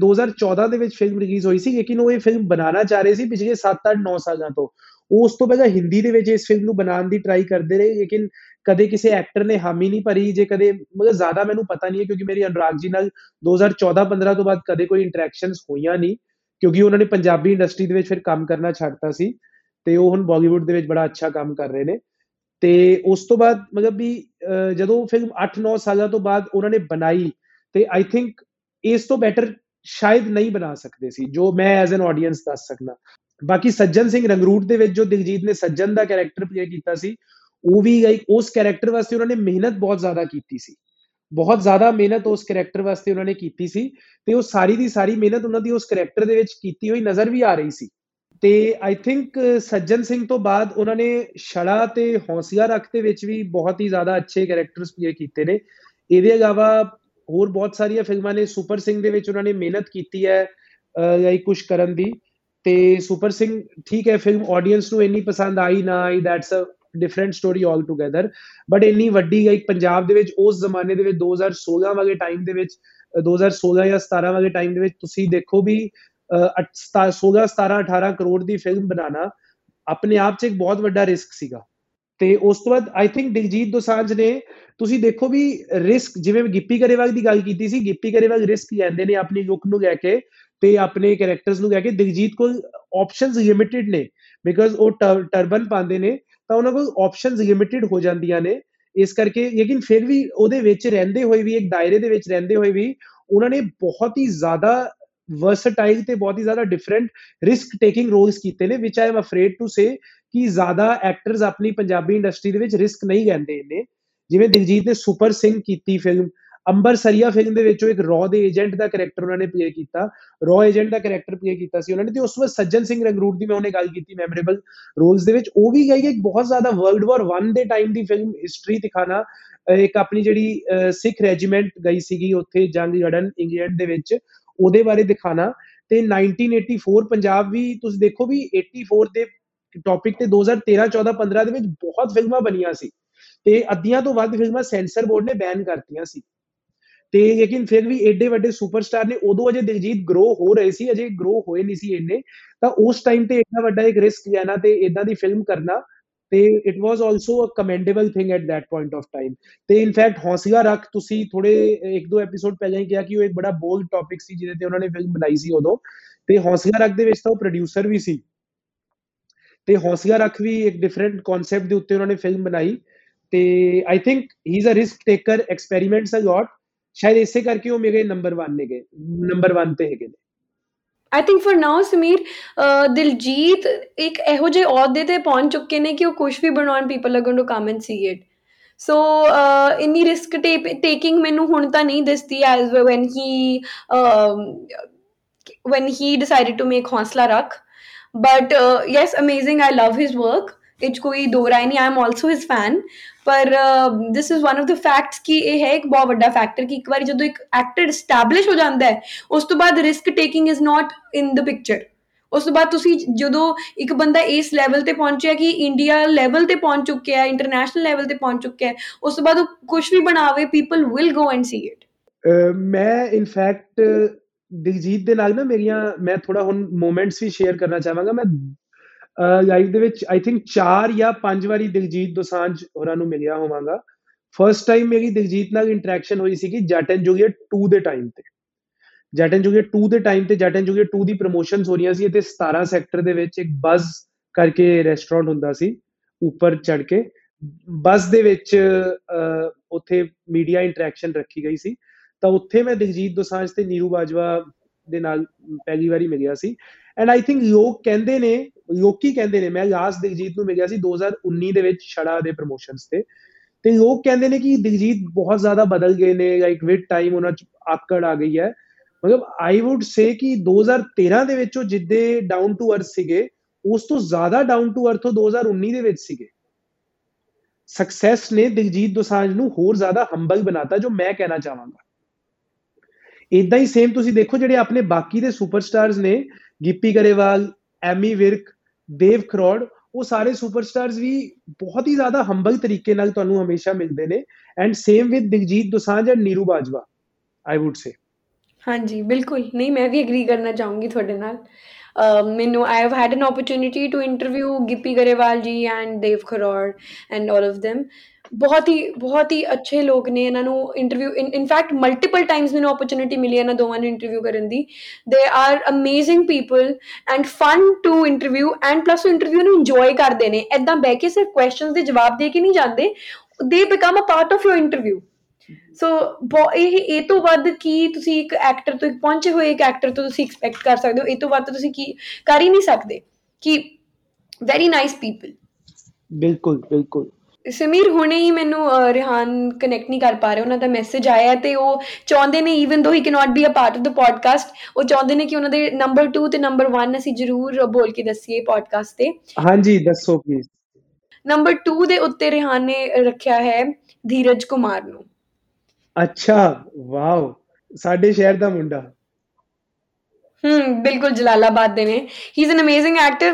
2014 ਦੇ ਵਿੱਚ ਫਿਲਮ ਰਿਲੀਜ਼ ਹੋਈ ਸੀ, ਲੇਕਿਨ ਉਹ ਇਹ ਫਿਲਮ ਬਣਾਉਣਾ ਚਾਹ ਰਹੇ ਸੀ ਪਿਛਲੇ 7-8 9 ਸਾਲਾਂ ਤੋਂ। ਉਸ ਤੋਂ ਪਹਿਲਾਂ ਹਿੰਦੀ ਦੇ ਵਿੱਚ ਇਸ ਫਿਲਮ ਨੂੰ ਬਣਾਉਣ ਦੀ ਟਰਾਈ ਕਰਦੇ ਰਹੇ, ਲੇਕਿਨ ਕਦੇ ਕਿਸੇ ਐਕਟਰ ਨੇ ਹਾਮੀ ਨਹੀਂ ਭਰੀ, ਜੇ ਕਦੇ ਮਤਲਬ ਜ਼ਿਆਦਾ ਮੈਨੂੰ ਪਤਾ ਨਹੀਂ ਹੈ, ਕਿਉਂਕਿ ਮੇਰੀ ਅਨੁਰਾਗ ਜੀ ਨਾਲ 2014-15 ਤੋਂ ਬਾਅਦ ਕਦੇ ਕੋਈ ਇੰਟਰੈਕਸ਼ਨਸ ਹੋਈਆਂ ਨਹੀਂ, ਕਿਉਂਕਿ ਉਹਨਾਂ ਨੇ ਪੰਜਾਬੀ ਇੰਡਸਟਰੀ ਦੇ ਵਿੱਚ ਫਿਰ ਕੰਮ ਕਰਨਾ ਛੱਡਤਾ ਸੀ, ਤੇ ਉਹ ਹੁਣ ਬਾਲੀਵੁੱਡ ਦੇ ਵਿੱਚ ਬੜਾ ਅੱਛਾ ਕੰਮ ਕਰ ਰਹੇ ਨੇ। ਤੇ ਉਸ ਤੋਂ ਬਾਅਦ ਮਤਲਬ ਵੀ ਜਦੋਂ ਫਿਲਮ 8-9 ਸਾਲਾਂ ਤੋਂ ਬਾਅਦ ਉਹਨਾਂ ਨੇ ਬਣਾਈ ਤੇ ਆਈ ਥਿੰਕ ਇਸ ਤੋਂ ਬੈਟਰ ਸ਼ਾਇਦ ਨਹੀਂ ਬਣਾ ਸਕਦੇ ਸੀ, ਜੋ ਮੈਂ ਐਜ਼ ਐਨ ਆਡੀਅנס ਦੱਸ ਸਕਦਾ। ਬਾਕੀ ਸੱਜਣ ਸਿੰਘ ਰੰਗਰੂਟ ਦੇ ਵਿੱਚ ਜੋ ਦਿਲਜੀਤ ਨੇ ਸੱਜਣ ਦਾ ਕੈਰੈਕਟਰ ਪਲੇ ਕੀਤਾ ਸੀ, ਉਹ ਵੀ ਲਾਈਕ ਉਸ ਕੈਰੈਕਟਰ ਵਾਸਤੇ ਉਹਨਾਂ ਨੇ ਮਿਹਨਤ ਬਹੁਤ ਜ਼ਿਆਦਾ ਕੀਤੀ ਸੀ। ਬਹੁਤ ਜ਼ਿਆਦਾ ਮਿਹਨਤ ਉਸ ਕੈਰੈਕਟਰ ਵਾਸਤੇ ਉਹਨਾਂ ਨੇ ਕੀਤੀ ਸੀ ਤੇ ਉਹ ਸਾਰੀ ਦੀ ਸਾਰੀ ਮਿਹਨਤ ਉਹਨਾਂ ਦੀ ਉਸ ਕੈਰੈਕਟਰ ਦੇ ਵਿੱਚ ਕੀਤੀ ਹੋਈ ਨਜ਼ਰ ਵੀ ਆ ਰਹੀ ਸੀ। ਤੇ ਆਈ ਥਿੰਕ ਸੱਜਣ ਸਿੰਘ ਤੋਂ ਬਾਅਦ ਉਹਨਾਂ ਨੇ ਛੜਾ ਤੇ ਹੌਸਲਾ ਰੱਖ ਦੇ ਵਿੱਚ ਵੀ ਬਹੁਤ ਹੀ ਜ਼ਿਆਦਾ ਅੱਛੇ ਕੈਰੈਕਟਰਸ ਪਲੇ ਕੀਤੇ ਨੇ। ਇਹਦੇ ਇਲਾਵਾ ਹੋਰ ਬਹੁਤ ਸਾਰੀਆਂ ਫਿਲਮਾਂ ਨੇ। ਸੁਪਰ ਸਿੰਘ ਦੇ ਵਿੱਚ ਉਹਨਾਂ ਨੇ ਮਿਹਨਤ ਕੀਤੀ ਹੈ ਲਾਈਕ ਕੁਝ ਕਰਨ ਦੀ। ਤੇ ਸੁਪਰ ਸਿੰਘ, ਠੀਕ ਹੈ ਫਿਲਮ ਆਡੀਅנס ਨੂੰ ਇੰਨੀ ਪਸੰਦ ਆਈ ਨਾ I that's a different story altogether but ਇੰਨੀ ਵੱਡੀ ਲਾਈਕ ਪੰਜਾਬ ਦੇ ਵਿੱਚ, ਉਸ ਜ਼ਮਾਨੇ ਦੇ ਵਿੱਚ 2016 ਵਾਲੇ ਟਾਈਮ ਦੇ ਵਿੱਚ 2016 ਜਾਂ 17 ਵਾਲੇ ਟਾਈਮ ਦੇ ਵਿੱਚ ਤੁਸੀਂ ਦੇਖੋ ਵੀ 16 17 18 ਕਰੋੜ ਦੀ ਫਿਲਮ ਬਣਾਉਣਾ ਆਪਣੇ ਆਪ 'ਚ ਇੱਕ ਬਹੁਤ ਵੱਡਾ ਰਿਸਕ ਸੀਗਾ। ਤੇ ਉਸ ਤੋਂ ਬਾਅਦ ਆਈ ਥਿੰਕ ਦਿਲਜੀਤ ਦੋਸਾਂਝ ਨੇ, ਤੁਸੀਂ ਦੇਖੋ ਵੀ ਰਿਸਕ ਜਿਵੇਂ ਗਿੱਪੀ ਕਰੇਵਾਲ ਦੀ ਗੱਲ ਕੀਤੀ ਸੀ, ਗਿੱਪੀ ਕਰੇਵਾਲ ਰਿਸਕ ਲੈਂਦੇ ਨੇ ਆਪਣੀ ਲੁੱਕ ਨੂੰ ਲੈ ਕੇ ਤੇ ਆਪਣੇ ਕੈਰੈਕਟਰਸ ਨੂੰ ਲੈ ਕੇ। ਦਿਲਜੀਤ ਕੋਲ ਆਪਸ਼ਨਸ ਲਿਮਿਟਿਡ ਨੇ ਬਿਕਾਜ਼ ਉਹ ਟਰਬਨ ਪਾਉਂਦੇ ਨੇ, ਤਾਂ ਉਹਨਾਂ ਕੋਲ ਆਪਸ਼ਨਸ ਲਿਮਿਟਿਡ ਹੋ ਜਾਂਦੀਆਂ ਨੇ। ਇਸ ਕਰਕੇ ਲੇਕਿਨ ਫਿਰ ਵੀ ਉਹਦੇ ਵਿੱਚ ਰਹਿੰਦੇ ਹੋਏ ਵੀ, ਇੱਕ ਦਾਇਰੇ ਦੇ ਵਿੱਚ ਰਹਿੰਦੇ ਹੋਏ ਵੀ, ਉਹਨਾਂ ਨੇ ਬਹੁਤ ਹੀ ਜ਼ਿਆਦਾ ਵਰਸਟਾਈਲ ਤੇ ਬਹੁਤ ਹੀ ਜ਼ਿਆਦਾ ਡਿਫਰੈਂਟ ਰਿਸਕ ਟੇਕਿੰਗ ਰੋਲਸ ਕੀਤੇ ਨੇ ਵਿਚ I am afraid to say ਕਿ ਜ਼ਿਆਦਾ ਐਕਟਰਸ ਆਪਣੀ ਪੰਜਾਬੀ ਇੰਡਸਟਰੀ ਦੇ ਵਿੱਚ ਰਿਸਕ ਨਹੀਂ ਲੈਂਦੇ ਨੇ ਜਿਵੇਂ ਦਿਲਜੀਤ ਨੇ ਸੁਪਰ ਸਿੰਘ ਕੀਤੀ ਫਿਲਮ ਅੰਬਰ ਸਰੀਆ ਫਿਲਮ ਦੇ ਵਿੱਚ ਉਹ ਇੱਕ ਰॉ ਦੇ ਏਜੰਟ ਦਾ ਕੈਰੈਕਟਰ ਉਹਨਾਂ ਨੇ ਪਲੇ ਕੀਤਾ। ਰॉ ਏਜੰਟ ਦਾ ਕੈਰੈਕਟਰ ਪਲੇ ਕੀਤਾ ਸੀ ਉਹਨਾਂ ਨੇ ਤੇ ਉਸ ਵਕਤ ਸੱਜਣ ਸਿੰਘ ਰੰਗਰੂਟ ਦੀ ਮੈਂ ਉਹਨੇ ਗੱਲ ਕੀਤੀ ਮੈਮੋਰੇਬਲ ਰੋਲਸ ਦੇ ਵਿੱਚ। ਉਹ ਵੀ ਗਈ ਇੱਕ ਬਹੁਤ ਜ਼ਿਆਦਾ ਵਰਲਡ ਵਾਰ 1 ਦੇ ਟਾਈਮ ਦੀ ਫਿਲਮ ਹਿਸਟਰੀ ਦਿਖਾਣਾ ਇੱਕ ਆਪਣੀ ਜਿਹੜੀ ਸਿੱਖ ਰੈਜੀਮੈਂਟ ਗਈ ਸੀਗੀ ਉੱਥੇ ਜੰਗ ਲੜਨ ਇੰਗਲੈਂਡ ਦੇ ਵਿੱਚ, ਉਹਦੇ ਬਾਰੇ ਦਿਖਾਣਾ। ਤੇ 1984 ਪੰਜਾਬ ਵੀ ਤੁਸੀਂ ਦੇਖੋ ਵੀ 84 ਦੇ ਟੌਪਿਕ ਤੇ 2013 14 15 ਦੇ ਵਿੱਚ ਬਹੁਤ ਫਿਲਮਾਂ ਬਣੀਆਂ ਸੀ। ਤੇ ਅੱਧੀਆਂ ਤੋਂ ਵੱਧ ਫਿਲਮਾਂ ਸੈਂਸਰ ਬੋਰਡ ਨੇ ਬੈਨ ਕਰਤੀਆਂ ਸੀ। ਤੇ ਲੇਕਿਨ ਫਿਰ ਵੀ ਐਡੇ ਵੱਡੇ ਸੁਪਰਸਟਾਰ ਨੇ, ਉਦੋਂ ਅਜੇ ਦਿਲਜੀਤ ਗਰੋ ਹੋ ਰਹੇ ਸੀ, ਅਜੇ ਗਰੋ ਹੋਏ ਨਹੀਂ ਸੀ ਇੰਨੇ। ਤਾਂ ਉਸ ਟਾਈਮ ਤੇ ਇੰਨਾ ਵੱਡਾ ਇੱਕ ਰਿਸਕ ਲੈਣਾ ਤੇ ਇਦਾਂ ਦੀ ਫਿਲਮ ਕਰਨਾ। ਤੇ it was also a commendable thing at that point of time ਤੇ ਇਨਫੈਕਟ ਹੌਸਲਾ ਰੱਖ, ਤੁਸੀਂ ਥੋੜੇ ਇੱਕ ਦੋ ਐਪੀਸੋਡ ਪਹਿਲਾਂ ਹੀ ਕਿਹਾ ਕਿ ਉਹ ਇੱਕ ਬੜਾ ਬੋਲਡ ਟੌਪਿਕ ਸੀ, ਜਿਹਦੇ ਤੇ ਉਹਨਾਂ ਨੇ ਫਿਲਮ ਬਣਾਈ ਸੀ ਉਦੋਂ। ਤੇ ਹੌਸਲਾ ਰੱਖ ਦੇ ਵਿੱਚ ਤਾਂ ਉਹ ਪ੍ਰੋਡਿਊਸਰ ਵੀ ਸੀ। ਤੇ ਹੌਸਲਾ ਰੱਖ ਵੀ ਇੱਕ ਡਿਫਰੈਂਟ ਕਨਸੈਪਟ ਦੇ ਉੱਤੇ ਉਹਨਾਂ ਨੇ ਫਿਲਮ ਬਣਾਈ ਤੇ I think he is a risk taker experiments a lot ਸ਼ਾਇਦ ਇਸੇ ਕਰਕੇ ਉਹ ਮੇਰੇ ਨੰਬਰ 1 ਨੇ ਗਏ ਨੰਬਰ 1 ਤੇ ਹੈਗੇ ਨੇ। I think for now Sameer Diljit ਇੱਕ ਇਹੋ ਜਿਹੇ ਅਹੁਦੇ ਤੇ ਪਹੁੰਚ ਚੁੱਕੇ ਨੇ ਕਿ ਉਹ ਕੁਝ ਵੀ ਬਣਾਉਣ people are going to come and see it so ਇਨੀ ਰਿਸਕ ਟੇਕਿੰਗ ਮੈਨੂੰ ਹੁਣ ਤਾਂ ਨਹੀਂ ਦਿਸਦੀ as when he when he decided to make Honsla Rakh. But uh, yes, amazing. I love his work. it's ਕੋਈ ਦੋ ਰਾਏ ਨਹੀਂ I am also his fan ਪਰ this is one of the facts ਕਿ ਇਹ ਹੈ ਇੱਕ ਬਹੁਤ ਵੱਡਾ ਫੈਕਟਰ ਕਿ ਇੱਕ ਵਾਰੀ ਜਦੋਂ ਇੱਕ ਐਕਟਰ ਐਸਟੈਬਲਿਸ਼ ਹੋ ਜਾਂਦਾ ਹੈ ਉਸ ਤੋਂ ਬਾਅਦ risk taking is not in the picture ਉਸ ਤੋਂ ਬਾਅਦ ਤੁਸੀਂ ਜਦੋਂ ਇੱਕ ਬੰਦਾ ਇਸ ਲੈਵਲ ਤੇ ਪਹੁੰਚਿਆ ਕਿ ਇੰਡੀਆ ਲੈਵਲ ਤੇ ਪਹੁੰਚ ਚੁੱਕਿਆ ਹੈ ਇੰਟਰਨੈਸ਼ਨਲ ਲੈਵਲ ਤੇ ਪਹੁੰਚ ਚੁੱਕਿਆ ਹੈ ਉਸ ਤੋਂ ਬਾਅਦ ਉਹ ਕੁਝ ਵੀ ਬਣਾਵੇ people will go and see it ਮੈਂ ਇਨਫੈਕਟ ਦਿਲਜੀਤ ਦੇ ਨਾਲ ਨਾ ਮੇਰੀਆਂ, ਮੈਂ ਥੋੜਾ ਹੁਣ ਮੂਮੈਂਟਸ ਵੀ ਸ਼ੇਅਰ ਕਰਨਾ ਚਾਹਾਂਗਾ। ਮੈਂ ਲਾਈਫ ਦੇ ਵਿੱਚ ਆਈ ਥਿੰਕ 4 ਜਾਂ 5 ਵਾਰੀ ਦਿਲਜੀਤ ਦੋਸਾਂਝ ਹੋਰਾਂ ਨੂੰ ਮਿਲਿਆ ਹੋਵਾਂਗਾ। ਫਰਸਟ ਟਾਈਮ ਮੇਰੀ ਦਿਲਜੀਤ ਨਾਲ ਇੰਟਰੈਕਸ਼ਨ ਹੋਈ ਸੀ ਕਿ ਜੱਟ ਐਂਡ ਜੋਗੀਆ 2 ਦੇ ਟਾਈਮ ਤੇ। ਜੱਟ ਐਂਡ ਜੋਗੀਆ 2 ਦੇ ਟਾਈਮ ਤੇ ਜੱਟ ਐਂਡ ਜੋਗੀਆ 2 ਦੀ ਪ੍ਰੋਮੋਸ਼ਨਸ ਹੋ ਰਹੀਆਂ ਸੀ ਤੇ 17 ਸੈਕਟਰ ਦੇ ਵਿੱਚ ਇੱਕ ਬਜ਼ ਕਰਕੇ ਰੈਸਟੋਰੈਂਟ ਹੁੰਦਾ ਸੀ, ਉੱਪਰ ਚੜ ਕੇ। ਬਸ ਦੇ ਵਿੱਚ ਉੱਥੇ ਮੀਡੀਆ ਇੰਟਰੈਕਸ਼ਨ ਰੱਖੀ ਗਈ ਸੀ। ਤਾਂ ਉੱਥੇ ਮੈਂ ਦਿਲਜੀਤ ਦੋਸਾਂਝ ਤੇ ਨੀਰੂ ਬਾਜਵਾ ਦੇ ਨਾਲ ਪਹਿਲੀ ਵਾਰੀ ਮਿਲਿਆ ਸੀ। ਐਂਡ ਆਈ ਥਿੰਕ ਲੋਕ ਕਹਿੰਦੇ ਨੇ, ਲੋਕੀ ਕਹਿੰਦੇ ਨੇ, ਮੈਂ ਲਾਸਟ ਦਿਲਜੀਤ ਨੂੰ ਮਿਲਿਆ ਸੀ 2019 ਦੇ ਵਿੱਚ ਛੜਾ ਦੇ ਪ੍ਰੋਮੋਸ਼ਨਸ ਤੇ। ਤੇ ਲੋਕ ਕਹਿੰਦੇ ਨੇ ਕਿ ਦਿਲਜੀਤ ਬਹੁਤ ਜ਼ਿਆਦਾ ਬਦਲ ਗਏ ਨੇ ਲਾਈਕ ਵਿਦ ਟਾਈਮ ਉਹਨਾਂ ਚ ਆਕੜ ਆ ਗਈ ਹੈ। ਮਤਲਬ ਆਈ ਊਡ ਸੇ ਕਿ 2013 ਦੇ ਵਿੱਚ ਉਹ ਜਿੱਦੇ ਡਾਊਨ ਟੂ ਅਰਥ ਸੀਗੇ, ਉਸ ਤੋਂ ਜ਼ਿਆਦਾ ਡਾਊਨ ਟੂ ਅਰਥ ਉਹ 2019 ਦੇ ਵਿੱਚ ਸੀਗੇ। ਸਕਸੈਸ ਨੇ ਦਿਲਜੀਤ ਦੋਸਾਂਝ ਨੂੰ ਹੋਰ ਜ਼ਿਆਦਾ ਹੰਬਲ ਬਣਾਤਾ, ਜੋ ਮੈਂ ਕਹਿਣਾ ਚਾਹਾਂਗਾ। ਇਦਾਂ ਹੀ ਸੇਮ ਤੁਸੀਂ ਦੇਖੋ ਜਿਹੜੇ ਆਪਣੇ ਬਾਕੀ ਦੇ ਸੁਪਰਸਟਾਰਸ ਨੇ, ਗਿੱਪੀ ਗਰੇਵਾਲ, ਐਮੀ ਵਿਰਕ, ਦੇਵ ਖਰੋੜ, ਉਹ ਸਾਰੇ ਸੁਪਰਸਟਾਰਸ ਵੀ ਬਹੁਤ ਹੀ ਜ਼ਿਆਦਾ ਹੰਬਲ ਤਰੀਕੇ ਨਾਲ ਤੁਹਾਨੂੰ ਹਮੇਸ਼ਾ ਮਿਲਦੇ ਨੇ and same with Diljit Dosanjh and Neeru Bajwa I would say ਹਾਂਜੀ, ਬਿਲਕੁਲ। ਨਹੀਂ, ਮੈਂ ਵੀ ਐਗਰੀ ਕਰਨਾ ਚਾਹੂੰਗੀ ਤੁਹਾਡੇ ਨਾਲ। ਮੈਨੂੰ I have had an opportunity to interview Gippy Grewal ji and Dev Kharoud and all of them ਬਹੁਤ ਹੀ ਬਹੁਤ ਹੀ ਅੱਛੇ ਲੋਕ ਨੇ ਇਹਨਾਂ ਨੂੰ interview in fact multiple times ਮੈਨੂੰ ਓਪਰਚ्युनिटी ਮਿਲੀ ਇਹਨਾਂ ਦੋਵਾਂ ਨੂੰ ਇੰਟਰਵਿਊ ਕਰਨ ਦੀ। They are amazing people and fun to interview and plus ਉਹ ਇੰਟਰਵਿਊ ਨੂੰ ਇੰਜੋਏ ਕਰਦੇ ਨੇ। ਐਦਾਂ ਬਹਿ ਕੇ ਸਿਰਫ ਕੁਐਸਚਨਸ ਦੇ ਜਵਾਬ ਦੇ ਕੇ ਨਹੀਂ ਜਾਂਦੇ। They become a part of your interview so ਇਹ ਇਹ ਤੋਂ ਵੱਧ ਕੀ ਤੁਸੀਂ ਇੱਕ ਐਕਟਰ ਤੋਂ ਪਹੁੰਚੇ ਹੋਏ ਇੱਕ ਐਕਟਰ ਤੋਂ ਤੁਸੀਂ ਐਕਸਪੈਕਟ ਕਰ ਸਕਦੇ ਹੋ? ਇਹ ਤੋਂ ਵੱਧ ਤੁਸੀਂ ਕੀ ਕਰ ਹੀ ਨਹੀਂ ਸਕਦੇ। ਕਿ ਵੈਰੀ ਨਾਈਸ ਪੀਪਲ ਬਿਲਕੁਲ ਬਿਲਕੁਲ। ਸਮੀਰ ਹੁਣੇ ਹੀ ਮੈਨੂੰ ਰਿਹਾਨ ਕਨੈਕਟ ਨਹੀਂ ਕਰ ਪਾ ਰਹੇ ਉਹਨਾਂ ਦਾ ਮੈਸੇਜ ਆਇਆ ਤੇ ਉਹ ਚਾਹੁੰਦੇ ਨੇ even though he can not be a part of the podcast ਉਹ ਚਾਹੁੰਦੇ ਨੇ ਕਿ ਉਹਨਾਂ ਦੇ ਨੰਬਰ 2 ਤੇ ਨੰਬਰ 1 ਅਸੀਂ ਜ਼ਰੂਰ ਬੋਲ ਕੇ ਦਸੀਏ ਪੋਡਕਾਸਟ ਤੇ। ਹਾਂਜੀ ਦੱਸੋ ਪਲੀਜ਼ ਨੰਬਰ 2 ਦੇ ਉੱਤੇ ਰਿਹਾਨ ਨੇ ਰੱਖਿਆ ਹੈ ਧੀਰਜ ਕੁਮਾਰ ਨੂੰ। ਅੱਛਾ ਵਾਓ। ਸਾਡੇ ਸ਼ਹਿਰ ਦਾ ਮੁੰਡਾ। ਹਮ, ਬਿਲਕੁਲ ਜਲਾਲਾਬਾਦ ਦੇ ਨੇ। He is an amazing actor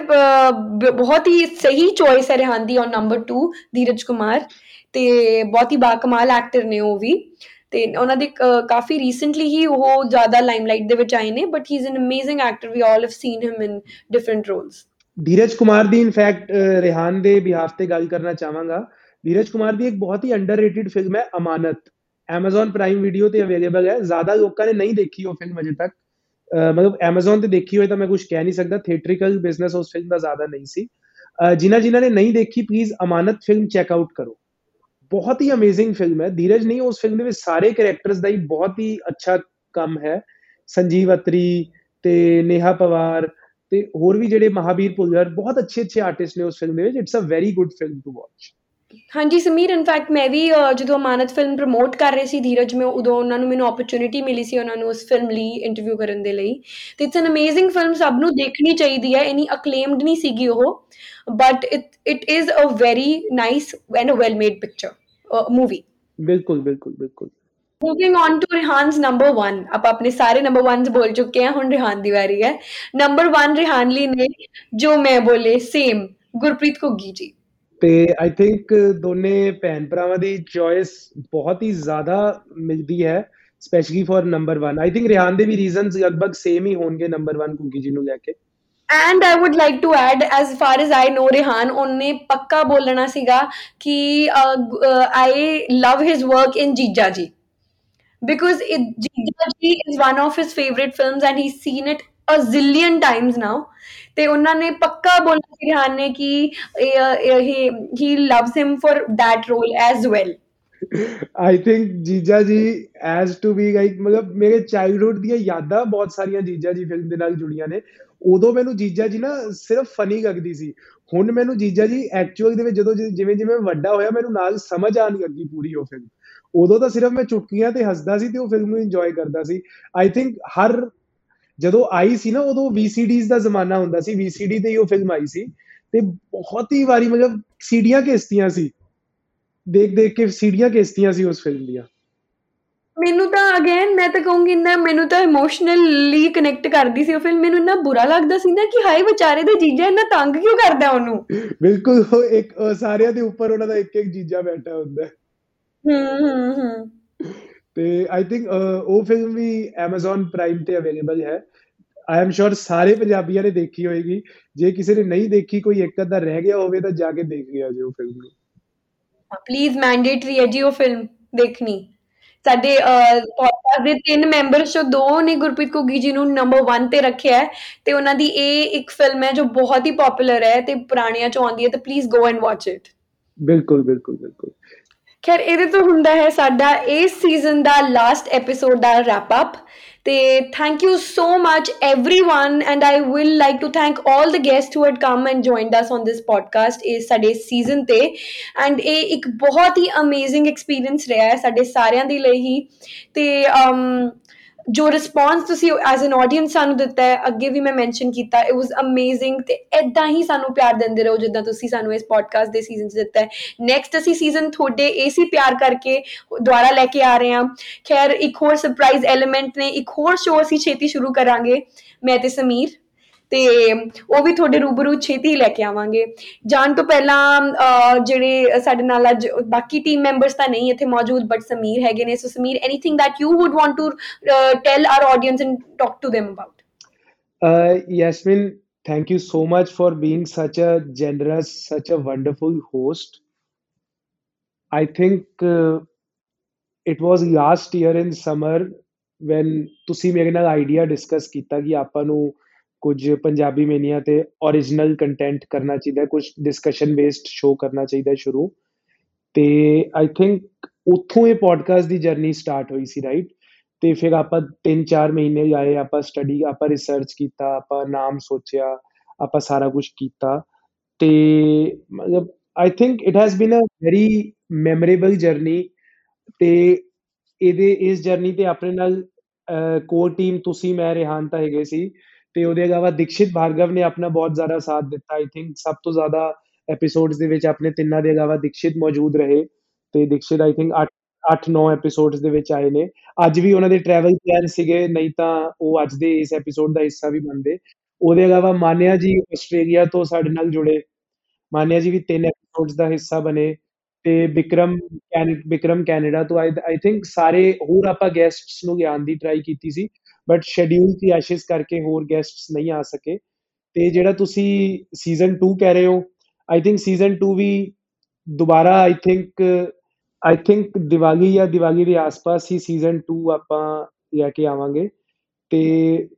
ਬਹੁਤ ਹੀ ਸਹੀ ਚੋਇਸ ਹੈ ਰਿਹਾਨ ਦੀ ਔਨ ਨੰਬਰ 2 ਧੀਰਜ ਕੁਮਾਰ। ਤੇ ਬਹੁਤ ਹੀ ਬਾਕਮਾਲ ਐਕਟਰ ਨੇ ਉਹ ਵੀ। ਤੇ ਉਹਨਾਂ ਦੇ ਕਾਫੀ ਰੀਸੈਂਟਲੀ ਹੀ ਉਹ ਜ਼ਿਆਦਾ ਲਾਈਮਲਾਈਟ ਦੇ ਵਿੱਚ ਆਏ ਨੇ but he is an amazing actor we all have seen him in different roles Dheeraj Kumar the in fact Rihan ਦੇ ਬਿਹਾਫ ਤੇ ਗੱਲ ਕਰਨਾ ਚਾਹਾਂਗਾ। ਧੀਰਜ ਕੁਮਾਰ ਦੀ ਇੱਕ ਬਹੁਤ ਹੀ ਅੰਡਰਰੇਟਡ ਫਿਲਮ ਹੈ ਅਮਾਨਤ। Amazon ਪ੍ਰਾਈਮ ਵੀਡੀਓ ਤੇ ਅਵੇਲੇਬਲ ਹੈ। ਜ਼ਿਆਦਾ ਲੋਕਾਂ ਨੇ ਨਹੀਂ ਦੇਖੀ ਉਹ ਫਿਲਮ ਅਜੇ ਤੱਕ। ਮਤਲਬ Amazon ਤੇ ਦੇਖੀ ਹੋਏ ਤਾਂ ਮੈਂ ਕੁਝ ਕਹਿ ਨਹੀਂ ਸਕਦਾ ਥੀਏਟ੍ਰਿਕਲ ਬਿਜ਼ਨਸ ਉਸ ਫਿਲਮ ਦਾ ਜ਼ਿਆਦਾ ਨਹੀਂ ਸੀ। ਜਿਨ੍ਹਾਂ ਜਿਨ੍ਹਾਂ ਨੇ ਨਹੀਂ ਦੇਖੀ please Amanat film check out ਕਰੋ। ਬਹੁਤ ਹੀ ਅਮੇਜ਼ਿੰਗ ਫਿਲਮ ਹੈ। ਧੀਰਜ ਨਹੀਂ, ਉਸ ਫਿਲਮ ਦੇ ਵਿੱਚ ਸਾਰੇ ਕੈਰੈਕਟਰਸ ਦਾ ਹੀ ਬਹੁਤ ਹੀ ਅੱਛਾ ਕੰਮ ਹੈ। ਸੰਜੀਵ ਅਤਰੀ ਤੇ ਨੇਹਾ ਪਵਾਰ ਤੇ ਹੋਰ ਵੀ ਜਿਹੜੇ ਮਹਾਬੀਰ ਪੁੱਲਰ ਬਹੁਤ ਅੱਛੇ ਅੱਛੇ ਆਰਟਿਸਟ ਨੇ ਉਸ ਫਿਲਮ ਦੇ ਵਿੱਚ। It's a very good film to watch ਹਾਂਜੀ ਸਮੀਰ ਇਨਫੈਕਟ ਮੈਂ ਵੀ ਜਦੋਂ ਅਮਾਨਤ ਫਿਲਮ ਪ੍ਰਮੋਟ ਕਰ ਰਹੀ ਸੀ ਧੀਰਜ ਮੈਂ ਉਦੋਂ ਉਹਨਾਂ ਨੂੰ ਮੈਨੂੰ ਓਪਰਚ्युनिटी ਮਿਲੀ ਸੀ ਉਹਨਾਂ ਨੂੰ ਉਸ ਫਿਲਮ ਲਈ ਇੰਟਰਵਿਊ ਕਰਨ ਦੇ ਲਈ। ਤੇ ਇਟਸ ਐਨ ਅਮੇਜ਼ਿੰਗ ਫਿਲਮ ਸਭ ਨੂੰ ਦੇਖਣੀ ਚਾਹੀਦੀ ਹੈ ਇਨੀ ਅਕਲੇਮਡ ਨਹੀਂ ਸੀਗੀ ਉਹ but it it is a very nice and a well made picture movie ਬਿਲਕੁਲ ਬਿਲਕੁਲ ਬਿਲਕੁਲ। Moving on to Rihan's number 1 ਆਪਾਂ ਆਪਣੇ ਸਾਰੇ ਨੰਬਰ 1s ਬੋਲ ਚੁੱਕੇ ਹਾਂ ਹੁਣ ਰਿਹਾਨ ਦੀ ਵਾਰੀ ਹੈ। ਨੰਬਰ 1 ਰਿਹਾਨ ਲਈ ਨੇ ਜੋ ਮੈਂ ਬੋਲੇ ਸੇਮ ਗੁਰਪ੍ਰੀਤ ਕੋ ਗੀਜੀ ਤੇ ਆਈ ਥਿੰਕ ਦੋਨੇ ਭੈਣ ਭਰਾਵਾਂ ਦੀ ਚੋਇਸ ਬਹੁਤ ਹੀ ਜ਼ਿਆਦਾ ਮਿਲਦੀ ਹੈ specially for number 1 I think Rihan ਦੇ ਵੀ ਰੀਜ਼ਨਸ ਲਗਭਗ ਸੇਮ ਹੀ ਹੋਣਗੇ ਨੰਬਰ 1 ਕੁਕੀ ਜੀ ਨੂੰ ਲੈ ਕੇ। And I would like to add as far as I know Rihan ਉਹਨੇ ਪੱਕਾ ਬੋਲਣਾ ਸੀਗਾ ਕਿ I love his work in Jija ji because it, Jija Ji is one of his favorite films and he's seen it a zillion times now. ਤੇ ਉਹਨਾਂ ਨੇ ਪੱਕਾ ਬੋਲਿਆ ਸੀ ਰਿਹਾਨ ਨੇ ਕਿ he he loves him for that role as well I think Jija ji as to be like ਮਤਲਬ ਮੇਰੇ childhood ਦੀਆਂ ਯਾਦਾਂ ਬਹੁਤ ਸਾਰੀਆਂ ਜੀਜਾ ਜੀ ਫਿਲਮ ਦੇ ਨਾਲ ਜੁੜੀਆਂ ਨੇ। ਉਦੋਂ ਮੈਨੂੰ ਜੀਜਾ ਜੀ ਨਾ ਸਿਰਫ ਫਨੀ ਲੱਗਦੀ ਸੀ। ਹੁਣ ਮੈਨੂੰ ਜੀਜਾ ਜੀ ਐਕਚੁਅਲ ਦੇ ਵਿੱਚ ਜਦੋਂ ਜਿਵੇਂ ਜਿਵੇਂ ਵੱਡਾ ਹੋਇਆ, ਮੈਨੂੰ ਨਾਲ ਸਮਝ ਆਣ ਲੱਗੀ ਪੂਰੀ ਉਹ ਫਿਲਮ ਉਦੋਂ ਤਾਂ ਸਿਰਫ ਮੈਂ ਚੁਟਕੀਆਂ ਤੇ ਹੱਸਦਾ ਸੀ ਤੇ ਉਹ ਫਿਲਮ ਨੂੰ ਇੰਜੋਏ ਕਰਦਾ ਸੀ। ਆਈ ਥਿੰਕ ਹਰ ਜਦੋਂ ਆਈ ਸੀ ਨਾ ਉਦੋਂ VCDs ਦਾ ਜ਼ਮਾਨਾ ਹੁੰਦਾ ਸੀ। VCD ਤੇ ਹੀ ਉਹ ਫਿਲਮ ਆਈ ਸੀ। ਤੇ ਬਹੁਤ ਹੀ ਵਾਰੀ ਮਤਲਬ ਸੀਡੀਆਂ ਘਿਸਤੀਆਂ ਸੀ। ਦੇਖ ਦੇਖ ਕੇ ਸੀਡੀਆਂ ਘਿਸਤੀਆਂ ਸੀ ਉਸ ਫਿਲਮ ਦੀਆਂ। ਮੈਨੂੰ ਤਾਂ ਅਗੇਨ ਮੈਂ ਤਾਂ ਕਹੂੰਗੀ ਨਾ ਮੈਨੂੰ ਤਾਂ ਇਮੋਸ਼ਨਲੀ ਕਨੈਕਟ ਕਰਦੀ ਸੀ ਉਹ ਫਿਲਮ ਮੈਨੂੰ ਇੰਨਾ ਬੁਰਾ ਲੱਗਦਾ ਸੀ ਨਾ ਕਿ ਹਾਏ ਵਿਚਾਰੇ ਦੇ ਜੀਜਾ ਇੰਨਾ ਤੰਗ ਕਿਉਂ ਕਰਦਾ ਉਹਨੂੰ? ਬਿਲਕੁਲ ਉਹ ਇੱਕ ਸਾਰਿਆਂ ਦੇ ਉੱਪਰ ਉਹਨਾਂ ਦਾ ਇੱਕ ਇੱਕ ਜੀਜਾ ਬੈਠਾ ਹੁੰਦਾ। ਹੂੰ ਹੂੰ ਹੂੰ। ਤੇ ਆਈ ਥਿੰਕ ਉਹ ਫਿਲਮ ਵੀ Amazon ਪ੍ਰਾਈਮ ਤੇ ਅਵੇਲੇਬਲ ਹੈ। ਆਈ ਐਮ ਸ਼ੋਰ ਸਾਰੇ ਪੰਜਾਬੀਆਂ ਨੇ ਦੇਖੀ ਹੋਏਗੀ। ਜੇ ਕਿਸੇ ਨੇ ਨਹੀਂ ਦੇਖੀ ਕੋਈ ਇੱਕ ਅੱਧਾ ਰਹਿ ਗਿਆ ਹੋਵੇ ਤਾਂ ਜਾ ਕੇ ਦੇਖ ਲਿਆ ਜੀ ਉਹ ਫਿਲਮ ਨੂੰ। ਪਲੀਜ਼ ਮੈਂਡੇਟਰੀ ਹੈ ਜੀ ਉਹ ਫਿਲਮ ਦੇਖਣੀ। ਸਾਡੇ ਪੋਡਕਾਸਟ ਦੇ ਤਿੰਨ ਮੈਂਬਰਸ ਚੋਂ ਦੋ ਨੇ ਗੁਰਪ੍ਰੀਤ ਘੁੱਗੀ ਜੀ ਨੂੰ ਨੰਬਰ 1 ਤੇ ਰੱਖਿਆ ਹੈ। ਤੇ ਉਹਨਾਂ ਦੀ ਇਹ ਇੱਕ ਫਿਲਮ ਹੈ ਜੋ ਬਹੁਤ ਹੀ ਪਪੂਲਰ ਹੈ ਤੇ ਪੁਰਾਣੀਆਂ ਚੋਂ ਆਉਂਦੀ ਹੈ ਤੇ please go and watch it ਬਿਲਕੁਲ ਬਿਲਕੁਲ ਬਿਲਕੁਲ। ਖੈਰ ਇਹਦੇ ਤੋਂ ਹੁੰਦਾ ਹੈ ਸਾਡਾ ਇਸ ਸੀਜ਼ਨ ਦਾ ਲਾਸਟ ਐਪੀਸੋਡ ਦਾ ਰੈਪ ਅਪ ਤੇ thank you so much everyone and I will like to thank 올 the guest who had come and joined us on this podcast ਇਸ ਸਾਡੇ ਸੀਜ਼ਨ ਤੇ ਐਂਡ ਇਹ ਇੱਕ ਬਹੁਤ ਹੀ ਅਮੇਜ਼ਿੰਗ ਐਕਸਪੀਰੀਅੰਸ ਰਿਹਾ ਹੈ ਸਾਡੇ ਸਾਰਿਆਂ ਦੇ ਲਈ ਹੀ ਤੇ ਅਮ ਜੋ ਰਿਸਪੌਂਸ ਤੁਸੀਂ ਐਜ਼ ਐਨ ਆਡੀਅנס ਸਾਨੂੰ ਦਿੱਤਾ ਹੈ, ਅੱਗੇ ਵੀ ਮੈਂ ਮੈਂਸ਼ਨ ਕੀਤਾ ਇਟ ਵਾਸ ਅਮੇਜ਼ਿੰਗ ਤੇ ਐਦਾਂ ਹੀ ਸਾਨੂੰ ਪਿਆਰ ਦਿੰਦੇ ਰਹੋ ਜਿੱਦਾਂ ਤੁਸੀਂ ਸਾਨੂੰ ਇਸ ਪੋਡਕਾਸਟ ਦੇ ਸੀਜ਼ਨ 'ਚ ਦਿੱਤਾ ਹੈ। ਨੈਕਸਟ ਅਸੀਂ ਸੀਜ਼ਨ ਤੁਹਾਡੇ ਏਸੀ ਪਿਆਰ ਕਰਕੇ ਦੁਆਰਾ ਲੈ ਕੇ ਆ ਰਹੇ ਹਾਂ। ਖੈਰ, ਇੱਕ ਹੋਰ ਸਰਪ੍ਰਾਈਜ਼ ਐਲੀਮੈਂਟ ਨੇ, ਇੱਕ ਹੋਰ ਸ਼ੋਅ ਅਸੀਂ ਛੇਤੀ ਸ਼ੁਰੂ ਕਰਾਂਗੇ। ਮੈਂ ਤੇ ਸਮੀਰ ਤੇ ਉਹ ਵੀ ਤੁਹਾਡੇ ਰੂਬਰੂ ਛੇਤੀ ਲੈ ਕੇ ਆਵਾਂਗੇ। ਜਾਣ ਤੋਂ ਪਹਿਲਾਂ ਜਿਹੜੇ ਸਾਡੇ ਨਾਲ ਅੱਜ ਬਾਕੀ ਟੀਮ ਮੈਂਬਰਸ ਤਾਂ ਨਹੀਂ ਇੱਥੇ ਮੌਜੂਦ ਬਟ ਸਮੀਰ ਹੈਗੇ ਨੇ। So Sameer anything that you would want to tell our audience and talk to them about uh yasmin thank you so much for being such a generous such a wonderful host. I think uh, it was last year in summer when ਤੁਸੀਂ ਮੇਰੇ ਨਾਲ idea discuss ਕੀਤਾ ਕਿ ਆਪਾਂ ਨੂੰ ਕੁਝ Punjabi mania ਤੇ origignal content ਕਰਨਾ ਚਾਹੀਦਾ, ਕੁਝ ਡਿਸਕਸ਼ਨ ਬੇਸਡ ਸ਼ੋ ਕਰਨਾ ਚਾਹੀਦਾ ਸ਼ੁਰੂ। ਤੇ ਆਈ ਥਿੰਕ ਉੱਥੋਂ ਇਹ ਪੋਡਕਾਸਟ ਦੀ ਜਰਨੀ ਸਟਾਰਟ ਹੋਈ ਸੀ ਰਾਈਟ ਤੇ ਫਿਰ ਆਪਾਂ 3-4 ਮਹੀਨੇ ਜਾਏ ਆਪਾਂ ਸਟੱਡੀ ਆਪਾਂ ਰਿਸਰਚ ਕੀਤਾ, ਆਪਾਂ ਨਾਮ ਸੋਚਿਆ, ਆਪਾਂ ਸਾਰਾ ਕੁਝ ਕੀਤਾ। ਤੇ ਮਤਲਬ I think it has been a very memorable journey ਤੇ ਇਹਦੇ, ਇਸ ਜਰਨੀ ਤੇ ਆਪਣੇ ਨਾਲ ਕੋਰ ਟੀਮ ਤੁਸੀਂ, ਮੈਂ, ਰਿਹਾਨ ਤਾਂ ਹੈਗੇ ਸੀ। ਤੇ ਉਹਦੇ ਇਲਾਵਾ ਦਿਕਸ਼ਿਤ ਭਾਰਗਵ ਨੇ ਆਪਣਾ ਬਹੁਤ ਜ਼ਿਆਦਾ ਸਾਥ ਦਿੱਤਾ ਆਈ ਥਿੰਕ ਸਭ ਤੋਂ ਜ਼ਿਆਦਾ ਐਪੀਸੋਡਸ ਦੇ ਵਿੱਚ ਆਪਣੇ ਤਿੰਨਾਂ ਦੇ ਇਲਾਵਾ ਦਿਕਸ਼ਿਤ ਮੌਜੂਦ ਰਹੇ ਤੇ ਦਿਕਸ਼ਿਤ ਆਈ ਥਿੰਕ 8 8-9 ਐਪੀਸੋਡਸ ਦੇ ਵਿੱਚ ਆਏ ਨੇ। ਅੱਜ ਵੀ ਉਹਨਾਂ ਦੇ ਟਰੈਵਲ ਪਲਾਨ ਸੀਗੇ, ਨਹੀਂ ਤਾਂ ਉਹ ਅੱਜ ਦੇ ਇਸ ਐਪੀਸੋਡ ਦਾ ਹਿੱਸਾ ਵੀ ਬਣਦੇ। ਉਹਦੇ ਇਲਾਵਾ ਮਾਨਿਆ ਜੀ ਆਸਟ੍ਰੇਲੀਆ ਤੋਂ ਸਾਡੇ ਨਾਲ ਜੁੜੇ। ਮਾਨਿਆ ਜੀ ਵੀ ਤਿੰਨ ਐਪੀਸੋਡਸ ਦਾ ਹਿੱਸਾ ਬਣੇ ਤੇ ਵਿਕਰਮ ਵਿਕਰਮ ਕੈਨੇਡਾ ਤੋਂ ਆਈ ਥਿੰਕ ਸਾਰੇ ਹੋਰ ਆਪਾਂ ਗੈਸਟਸ ਨੂੰ ਗਿਆਨ ਦੀ ਟਰਾਈ ਕੀਤੀ ਸੀ। ਬਟ ਸ਼ੈਡਿਊਲ ਦੀ ਆਸ਼ਿਸ਼ ਕਰਕੇ ਹੋਰ ਗੈਸਟਸ ਨਹੀਂ ਆ ਸਕੇ ਤੇ ਜਿਹੜਾ ਤੁਸੀਂ ਸੀਜ਼ਨ 2 ਕਹਿ ਰਹੇ ਹੋ ਆਈ ਥਿੰਕ ਸੀਜ਼ਨ 2 ਵੀ ਦੁਬਾਰਾ I think I think Diwali ਜਾਂ ਦੀਵਾਲੀ ਦੇ ਆਸ-ਪਾਸ ਹੀ ਸੀਜ਼ਨ 2 ਆਪਾਂ ਲੈ ਕੇ ਆਵਾਂਗੇ। ਤੇ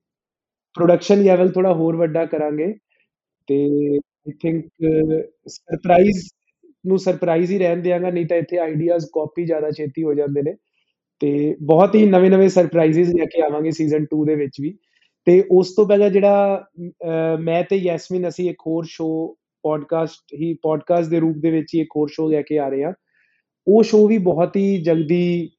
ਪ੍ਰੋਡਕਸ਼ਨ ਲੈਵਲ ਥੋੜਾ ਹੋਰ ਵੱਡਾ ਕਰਾਂਗੇ। ਤੇ ਆਈ ਥਿੰਕ ਸਰਪ੍ਰਾਈਜ਼ ਨੂੰ ਸਰਪ੍ਰਾਈਜ਼ ਹੀ ਰਹਿਣ ਦਿਆਂਗਾ, ਨਹੀਂ ਤਾਂ ਇੱਥੇ ਆਈਡੀਆਜ਼ ਕਾਪੀ ਜ਼ਿਆਦਾ ਛੇਤੀ ਹੋ ਜਾਂਦੇ ਨੇ। ਤੇ ਬਹੁਤ ਹੀ ਨਵੇਂ-ਨਵੇਂ ਸਰਪ੍ਰਾਈਜ਼ਸ ਲੈ ਕੇ ਆਵਾਂਗੇ ਸੀਜ਼ਨ 2 ਦੇ ਵਿੱਚ ਵੀ। ਤੇ ਉਸ ਤੋਂ ਪਹਿਲਾਂ ਜਿਹੜਾ ਮੈਂ ਤੇ ਯੈਸਮਿਨ ਅਸੀਂ ਇੱਕ ਹੋਰ ਸ਼ੋ ਪੋਡਕਾਸਟ ਹੀ ਪੋਡਕਾਸਟ ਦੇ ਰੂਪ ਦੇ ਵਿੱਚ ਹੀ ਇੱਕ ਹੋਰ ਸ਼ੋ ਲੈ ਕੇ ਆ ਰਹੇ ਹਾਂ। ਉਹ ਸ਼ੋ ਵੀ ਬਹੁਤ ਹੀ ਜਲਦੀ,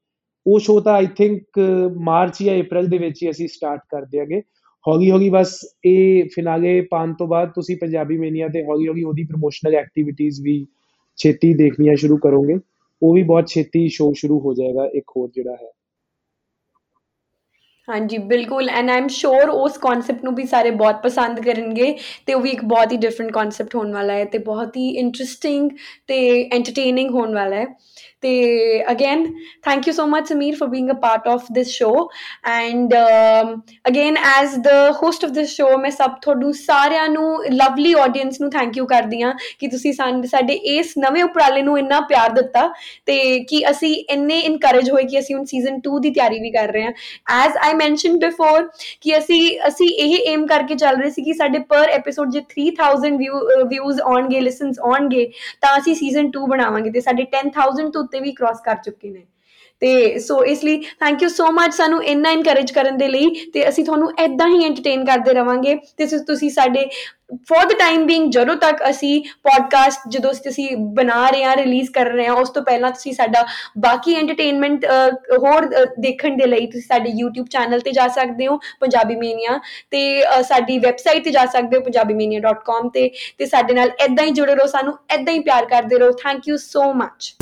ਉਹ ਸ਼ੋ ਤਾਂ ਆਈ ਥਿੰਕ ਮਾਰਚ ਜਾਂ ਅਪ੍ਰੈਲ ਦੇ ਵਿੱਚ ਹੀ ਅਸੀਂ ਸਟਾਰਟ ਕਰ ਦਿਆਂਗੇ। ਹੌਲੀ ਹੌਲੀ ਬਸ ਇਹ ਫਿਨਾਲੇ ਪਾਣ ਤੋਂ ਬਾਅਦ ਤੁਸੀਂ ਪੰਜਾਬੀ ਮੇਨੀਆ ਤੇ ਹੌਲੀ ਹੌਲੀ ਉਹਦੀ ਪ੍ਰੋਮੋਸ਼ਨਲ ਐਕਟੀਵਿਟੀਜ਼ ਵੀ ਛੇਤੀ ਦੇਖਣੀਆਂ ਸ਼ੁਰੂ ਕਰੋਗੇ। ਉਹ ਵੀ ਬਹੁਤ ਛੇਤੀ ਸ਼ੋ ਸ਼ੁਰੂ ਹੋ ਜਾਏਗਾ, ਇੱਕ ਹੋਰ ਜਿਹੜਾ ਹੈ। ਹਾਂਜੀ, ਬਿਲਕੁਲ ਐਂਡ ਆਮ ਸ਼ੋਰ ਉਸ ਕਨਸੈਪਟ ਨੂੰ ਵੀ ਸਾਰੇ ਬਹੁਤ ਪਸੰਦ ਕਰਨਗੇ, ਤੇ ਉਹ ਵੀ ਇੱਕ ਬਹੁਤ ਹੀ ਡਿਫਰੈਂਟ ਕਨਸੈਪਟ ਹੋਣ ਵਾਲਾ ਹੈ, ਤੇ ਬਹੁਤ ਹੀ ਇੰਟਰਸਟਿੰਗ ਤੇ ਐਂਟਰਟੇਨਿੰਗ ਹੋਣ ਵਾਲਾ ਹੈ। ਤੇ again thank you so much Sameer for being a part of this show and again as the host of this show ਮੈਂ ਸਭ ਤੁਹਾਨੂੰ ਸਾਰਿਆਂ ਨੂੰ ਲਵਲੀ ਆਡੀਅנס ਨੂੰ ਥੈਂਕ ਯੂ ਕਰਦੀ ਆ ਕਿ ਤੁਸੀਂ ਸਾਡੇ ਇਸ ਨਵੇਂ ਉਪਰਾਲੇ ਨੂੰ ਇੰਨਾ ਪਿਆਰ ਦਿੱਤਾ ਤੇ ਕਿ ਅਸੀਂ ਇੰਨੇ ਇਨਕਰੇਜ ਹੋਏ ਕਿ ਅਸੀਂ ਹੁਣ ਸੀਜ਼ਨ 2 ਦੀ ਤਿਆਰੀ ਵੀ ਕਰ ਰਹੇ ਹਾਂ ਐਜ਼ ਆਈ ਮੈਂਸ਼ਨਡ ਬਿਫੋਰ ਕਿ ਅਸੀਂ ਅਸੀਂ ਇਹ ਏਮ ਕਰਕੇ ਚੱਲ ਰਹੇ ਸੀ ਕਿ ਸਾਡੇ ਪਰ ਐਪੀਸੋਡ ਜੇ 3000 ਵਿਊਜ਼ ਆਉਣਗੇ ਲਿਸਨਸ ਆਉਣਗੇ ਤਾਂ ਅਸੀਂ ਸੀਜ਼ਨ 2 ਬਣਾਵਾਂਗੇ ਤੇ ਸਾਡੇ 10000 ਤੋਂ ਉੱਤੇ ਵੀ ਕ੍ਰਾਸ ਕਰ ਚੁੱਕੇ ਨੇ। ਤੇ ਸੋ ਇਸ ਲਈ ਥੈਂਕ ਯੂ ਸੋ ਮੱਚ ਸਾਨੂੰ ਇੰਨਾ ਇਨਕਰੇਜ ਕਰਨ ਦੇ ਲਈ ਤੇ ਅਸੀਂ ਤੁਹਾਨੂੰ ਐਦਾਂ ਹੀ ਐਂਟਰਟੇਨ ਕਰਦੇ ਰਵਾਂਗੇ। ਤੇ ਤੁਸੀਂ ਸਾਡੇ ਫॉर द ਟਾਈਮ ਬੀਇੰਗ ਜਦੋਂ ਤੱਕ ਅਸੀਂ ਪੋਡਕਾਸਟ ਜਦੋਂ ਅਸੀਂ ਬਣਾ ਰਹੇ ਹਾਂ ਰਿਲੀਜ਼ ਕਰ ਰਹੇ ਹਾਂ, ਉਸ ਤੋਂ ਪਹਿਲਾਂ ਤੁਸੀਂ ਸਾਡਾ ਬਾਕੀ ਐਂਟਰਟੇਨਮੈਂਟ ਹੋਰ ਦੇਖਣ ਦੇ ਲਈ ਤੁਸੀਂ ਸਾਡੇ YouTube ਚੈਨਲ ਤੇ ਜਾ ਸਕਦੇ ਹੋ, ਪੰਜਾਬੀ ਮੀਨੀਆ ਤੇ ਸਾਡੀ ਵੈਬਸਾਈਟ ਤੇ ਜਾ ਸਕਦੇ ਹੋ punjabimania.com ਤੇ ਤੇ ਸਾਡੇ ਨਾਲ ਐਦਾਂ ਹੀ ਜੁੜੇ ਰਹੋ, ਸਾਨੂੰ ਐਦਾਂ ਹੀ ਪਿਆਰ ਕਰਦੇ ਰਹੋ। Thank you so much